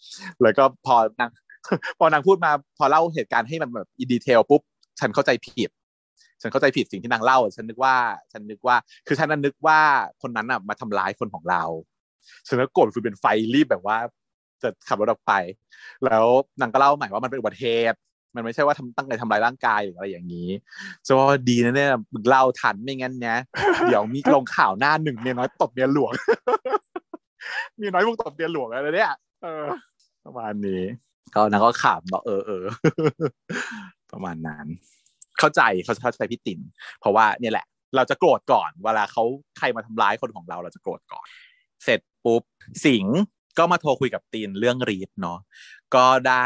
แล้วก็พอนางพอนางพูดมาพอเล่าเหตุการณ์ให้มันแบบอินดีเทลปุ๊บฉันเข้าใจผิดฉันเข้าใจผิดสิ่งที่นางเล่า ฉันนึกว่า ฉันนึกว่า คือฉันนั้นนึกว่าคนนั้นอะมาทำร้ายคนของเรา ฉันก็โกรธคือเป็นไฟรีบแบบว่า จะขับรถออกไป แล้วนางก็เล่าใหม่ว่ามันเป็นอุบัติเหตุ มันไม่ใช่ว่าทำตั้งใจทำร้ายร่างกายหรืออะไรอย่างนี้จะว่าดีนะเนี่ยมึงเล่าทันไม่งั้นเนี้ยเดี๋ยวมีลงข่าวหน้าหนึ่งเมียน้อยตบเมียหลวงเมียน้อยมึงตบเมียหลวงอะไรเนี่ยเออ ประมาณนี้ก็นางก็ขำบอกเออเออประมาณนั้น เข้าใจเขาเข้าใจพี่ตินเพราะว่าเนี่ยแหละ เราจะโกรธก่อน เวลาเขาใครมาทำร้ายคนของเราเราจะโกรธก่อน เสร็จปุ๊บสิงก็มาโทรคุยกับตินเรื่องรีดเนาะ ก็ได้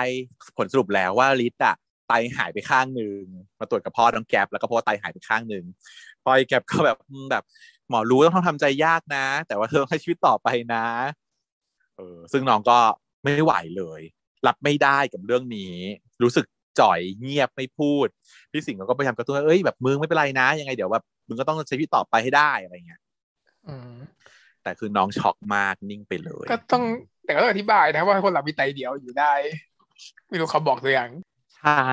ผลสรุปแล้วว่ารีดอะไตหายไปข้างหนึ่งมาตรวจกับพ่อน้องแก๊ปแล้วก็พบว่าไตหายไปข้างหนึ่งพอไอ้แก๊ปก็แบบแบบหมอรู้ต้องทำใจยากนะ แต่ว่าเธอต้องใช้ชีวิตต่อไปนะ เออซึ่งน้องก็ไม่ไหวเลย รับไม่ได้กับเรื่องนี้ รู้สึกจ่อยเงียบไม่พูด พี่สิงห์ก็พยายามกระตุ้นว่าเอ้ยแบบมึงไม่เป็นไรนะ ยังไงเดี๋ยวแบบมึงก็ต้องใช้ชีวิตต่อไปให้ได้อะไรเงี้ยอืม แต่คือน้องช็อกมากนิ่งไปเลย ก็ต้องแต่ก็ต้องอธิบายนะว่าคนเรามีไตเดียวอยู่ได้ ไม่รู้เขาบอกหรือยังใช่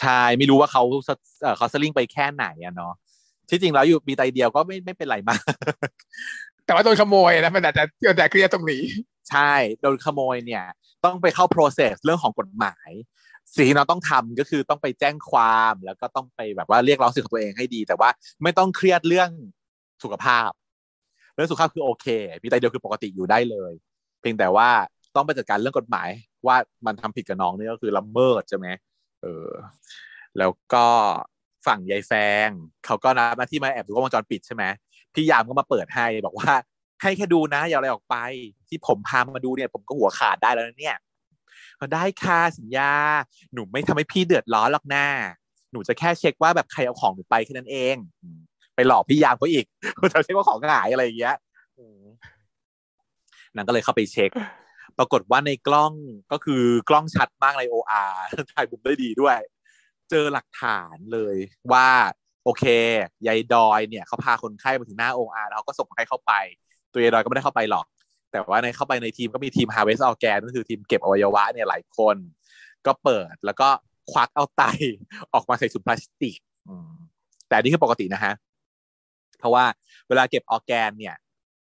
ใช่ไม่รู้ว่าเขาเอ่อเขาสลิงไปแค่ไหนอะเนาะที่จริงแล้วอยู่มีไตเดียวก็ไม่ไม่เป็นไรมาก แต่ว่าโดนขโมยนะมันอาจจะเกิดแต่เครียดตรงนี้ ใช่โดนขโมยเนี่ย ต้องไปเข้า process เรื่องของกฎหมายสิ่งที่เราต้องทำก็คือต้องไปแจ้งความแล้วก็ต้องไปแบบว่าเรียกร้องสิทธิของตัวเองให้ดี แต่ว่าไม่ต้องเครียดเรื่องสุขภาพ เรื่องสุขภาพคือโอเค มีไตเดียวคือปกติอยู่ได้เลย เพียงแต่ว่าต้องไปจัดการเรื่องกฎหมาย ว่ามันทำผิดกับน้องนี่ก็คือละเมิดใช่ไหมเออ แล้วก็ฝั่งยายแฟงเขาก็นับหน้าที่มาแอบดูกล้องวงจรปิดใช่ไหมพี่ยามก็มาเปิดให้บอกว่า ให้แค่ดูนะอย่าอะไรออกไป ที่ผมพามาดูเนี่ย ผมก็หัวขาดได้แล้วเนี่ยก็ได้ค่ะสัญญา หนูไม่ทำให้พี่เดือดร้อนหรอกหน้า หนูจะแค่เช็คว่าแบบใครเอาของหนูไปแค่นั้นเอง ไปหลอกพี่ยามเขาอีกจะเช็คว่าของหายอะไรอย่างเงี้ยอืมนางก็เลยเข้าไปเช็ค ปรากฏว่าในกล้องก็คือกล้องชัดมากใน OR ถ่ายมุมได้ดีด้วย เจอหลักฐานเลยว่า โอเคยายดอยเนี่ยเขาพาคนไข้มาถึงหน้า OR แล้วเขาก็ส่งคนไข้เข้าไป ตัวยายดอยก็ไม่ได้เข้าไปหรอก แต่ว่าในเข้าไปในทีมก็มีทีม harvest organ ก็คือทีมเก็บอวัยวะเนี่ยหลายคน ก็เปิดแล้วก็ควักเอาไตออกมาใส่ถุงพลาสติกอืมแต่อันนี่คือปกตินะฮะ เพราะว่าเวลาเก็บออร์แกนเนี่ย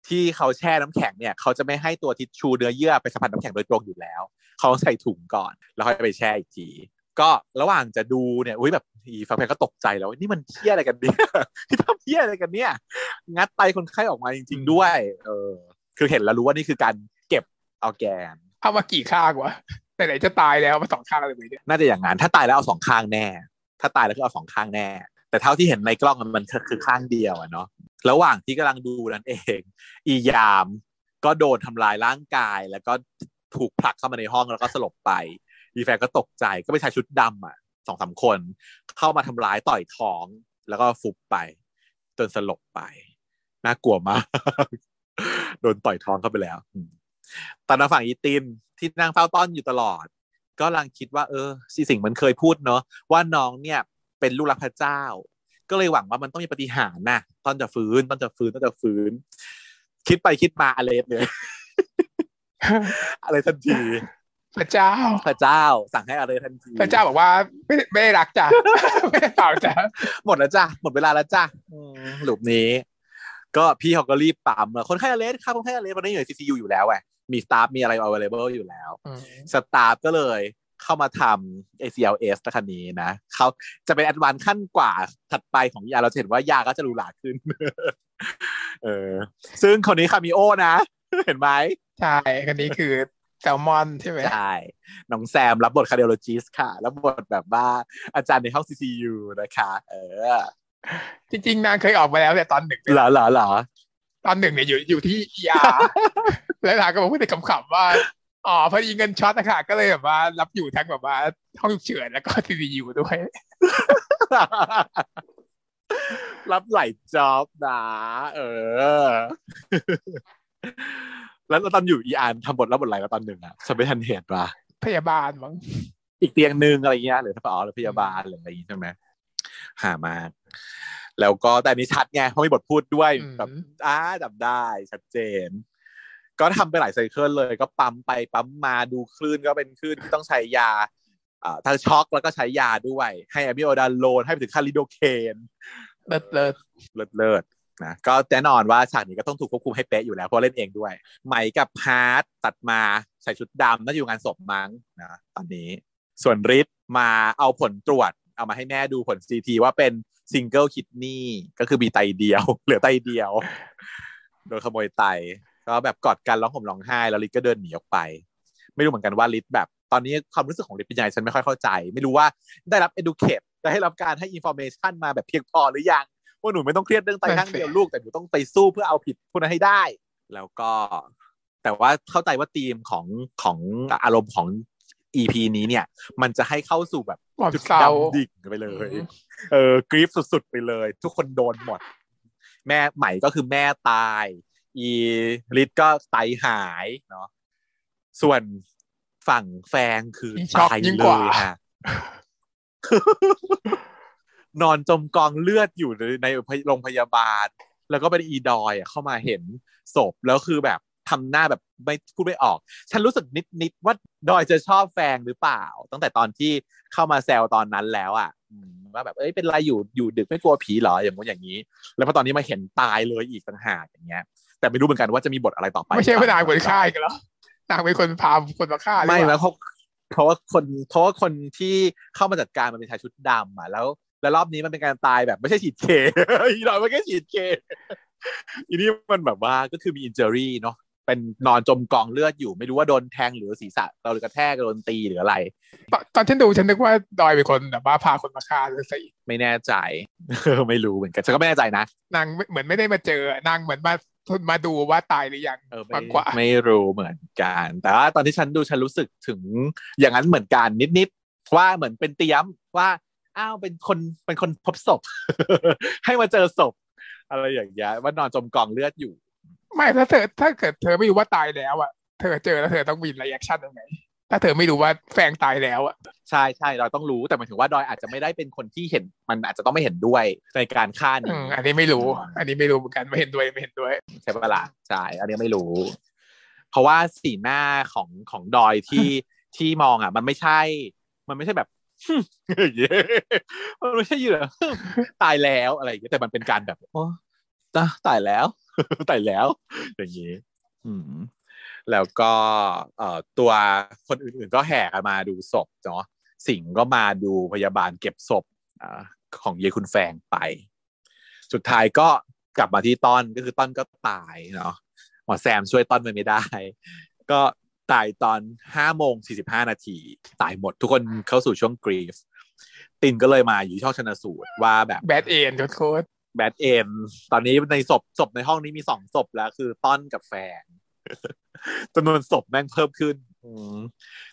ที่เขาแช่น้ำแข็งเนี่ยเขาจะไม่ให้ตัวทิชชูเนื้อเยื่อไปสัมผัสน้ำแข็งโดยตรงอยู่แล้ว เขาใส่ถุงก่อน แล้วค่อยไปแช่อีกที ก็ระหว่างจะดูเนี่ยอุ้ยแบบอีฟักแฟงก็ตกใจแล้วว่านี่มันเหี้ยอะไรกันเนี่ยที่ทำเหี้ยอะไรกันเนี่ย งัดไตคนไข้ออกมาจริง ๆ ด้วย เออ คือเห็นแล้วรู้ว่านี่คือการเก็บออร์แกน เอามากี่ข้างวะไหนๆจะตายแล้วเอามาสองข้างเลยไหมเนี่ยน่าจะอย่างนั้นถ้าตายแล้วเอาสองข้างแน่ ถ้าตายแล้วก็เอาสองข้างแน่ แต่เท่าที่เห็นในกล้องมันคือข้างเดียวอะเนาะระหว่างที่กำลังดูนั่นเอง อียามก็โดนทำลายร่างกาย แล้วก็ถูกผลักเข้ามาในห้องแล้วก็สลบไปอีแฟนก็ตกใจก็ไปชายชุดดำอะสองสามคน เข้ามาทำร้ายต่อยท้อง แล้วก็ฟุบไป จนสลบไป น่ากลัวมากโดนต่อยท้องเข้าไปแล้วตอนนั้นฝั่งอีตินที่นั่งเฝ้าต้อนอยู่ตลอด ก็กำลังคิดว่า เออสิสิ่งมันเคยพูดเนาะว่าน้องเนี่ย เป็นลูกรักพระเจ้า ก็เลยหวังว่ามันต้องมีปฏิหารย์นะต้นจะฟื้นต้นจะฟื้นต้นจะฟื้น คิดไปคิดมาอะไรเลยอะไรทันที พระเจ้าพระเจ้า สั่งให้อะไรทันที พระเจ้าบอกว่าไม่ไม่ได้รักจ้ะไม่ได้เปล่าจ้ะหมดแล้วจ้ะหมดเวลาแล้วจ้ะอืมหลุมนี้ ก็พี่เขาก็รีบปั๊มเลยคนไข้ arrest ครับคนไข้ arrest วันนี้อยู่ใน CCU อยู่แล้วไงมี staff มีอะไร available อยู่แล้ว staff ก็เลย เข้ามาทำ ACLS นะคันนี้นะเขาจะเป็น advanced ขั้นกว่าถัดไปของยาเราจะเห็นว่ายาก็จะหรูหราขึ้น เออ ซึ่งคนนี้ cameo นะ เห็นไหมใช่คนนี้คือแซลมอนใช่ไหมใช่น้องแซมรับบท cardiologist ค่ะ รับบทแบบว่าอาจารย์ในห้อง CCU นะคะ เออ จริง ๆ นางเคยออกมาแล้วแต่ตอนหนึ่งเนี่ยเหรอเหรอเหรอตอนหนึ่งเนี่ยอยู่อยู่ที่ ER แล้วนางก็บอกพูดแต่ขำๆว่า อ๋อพอดีเงินช็อตนะคะก็เลยแบบว่า รับอยู่ทั้งแบบว่าห้องฉุกเฉินแล้วก็ CCU ด้วย รับหลายจ็อบนะเออ แล้วตอนอยู่อีอานทำบทรับบทอะไรแล้วตอนหนึ่งอะฉันไม่ทันเห็นว่ะพยาบาลมั้งอีกเตียงหนึ่งอะไรเงี้ยหรือถ้าอ๋อหรือพยาบาลหรืออะไรอย่างงี้ใช่ไหมหามากแล้วก็แต่อันนี้ชัดไงเพราะมีบทพูดด้วยอืมแบบอ้าจำได้ชัดเจน ก็ทำไปหลายไซเคิลเลย ก็ปั๊มไปปั๊มมาดูคลื่นก็เป็นคลื่นที่ต้องใช้ยาอ่าทั้งช็อกแล้วก็ใช้ยาด้วย ให้อะมิโอดาโลนให้ไปถึงคาริโดเคนเลิศเลิศเลิศเลิศนะก็แน่นอนว่าฉากนี้ก็ต้องถูกควบคุมให้เป๊ะอยู่แล้วเพราะเล่นเองด้วย ใหม่กับฮาร์ดตัดมาใส่ชุดดำน่าจะอยู่งานศพมั้งนะตอนนี้ ส่วนริทมาเอาผลตรวจ เอามาให้แม่ดูผล CT ว่าเป็น single kidney ก็คือมีไตเดียว เหลือไตเดียว โดนขโมยไต ก็แบบกอดกันร้องห่มร้องไห้แล้วลิทก็เดินหนีออกไป ไม่รู้เหมือนกันว่าลิทแบบตอนนี้ความรู้สึกของลิทเป็นยังไงฉันไม่ค่อยเข้าใจ ไม่รู้ว่าได้รับ educate ได้ให้รับการให้ information มาแบบเพียงพอหรือยังว่าหนูไม่ต้องเครียดเรื่องไตข้างเดียวลูกแต่หนูต้องไปสู้เพื่อเอาผิดพวกนั้นให้ได้ แล้วก็ แต่ว่าเข้าใจว่าธีมของของอารมณ์ของ EP นี้เนี่ย มันจะให้เข้าสู่แบบจุดเศร้าดำดิ่งไปเลย เออกรีฟสุดๆไปเลย ทุกคนโดนหมด แม่ใหม่ก็คือแม่ตาย อีลิทก็ไตหายเนาะส่วนฝั่งแฟงคือมีช็อกตายยิ่งเลกว่ายฮะนอนจมกองเลือดอยู่ในโรงพยาบาล แล้วก็เป็นอีดอยอะเข้ามาเห็นศพแล้วคือแบบทำหน้าแบบไม่พูดไม่ออก ฉันรู้สึกนิดนิดว่าดอยจะชอบแฟงหรือเปล่า ตั้งแต่ตอนที่เข้ามาแซวตอนนั้นแล้วอะอืมว่าแบบเอ้ยเป็นไรอยู่อยู่ดึกไม่กลัวผีเหรออย่างงู้นอย่างนี้ แล้วพอตอนนี้มาเห็นตายเลยอีกต่างหากอย่างเงี้ย แต่ไม่รู้เหมือนกันว่าจะมีบทอะไรต่อไป ไม่ใช่ว่านางคนฆ่ากันหรอนางเป็นคนพาคนมาฆ่าหรือไม่เปแล้ล่าวเพราะเพราะว่าคนเพราะว่าคนที่เข้ามาจัดการมันเป็นชายชุดดำอะแล้วแล้วรอบนี้มันเป็นการตายแบบไม่ใช่ฉีดเคอีหน่อยมันแค่ฉีดเคอีนี่มันแบบว่าก็คือมีอินเจอรี่เนาะเป็นนอนจมกองเลือดอยู่ไม่รู้ว่าโดนแทงหรือศีรษะเรากระแทกโดนตีหรืออะไรตอนตอนฉันดูฉันนึกว่าดอยเป็นคนแบบว่าพาคนมาฆ่าเลยสิไม่แน่ใจไม่รู้เหมือนกันฉันก็ไม่แน่ใจนะนางไม่เหมือนไม่ได้มาเจอนางเหมือนมา มาดูว่าตายหรือยังเออไม่มากกว่าไม่รู้เหมือนกัน แต่ว่าตอนที่ฉันดูฉันรู้สึกถึงอย่างนั้นเหมือนกันนิดๆว่าเหมือนเป็นเตรียมว่าอ้าวเป็นคนเป็นคนพบศพ ให้มาเจอศพ อะไรอย่างเงี้ยว่านอนจมกองเลือดอยู่ ไม่ถ้าเธอถ้าเกิดเธอไม่รู้ว่าตายแล้วอะเธอเจอแล้วเธอต้องมี reaction ยังไง ถ้าเธอไม่รู้ว่าแฟงตายแล้วอะใช่ใช่เราต้องรู้แต่หมายถึงว่าดอยอาจจะไม่ได้เป็นคนที่เห็นมันอาจจะต้องไม่เห็นด้วยในการฆ่าอืนี้มอันนี้ไม่รู้ อันนี้ไม่รู้เหมือนกันไม่เห็นด้วยไม่เห็นด้วยใช่ปะล่ะใช่อันนี้ไม่รู้ เพราะว่าสีหน้าของของดอยที่ที่มองอะ มันไม่ใช่ มันไม่ใช่แบบอย่างเงี้ยมันไม่ใช่อยู่แบบตายแล้วอะไรอย่างเงี้ยแต่มันเป็นการแบบโอ้ตาตายแล้วตายแล้ว อย่างงี้อืม แล้วก็เอ่อตัวคนอื่นๆก็แห่กันมาดูศพเนาะสิงห์ก็มาดูพยาบาลเก็บศพอาของเยายคุณแฟงไป สุดท้ายก็กลับมาที่ต้นก็คือต้นก็ตายเนาะหมอแซมช่วยต้นมันไม่ได้ ก็ตายตอนห้าโมงสี่สิบห้านาทีตายหมดทุกคนเข้าสู่ช่วงกรีฟตินก็เลยมาอยู่ที่ช่องชนสูตรว่าแบบแบดเอ็นโค้ดแบดเอ็นตอนนี้ในศพศพในห้องนี้มีสองศพแล้ว คือต้นกับแฟง จำนวนศพแม่งเพิ่มขึ้นอืม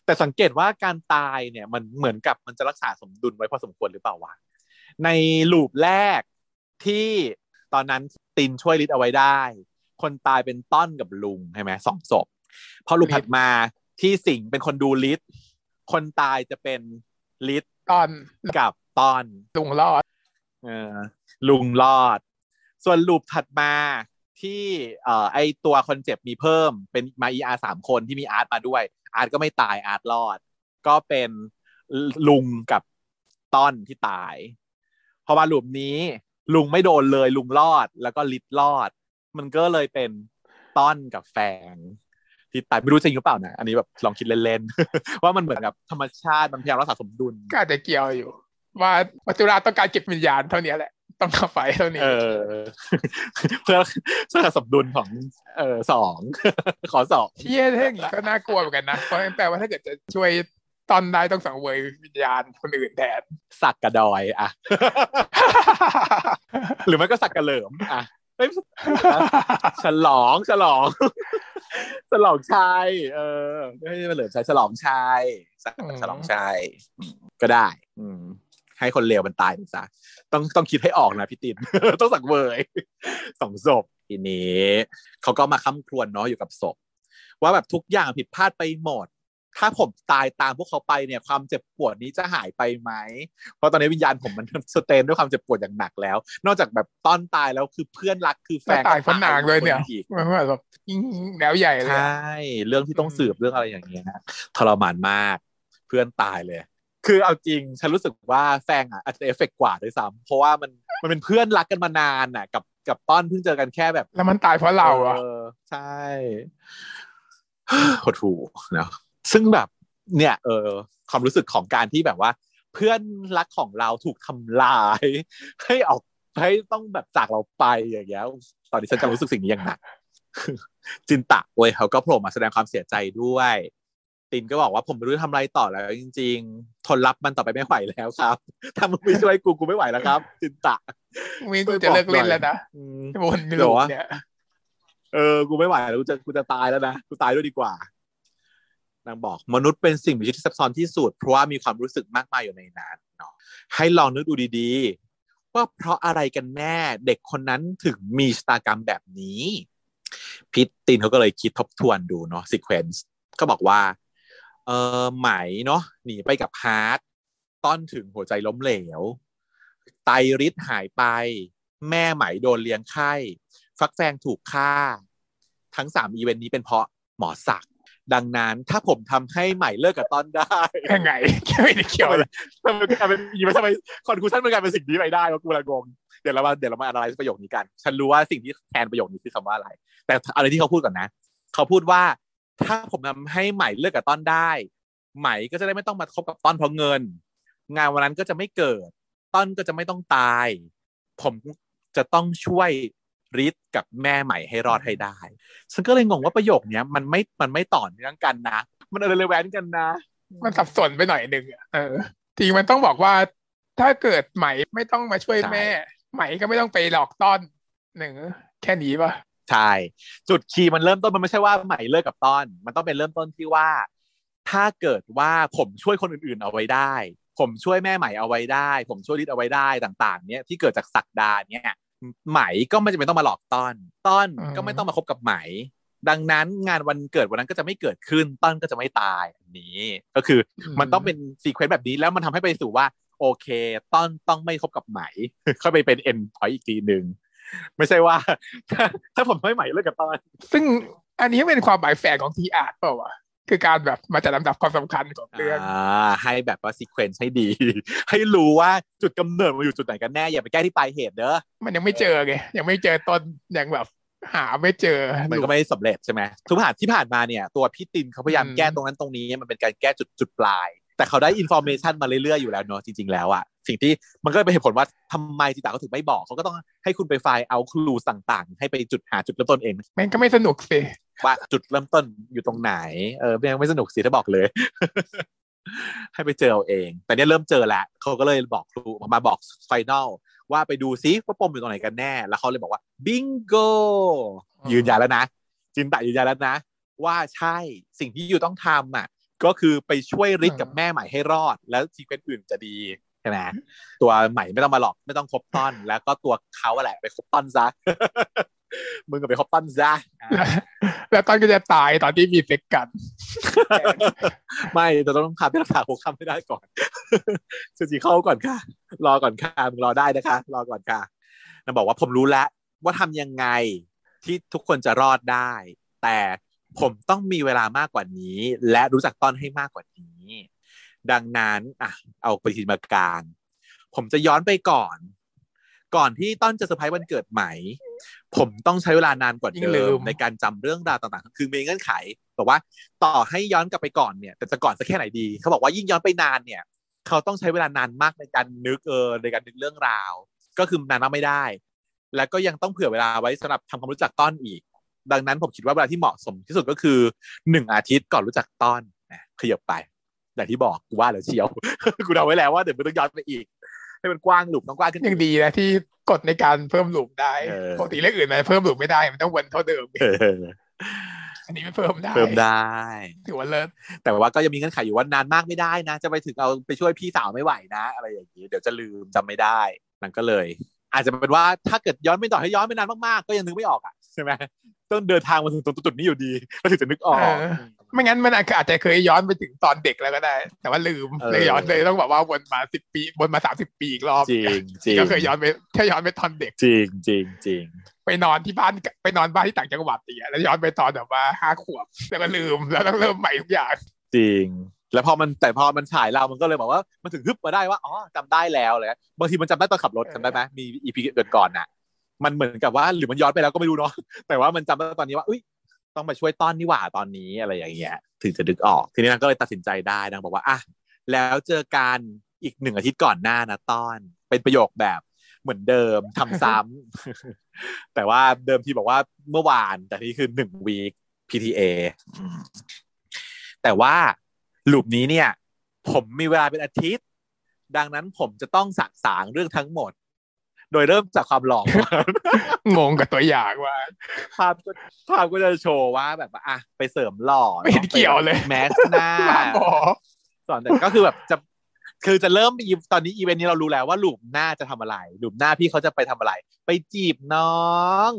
แต่สังเกตว่าการตายเนี่ย มันเหมือนกับมันจะรักษาสมดุลไว้พอสมควรหรือเปล่าวะใน loop แรกที่ตอนนั้นตินช่วยลิศเอาไว้ได้ คนตายเป็นต้อนกับลุงใช่ไหมสองศพพอ loop ถัดมาที่สิงห์เป็นคนดูลิศคนตายจะเป็นลิศตอนกับต้นลุงรอดเออลุงรอด ส่วน loop ถัดมา ที่ไอตัวคนเจ็บมีเพิ่มเป็นมาเออาสามคนที่มีอาร์ตมาด้วย อาร์ตก็ไม่ตายอาร์ตรอด ก็เป็นลุงกับต้อนที่ตายพอมาหลูปนี้ ลุงไม่โดนเลยลุงรอดแล้วก็ลิดรอด มันก็เลยเป็นต้อนกับแฟงที่ตายไม่รู้จริงหรือเปล่านะอันนี้แบบลองคิดเล่นๆ ว่ามันเหมือนกับธรรมชาติมันพยายามรักษาสมดุลก็อาจจะเกี่ยวอยู่ ว่าปัจจุบันต้องการเก็บวิญญาณเท่านี้แหละ ต้องเข้าไปเท่านี้ เออ เพื่อเพื่อสมดุลของ เออสองขอสองเที่ยถ้าอย่างงี้ก็น่ากลัวเหมือนกันนะเพราะแปลว่าถ้าเกิดจะช่วยตอนได้ต้องสังเวยวิญญาณคนอื่นแทนสักกระดอยอะหรือไม่ก็สักกระเหลิมอะเฮ้ยฉลองฉลองฉลองชายเออไม่ใช่เหลิมชายฉลองชายสักอืมฉลองชายอืมก็ได้ อืม ให้คนเลวมันตายไปซะต้องต้องคิดให้ออกนะพี่ตินต้องสังเวยสองศพทีนี้เขาก็มาค้ำครวญเนาะอยู่กับศพ ว่าแบบทุกอย่างผิดพลาดไปหมด ถ้าผมตายตามพวกเขาไปเนี่ยความเจ็บปวดนี้จะหายไปไหม เพราะตอนนี้วิญญาณผมมันสเตนด้วยความเจ็บปวดอย่างหนักแล้ว นอกจากแบบตอนตายแล้วคือเพื่อนรักคือแฟก็นตายเพราะนางเลยเนี่ยอีกมันว่าแบบยิ่งแล้วใหญ่เลยใชอะ่เรื่องที่ต้องสืบเรื่องอะไรอย่างเงี้ยทรมานมาก เพื่อนตายเลย คือเอาจริง ฉันรู้สึกว่าแฟงอะอาจจะเอฟเฟกต์กว่าด้วยซ้ำเพราะว่ามันมันเป็นเพื่อนรักกันมานานอะ กับกับต้อนเพิ่งเจอกันแค่แบบ แล้วมันตายเพราะเราอะอใช่หดหูเนาะซึ่งแบบเนี่ย เออ ความรู้สึกของการที่แบบว่า เพื่อนรักของเราถูกทำลาย ให้ออกให้ต้องแบบจากเราไปอย่างเงี้ยตอนนี้ฉันจะรู้สึกสิ่งนี้อย่างหนักจินตะเว้ยเขาก็โผล่มาแสดงความเสียใจด้วย ตินก็บอกว่าผมไม่รู้จะทำอะไรต่อแล้วจริง ๆ ทนรับมันต่อไปไม่ไหวแล้วครับ ถ้ามึงไม่ช่วยกูกูไม่ไหวแล้วครับ จินตะมีกูจะเลิกเล่นแล้วนะอืมบนเดี๋ลูยวกวะเนี่ยเออ กูไม่ไหวแล้วกูจะกูจะตายแล้วนะ กูตายด้วยดีกว่านางบอกมนุษย์เป็นสิ่งมีชีวิตที่ซับซ้อนที่สุด เพราะว่ามีความรู้สึกมากมายอยู่ในนั้นเนาะให้ลองนึกดูดีๆ ว่าเพราะอะไรกันแน่เด็กคนนั้นถึงมีชะตากรรมแบบนี้ พิตตินเขาก็เลยคิดทบทวนดูเนาะ sequence ก็บอกว่า เออไหมเนาะหนีไปกับฮาร์ดต้อนถึงหัวใจล้มเหลว ไตริดหายไป แม่ไหมโดนเลี้ยงไข้ ฟักแฟงถูกฆ่า ทั้งสามอีเวนต์นี้เป็นเพราะหมอศักดิ์ดังนั้นถ้าผมทำให้ใหม่เลิกกับต้อนได้ยังไงไม่ได้เกี่ยวเลยทำไมกลายเป็นอีเวนต์ทำไม conclusion มันกลายเป็นสิ่งนี้ไปได้วะกูละงงเดี๋ยวเรามาเดี๋ยวเรามาอะไรประโยคนี้กัน ฉันรู้ว่าสิ่งที่แทนประโยคนี้คือคำว่าอะไร แต่อะไรที่เขาพูดก่อนนะ เขาพูดว่า ถ้าผมทำให้ใหม่เลิกกับต้อนได้ ใหม่ก็จะได้ไม่ต้องมาคบกับต้อนเพราะเงิน งานวันนั้นก็จะไม่เกิด ต้อนก็จะไม่ต้องตาย ผมจะต้องช่วยริดกับแม่ใหม่ให้รอดให้ได้ ฉันก็เลยงงว่าประโยคเนี้ยมันไม่มันไม่ต่อเนื่องกันนะ มันอะไรเลยแวนกันนะ มันสับสนไปหน่อยหนึ่งอะเออทีมันต้องบอกว่าถ้าเกิดไหมไม่ต้องมาช่วยแม่ไหมก็ไม่ต้องไปหลอกต้อนหนึ่งแค่นี้ปะ ใช่จุดคีย์มันเริ่มต้นมันไม่ใช่ว่าใหม่เลิกกับต้อนมันต้องเป็นเริ่มต้นที่ว่า ถ้าเกิดว่าผมช่วยคนอื่นๆเอาไว้ได้ ผมช่วยแม่ใหม่เอาไว้ได้ ผมช่วยลิดเอาไว้ได้ต่าง ๆ เนี้ยที่เกิดจากสักดาเนี่ยไหมก็ไม่จำเป็นต้องมาหลอกต้อนต้อนก็ไม่ต้องมาคบกับไหม ดังนั้นงานวันเกิดวันนั้นก็จะไม่เกิดขึ้นต้อนก็จะไม่ตายอันนี้ ก็คือมันต้องเป็น sequence แบบนี้แล้วมันทำให้ไปสู่ว่า โอเค ต้อนต้องไม่คบกับไหมค่อยไปเป็น end point อีกทีหนึ่ง ไม่ใช่ว่าถ้าถ้าผมให้ไหมเลิกกับต้อน ซึ่งอันนี้เป็นความหมายแฝงของทีอาร์ตเปล่าวะคือการแบบมาจัดลำดับความสำคัญของเรื่องอ่าให้แบบว่า sequence ให้ดี ให้รู้ว่าจุดกำเนิดมันอยู่จุดไหนกันแน่ อย่าไปแก้ที่ปลายเหตุเด้อมันยังไม่เจอไงยังไม่เจอต้นยังแบบหาไม่เจอ มันก็ไม่สำเร็จใช่ไหมทุกผ่านที่ผ่านมาเนี่ย ตัวพี่ตินเขาพยายามอืมแก้ตรงนั้นตรงนี้มันเป็นการแก้จุดจุดปลาย แต่เขาได้ information มาเรื่อยๆอยู่แล้วเนอะจริงๆแล้วอะสิ่งที่มันก็เป็นเหตุผลว่าทำไมจิตาเขาถึงไม่บอกเขาก็ต้องให้คุณไป find เอา clue ต่างๆ ให้ไปจุดหาจุดเริ่มต้นเองมันก็ไม่สนุกสิว่าจุดเริ่มต้นอยู่ตรงไหนเออยังไม่สนุกสิถ้าบอกเลย ให้ไปเจอเอาเอง แต่เนี้ยเริ่มเจอแล้วเขาก็เลยบอก clue มาบอก finalว่าไปดูซิว่าปมอยู่ตรงไหนกันแน่ แล้วเขาเลยบอกว่าบิงโกยืนยันแล้วนะจินตะยืนยันแล้วนะ ว่าใช่สิ่งที่อยู่ต้องทำอะ ก็คือไปช่วยริดกับแม่ใหม่ให้รอด แล้ว sequence อื่นจะดีใช่ไหมตัวใหม่ไม่ต้องมาหลอกไม่ต้องคบต้อน แล้วก็ตัวเขาอะแหละไปคบต้อนซะมึงก็ไปคบต้อนซะแล้วแล้วต้นก็จะตายตอนที่มีเซ็กกัน ไม่เราต้องพาไปรักษาหัวค่ำให้ได้ก่อนสุจีเข้าก่อนค่ะ รอก่อนค่ะมึงรอได้นะคะ รอก่อนค่ะนางบอกว่าผมรู้แล้วว่าทำยังไงที่ทุกคนจะรอดได้ แต่ ผมต้องมีเวลามากกว่านี้ และรู้จักต้อนให้มากกว่านี้ ดังนั้นอะเอาปฏิทินมากลาง ผมจะย้อนไปก่อน ก่อนที่ต้อนจะเซอร์ไพรส์วันเกิดใหม่ ผมต้องใช้เวลานานกว่ายิ่งเดิลืมมในการจำเรื่องราวต่างๆ คือมีเงื่อนไขบอกว่าต่อให้ย้อนกลับไปก่อนเนี่ย แต่จะก่อนสักแค่ไหนดี เขาบอกว่ายิ่งย้อนไปนานเนี่ย เขาต้องใช้เวลานานมากในการนึกเออในการนึกเรื่องราว ก็คือนานมากไม่ได้ แล้วก็ยังต้องเผื่อเวลาไว้สำหรับทำความรู้จักต้อนอีก ดังนั้นผมคิดว่าเวลาที่เหมาะสมที่สุดก็คือหนึ่งอาทิตย์ก่อนรู้จักต้อนนะขยับไปอย่างที่บอกกูว่าแล้วเชียวกูเดาไว้แล้วว่าเดี๋ยวมันต้องย้อนไปอีก ให้มันกว้างหลุมต้องกว้างขึ้นยังดีนะที่กดในการเพิ่มหลุมได้เออปกติเรื่องอื่นมันเพิ่มหลุมไม่ได้มันต้องวนเท่าเดิมเอออันนี้ไม่เพิ่มได้เพิ่มได้ถือว่าเลิศแต่ว่าก็ยังมีเงื่อนไขอยู่ว่านานมากไม่ได้นะ จะไปถึงเอาไปช่วยพี่สาวไม่ไหวนะ อะไรอย่างนี้เดี๋ยวจะลืมจำไม่ได้นั่นก็เลย อาจจะเป็นว่าถ้าเกิดย้อนไปต่อให้ย้อนไปนานมากๆก็ยังนึกไม่ออกอะใช่ไหม ต้องเดินทางมาถึงตรงจุดนี้อยู่ดีก็ถึงจะนึกออกเออไม่งั้นมันอาจจะเคยย้อนไปถึงตอนเด็กแล้วก็ได้ แต่ว่าลืมเออเลยย้อนเลยต้องบอกว่าวนมาสิบปีวนมาสามสิบปีอีกรอบจริงจริงก็เคยย้อนไปแค่ย้อนไปตอนเด็กจริงจริงจริงไปนอนที่บ้านไปนอนบ้านที่ต่างจังหวัดอย่างเงี้ยแล้วย้อนไปตอนแบบว่าห้าขวบแล้วก็ลืมแล้วต้องเริ่มใหม่ทุกอย่างจริงแล้วพอมันแต่พอมันฉายเรา มันก็เลยบอกว่ามันถึงฮึบมาได้ว่า อ๋อจำได้แล้วเลยบางทีมันจำได้ตอนขับรถจำได้ไหมมีอีพีเกิดก่อนน่ะ มันเหมือนกับว่าหรือมันย้อนไปแล้วก็ไม่รู้เนาะแต่ว่ามันจำได้ตอนนี้ว่าอุ้ยต้องมาช่วยต้อนนี่หว่าตอนนี้อะไรอย่างเงี้ยถึงจะดึกออก ทีนี้นางก็เลยตัดสินใจได้นางบอกว่าอะแล้วเจอกันอีกหนึ่งอาทิตย์ก่อนหน้านะต้อน เป็นประโยคแบบเหมือนเดิมทำซ้ำแต่ว่าเดิมทีบอกว่าเมื่อวาน แต่นี่คือหนึ่งวีค PTA แต่ว่าลูปนี้เนี่ย ผมมีเวลาเป็นอาทิตย์ ดังนั้นผมจะต้องสักสางเรื่องทั้งหมด โดยเริ่มจากความหลอกก่อนงงกับตัวอย่างว่าภาพก็ภาพก็จะโชว์ว่าแบบว่าอะไปเสริมหล่อไม่เห็นเกี่ยวเลยแมสหน้าบ้าบอสอนแต่ก็คือแบบจะคือจะเริ่มอีตอนนี้อีเวนต์นี้เรารู้แล้วว่า loop หน้าจะทำอะไร loop หน้าพี่เขาจะไปทำอะไร ไปจีบน้อง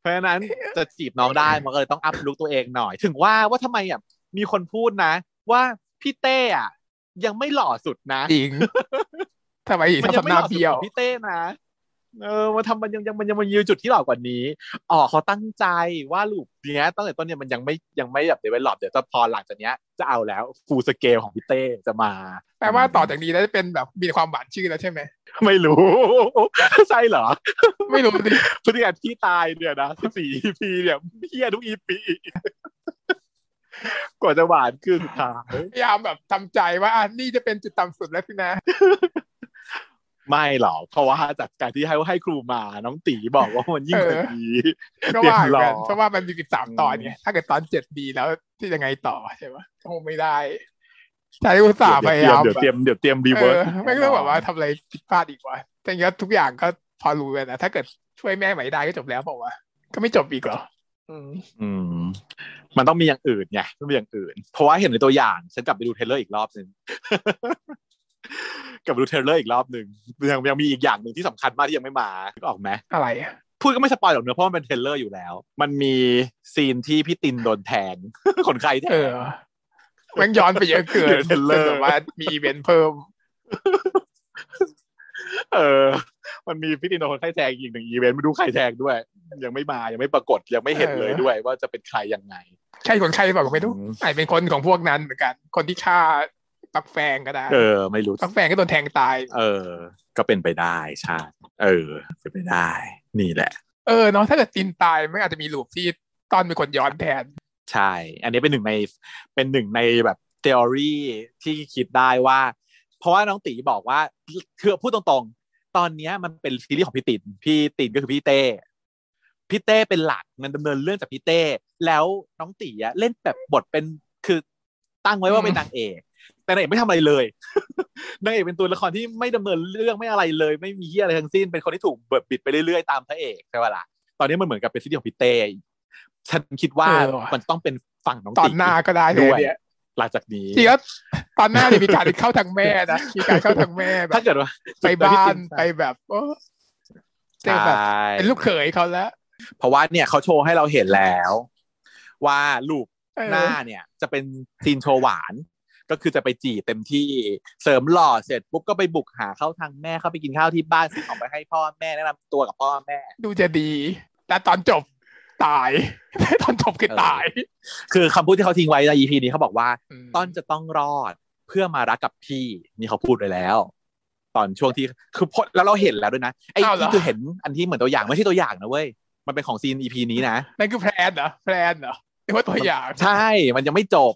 เพราะฉะนั้นจะจีบน้องได้มันก็เลยต้อง up look ตัวเองหน่อย ถึงว่าว่าทำไมอะมีคนพูดนะ ว่าพี่เต้อะยังไม่หหล่อสุดนะจริงทำไมอีกมันทำยังทำไม่หหน้าล่อสุดเบี้ยวของพี่เต้นะ เออมาทำมันยังยังมันยังมายืนจุดที่หล่อกว่านี้อ๋อเขาตั้งใจว่า loop เนี้ยตั้งแต่ต้นเนี่ยมันยังไม่ยังไม่แบบเดเวลลอปเดี๋ยวจะพอหลังจากเนี้ยจะเอาแล้วฟูลสเกลของพี่เต้จะมา แปลว่าต่อจากนี้แล้วจะเป็นแบบมีความหวานชื่อแล้วใช่ไหม ไม่รู้ ใช่เหรอ ไม่รู้ดิพฤติกรรมที่ตายเนี่ยนะสี่ EP เนี่ยเฮียทุก EP กว่าจะหวานคือสุดท้ายพยายามแบบทำใจว่าอะนี่จะเป็นจุดต่ำสุดแล้วสินะ ไม่หรอกเพราะว่าจากการที่ให้ให้ครูมาน้องตีบอกว่ามันยิ่งกว่านี้ก็ว่าเตรียมรกัอนเพราะว่ามันมีสิบสามตอนเนี่ยถ้าเกิดตอนเจ็ดดีแล้วที่ยังไงต่อใช่ปะคงไม่ได้ใช้อุตส่าห์พยายามเดี๋ยวเตรียมเดี๋ยวเตรียมรีเอเวิร์อสไม่ต้องแบบว่าทำอะไรผิดพลาดอีกวะแต่งั้นทุกอย่างก็พอรู้เลยนะถ้าเกิดช่วยแม่ใหม่ได้ก็จบแล้วบอกว่าวะก็ไม่จบอีกเหรออืมอืม มันต้องมีอย่างอื่นไงต้องมีอย่างอื่น เพราะว่าเห็นในตัวอย่าง ฉันกลับไปดูเทรลเลอร์อีกรอบหนึ่ง กลับไปดูเทรลเลอร์อีกรอบหนึ่งยังยังมีอีกอย่างหนึ่งที่สำคัญมากที่ยังไม่มานึกออกไหมอะไรอะพูดก็ไม่ spoil หรอกเนอะเพราะมันเป็น trailer อยู่แล้ว มันมี scene ที่พี่ตินโดนแทงคนใครแทเองอแม่งย้อนไปเยอะเกินเดี๋ยว trailer จนแบบว่ามีอีเวนต์เพิ่ม เออ มันมีพี่ตินโดนคนไข้แทงอีกหนึ่งอีเวนต์ไม่รู้ใครแทงด้วย ยังไม่มายังไม่ปรากฏยังไม่เห็นเลยด้วย ว่าจะเป็นใครยังไงใช่คนใครหรือเปล่าก็ไม่รู้อืมอาจเป็นคนของพวกนั้นเหมือนกัน คนที่ฆ่า ปักแฟงก็ได้ เออ ไม่รู้ปักแฟงก็โดนแทงตาย เออ ก็เป็นไปได้ใช่เออเป็นไปได้ นี่แหละ เออเนาะถ้าเกิดตินตายไม่อาจจะมีลูปที่ตอนเป็นคนย้อนแทน ใช่ อันนี้เป็นหนึ่งในเป็นหนึ่งในแบบเทอรี่ที่คิดได้ว่า เพราะว่าน้องตีบอกว่าคือพูดตรงๆ ตอนเนี้ยมันเป็นซีรีส์ของพี่ตินพี่ตินก็คือพี่เต้พี่เต้เป็นหลักมันดำเนินเรื่องจากพี่เต้ แล้วน้องตีอะเล่นแบบบทเป็นคือตั้งไว้ว่าเป็นนางเอก แต่นางเอกไม่ทำอะไรเลยนางเอกเป็นตัวละครที่ไม่ดำเนินเรื่องไม่อะไรเลย ไม่มีเฮียอะไรทั้งสิ้นเป็นคนที่ถูกเบิดบิดไปเรื่อยๆตามพระเอกใช่ปะล่ะตอนนี้มันเหมือนกับเป็นซีรีส์ของพี่เต้ฉันคิดว่าเออว่ะมันต้องเป็นฝั่งน้องตอตีนหน้าก็ได้เลด้ยวยเนี่ยหลังจากนี้จริงๆแล้วตอนหน้าเนี่ยมีการเข้าทางแม่นะมีการเข้าทางแม่แบถ้าบเกิดว่าไปบ้านไปแบบโอ้เจใช่อแบบเป็นลูกเขยเขาแล้ว เพราะว่าเนี่ยเขาโชว์ให้เราเห็นแล้ว ว่าลูกเออหน้าเนี่ย จะเป็นซีนโชว์หวาน ก็คือจะไปจีบเต็มที่เสริมหล่อเสร็จปุ๊บก็ไปบุกหาเข้าทางแม่เข้าไปกินข้าวที่บ้านซื้อของไปให้พ่อแม่แนะนำตัวกับพ่อแม่ ดูจะดี แต่ตอนจบตายตอนจบคือตาย คือคำพูดที่เขาทิ้งไว้ใน EP นี้เขาบอกว่ามต้นจะต้องรอดเพื่อมารักกับพี่นี่เขาพูดไปแล้ว ตอนช่วงที่คือพอแล้วเราเห็นแล้วด้วยนะไอ้อ้าวเหรอที่คือเห็นอันที่เหมือนตัวอย่างไม่ใช่ตัวอย่างนะเว้ยมันเป็นของซีน EP นี้นะนั่นคือ plan เหรอ plan เหรอหรือว่าตัวอย่าง ใช่ มันยังไม่จบ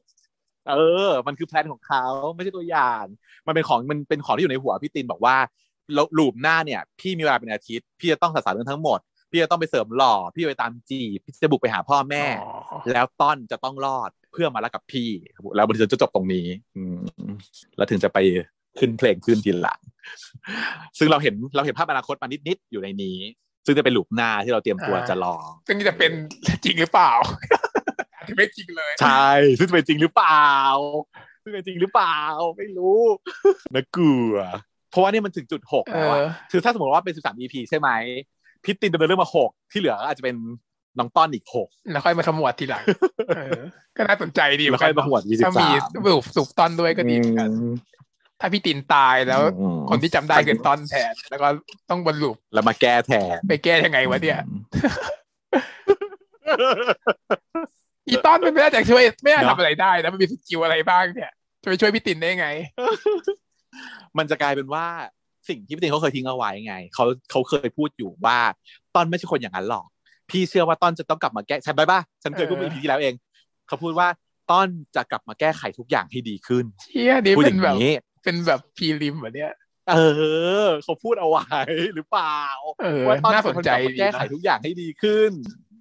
เออ มันคือ plan ของเขาไม่ใช่ตัวอย่าง มันเป็นของมันเป็นของที่อยู่ในหัวพี่ตินบอกว่าแล้ว loop หน้าเนี่ย พี่มีเวลาเป็นอาทิตย์ พี่จะต้องสื่อสารเรื่องทั้งหมด พี่จะต้องไปเสริมหล่อ พี่ไปตามจีบพี่จะบุกไปหาพ่อแม่อ๋อแล้วต้อนจะต้องรอดเพื่อมารักกับพี่ แล้วมันจะจบตรงนี้ อืมแล้วถึงจะไปขึ้นเพลงขึ้นทีหลัง ซึ่งเราเห็นเราเห็นภาพอนาคตมานิดๆอยู่ในนี้ ซึ่งจะเป็นลูปหน้าที่เราเตรียมตัวจะรอซึ่งจะเป็นจริงหรือเปล่า อาจจะไม่จริงเลย ใช่ซึ่งจะเป็นจริงหรือเปล่าซึ่งเป็นจริงหรือเปล่า ไม่รู้นะกลัวเพราะว่านี่มันถึงจุดหกเอแล้วออะคือถ้าสมมติว่าเป็นสิบสาม EP ใช่ไหมพิตตินดำเนินเรื่องมาหกที่เหลือก็อาจจะเป็นน้องต้อนอีกหกแล้วค่อยมาขมวดทีหลังเออก็น่าสนใจดีเหมืแล้วอนค่กัอนยมาหวดยี่สิบถ้าสามีมสูบสูบตอนด้วยก็ดีเหมือนกันถ้าพี่ตินตายแล้ว คนที่จำได้คือตอนแทน แล้วก็ต้องบรรลุแล้วมาแก้แทน ไปแก้ยังไงวะเนี่ย อีตอนมันไม่ได้จะช่วยไม่ได้เนอะทำอะไรได้นะมันมีสกิลอะไรบ้างเนี่ยจะไปช่วยพี่ตินได้ไง มันจะกลายเป็นว่าสิ่งที่พี่ตินเขาเคยทิ้งเอาไว้ไงเขาเขาเคยพูดอยู่ว่าต้อนไม่ใช่คนอย่างนั้นหรอก พี่เชื่อว่าต้อนจะต้องกลับมาแก้ฉันไปป่ะฉันเคยพูดเออไปทีที่แล้วเองเขาพูดว่าต้อนจะกลับมาแก้ไขทุกอย่างให้ดีขึ้นเชี่ยนี่พูดอเป็นย่างแบบนี้เป็นแบบพีริมเหมือนเนี้ยเออเขาพูดเอาไว้หรือเปล่าเออว่าต้อนน่าสนใจจะกลับมาแก้ไขดีนะทุกอย่างให้ดีขึ้น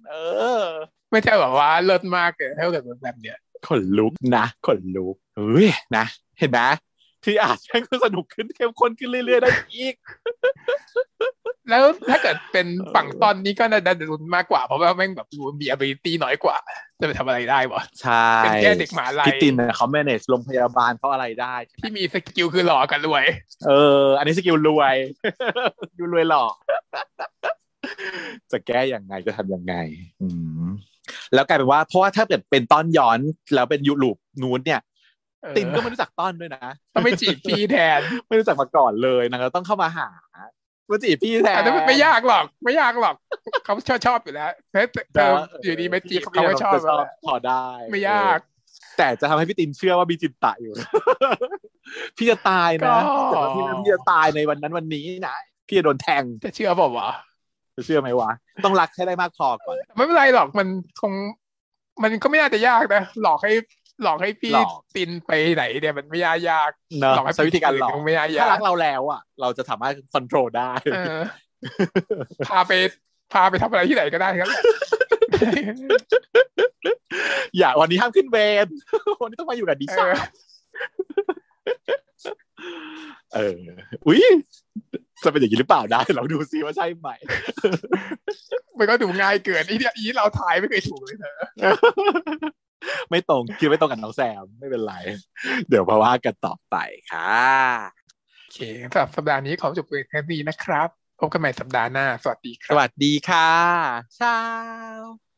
เออ ไม่ใช่แบบว่าเลิศมากเลยถ้าเกิดแบบเนี้ยขนลุกนะขนลุกเฮ้ยนะ เห็นไหมที่อาจจะก็สนุกขึ้นเข้มข้นขึ้นเรื่อยๆได้อีก แล้วถ้าเกิดเป็นฝั่งตอนนี้ก็น่าจะลุ้นมากกว่า เพราะว่าแม่งแบบดูมี ability น้อยกว่า จะไปทำอะไรได้วะใช่เป็นแค่เด็กหมาลัยพี่ตินเนี่ยเขา manage โรงพยาบาลเขาอะไรได้ที่มี skill คือหล่อกับรวย เออ อันนี้ skill รวย skill รวยหล่อจะแก้ยังไงจะทำยังไง อืม แล้วกลายเป็นว่าเพราะว่าถ้าเกิดเป็นต้อนย้อนแล้วเป็นยูลูปนู้นเนี่ยเออตินก็ไม่รู้จักต้อนด้วยนะต้องไม่จีบพี่แทนไม่รู้จักมาก่อนเลยนางก็ต้องเข้ามาหามาจีบพี่แทนอันนั้นมันไม่ยากหรอก ไม่ยากหรอกเขาชอบชอบอยู่แล้วเธอเธออยู่ดีมาจีบเขาก็ชอบชอบพอได้ ไม่ยาก แต่จะทำให้พี่ตินเชื่อว่ามีจิตตะอยู่ พี่จะตายนะแต่ว่าพี่พี่จะตายในวันนั้นวันนี้นะพี่จะโดนแทงจะเชื่อเปล่าวะจะ เชื่อไหมวะต้องรักให้ได้มากพอก่อน ไม่เป็นไรหรอกมันคง มันก็ไม่น่าจะยากนะ หลอกให้หลอกให้พี่หลอกตินไปไหนเนี่ยมันไม่ยากยากเนอะหลอกให้ใช้วิธีการหลอกมันไม่ยากยาถ้ากรักเราแล้วอะ เราจะสามารถคอนโทรลได้เออพาไปพาไปทำอะไรที่ไหนก็ได้ครับ อย่าวันนี้ห้ามขึ้นเวรวันนี้ต้องมาอยู่กับดิเอฉันอเออ อุ้ย จะเป็นอย่างนี้หรือเปล่าได้ลองดูซิว่าใช่ไหมมันก็ดูง่ายเกินไอ้เนี่ยอีเราถ่ายไม่เคยถูกเลยเธอไม่ตรงคิดไม่ตรงกับน้องแซมไม่เป็นไร เดี๋ยวมาว่ากันต่อไปค่ะโอเคสำหรับสัปดาห์นี้ขอจบเพียงแค่นี้นะครับ พบกันใหม่สัปดาห์หน้า สวัสดีคสรับวัสดีค่ะเช้า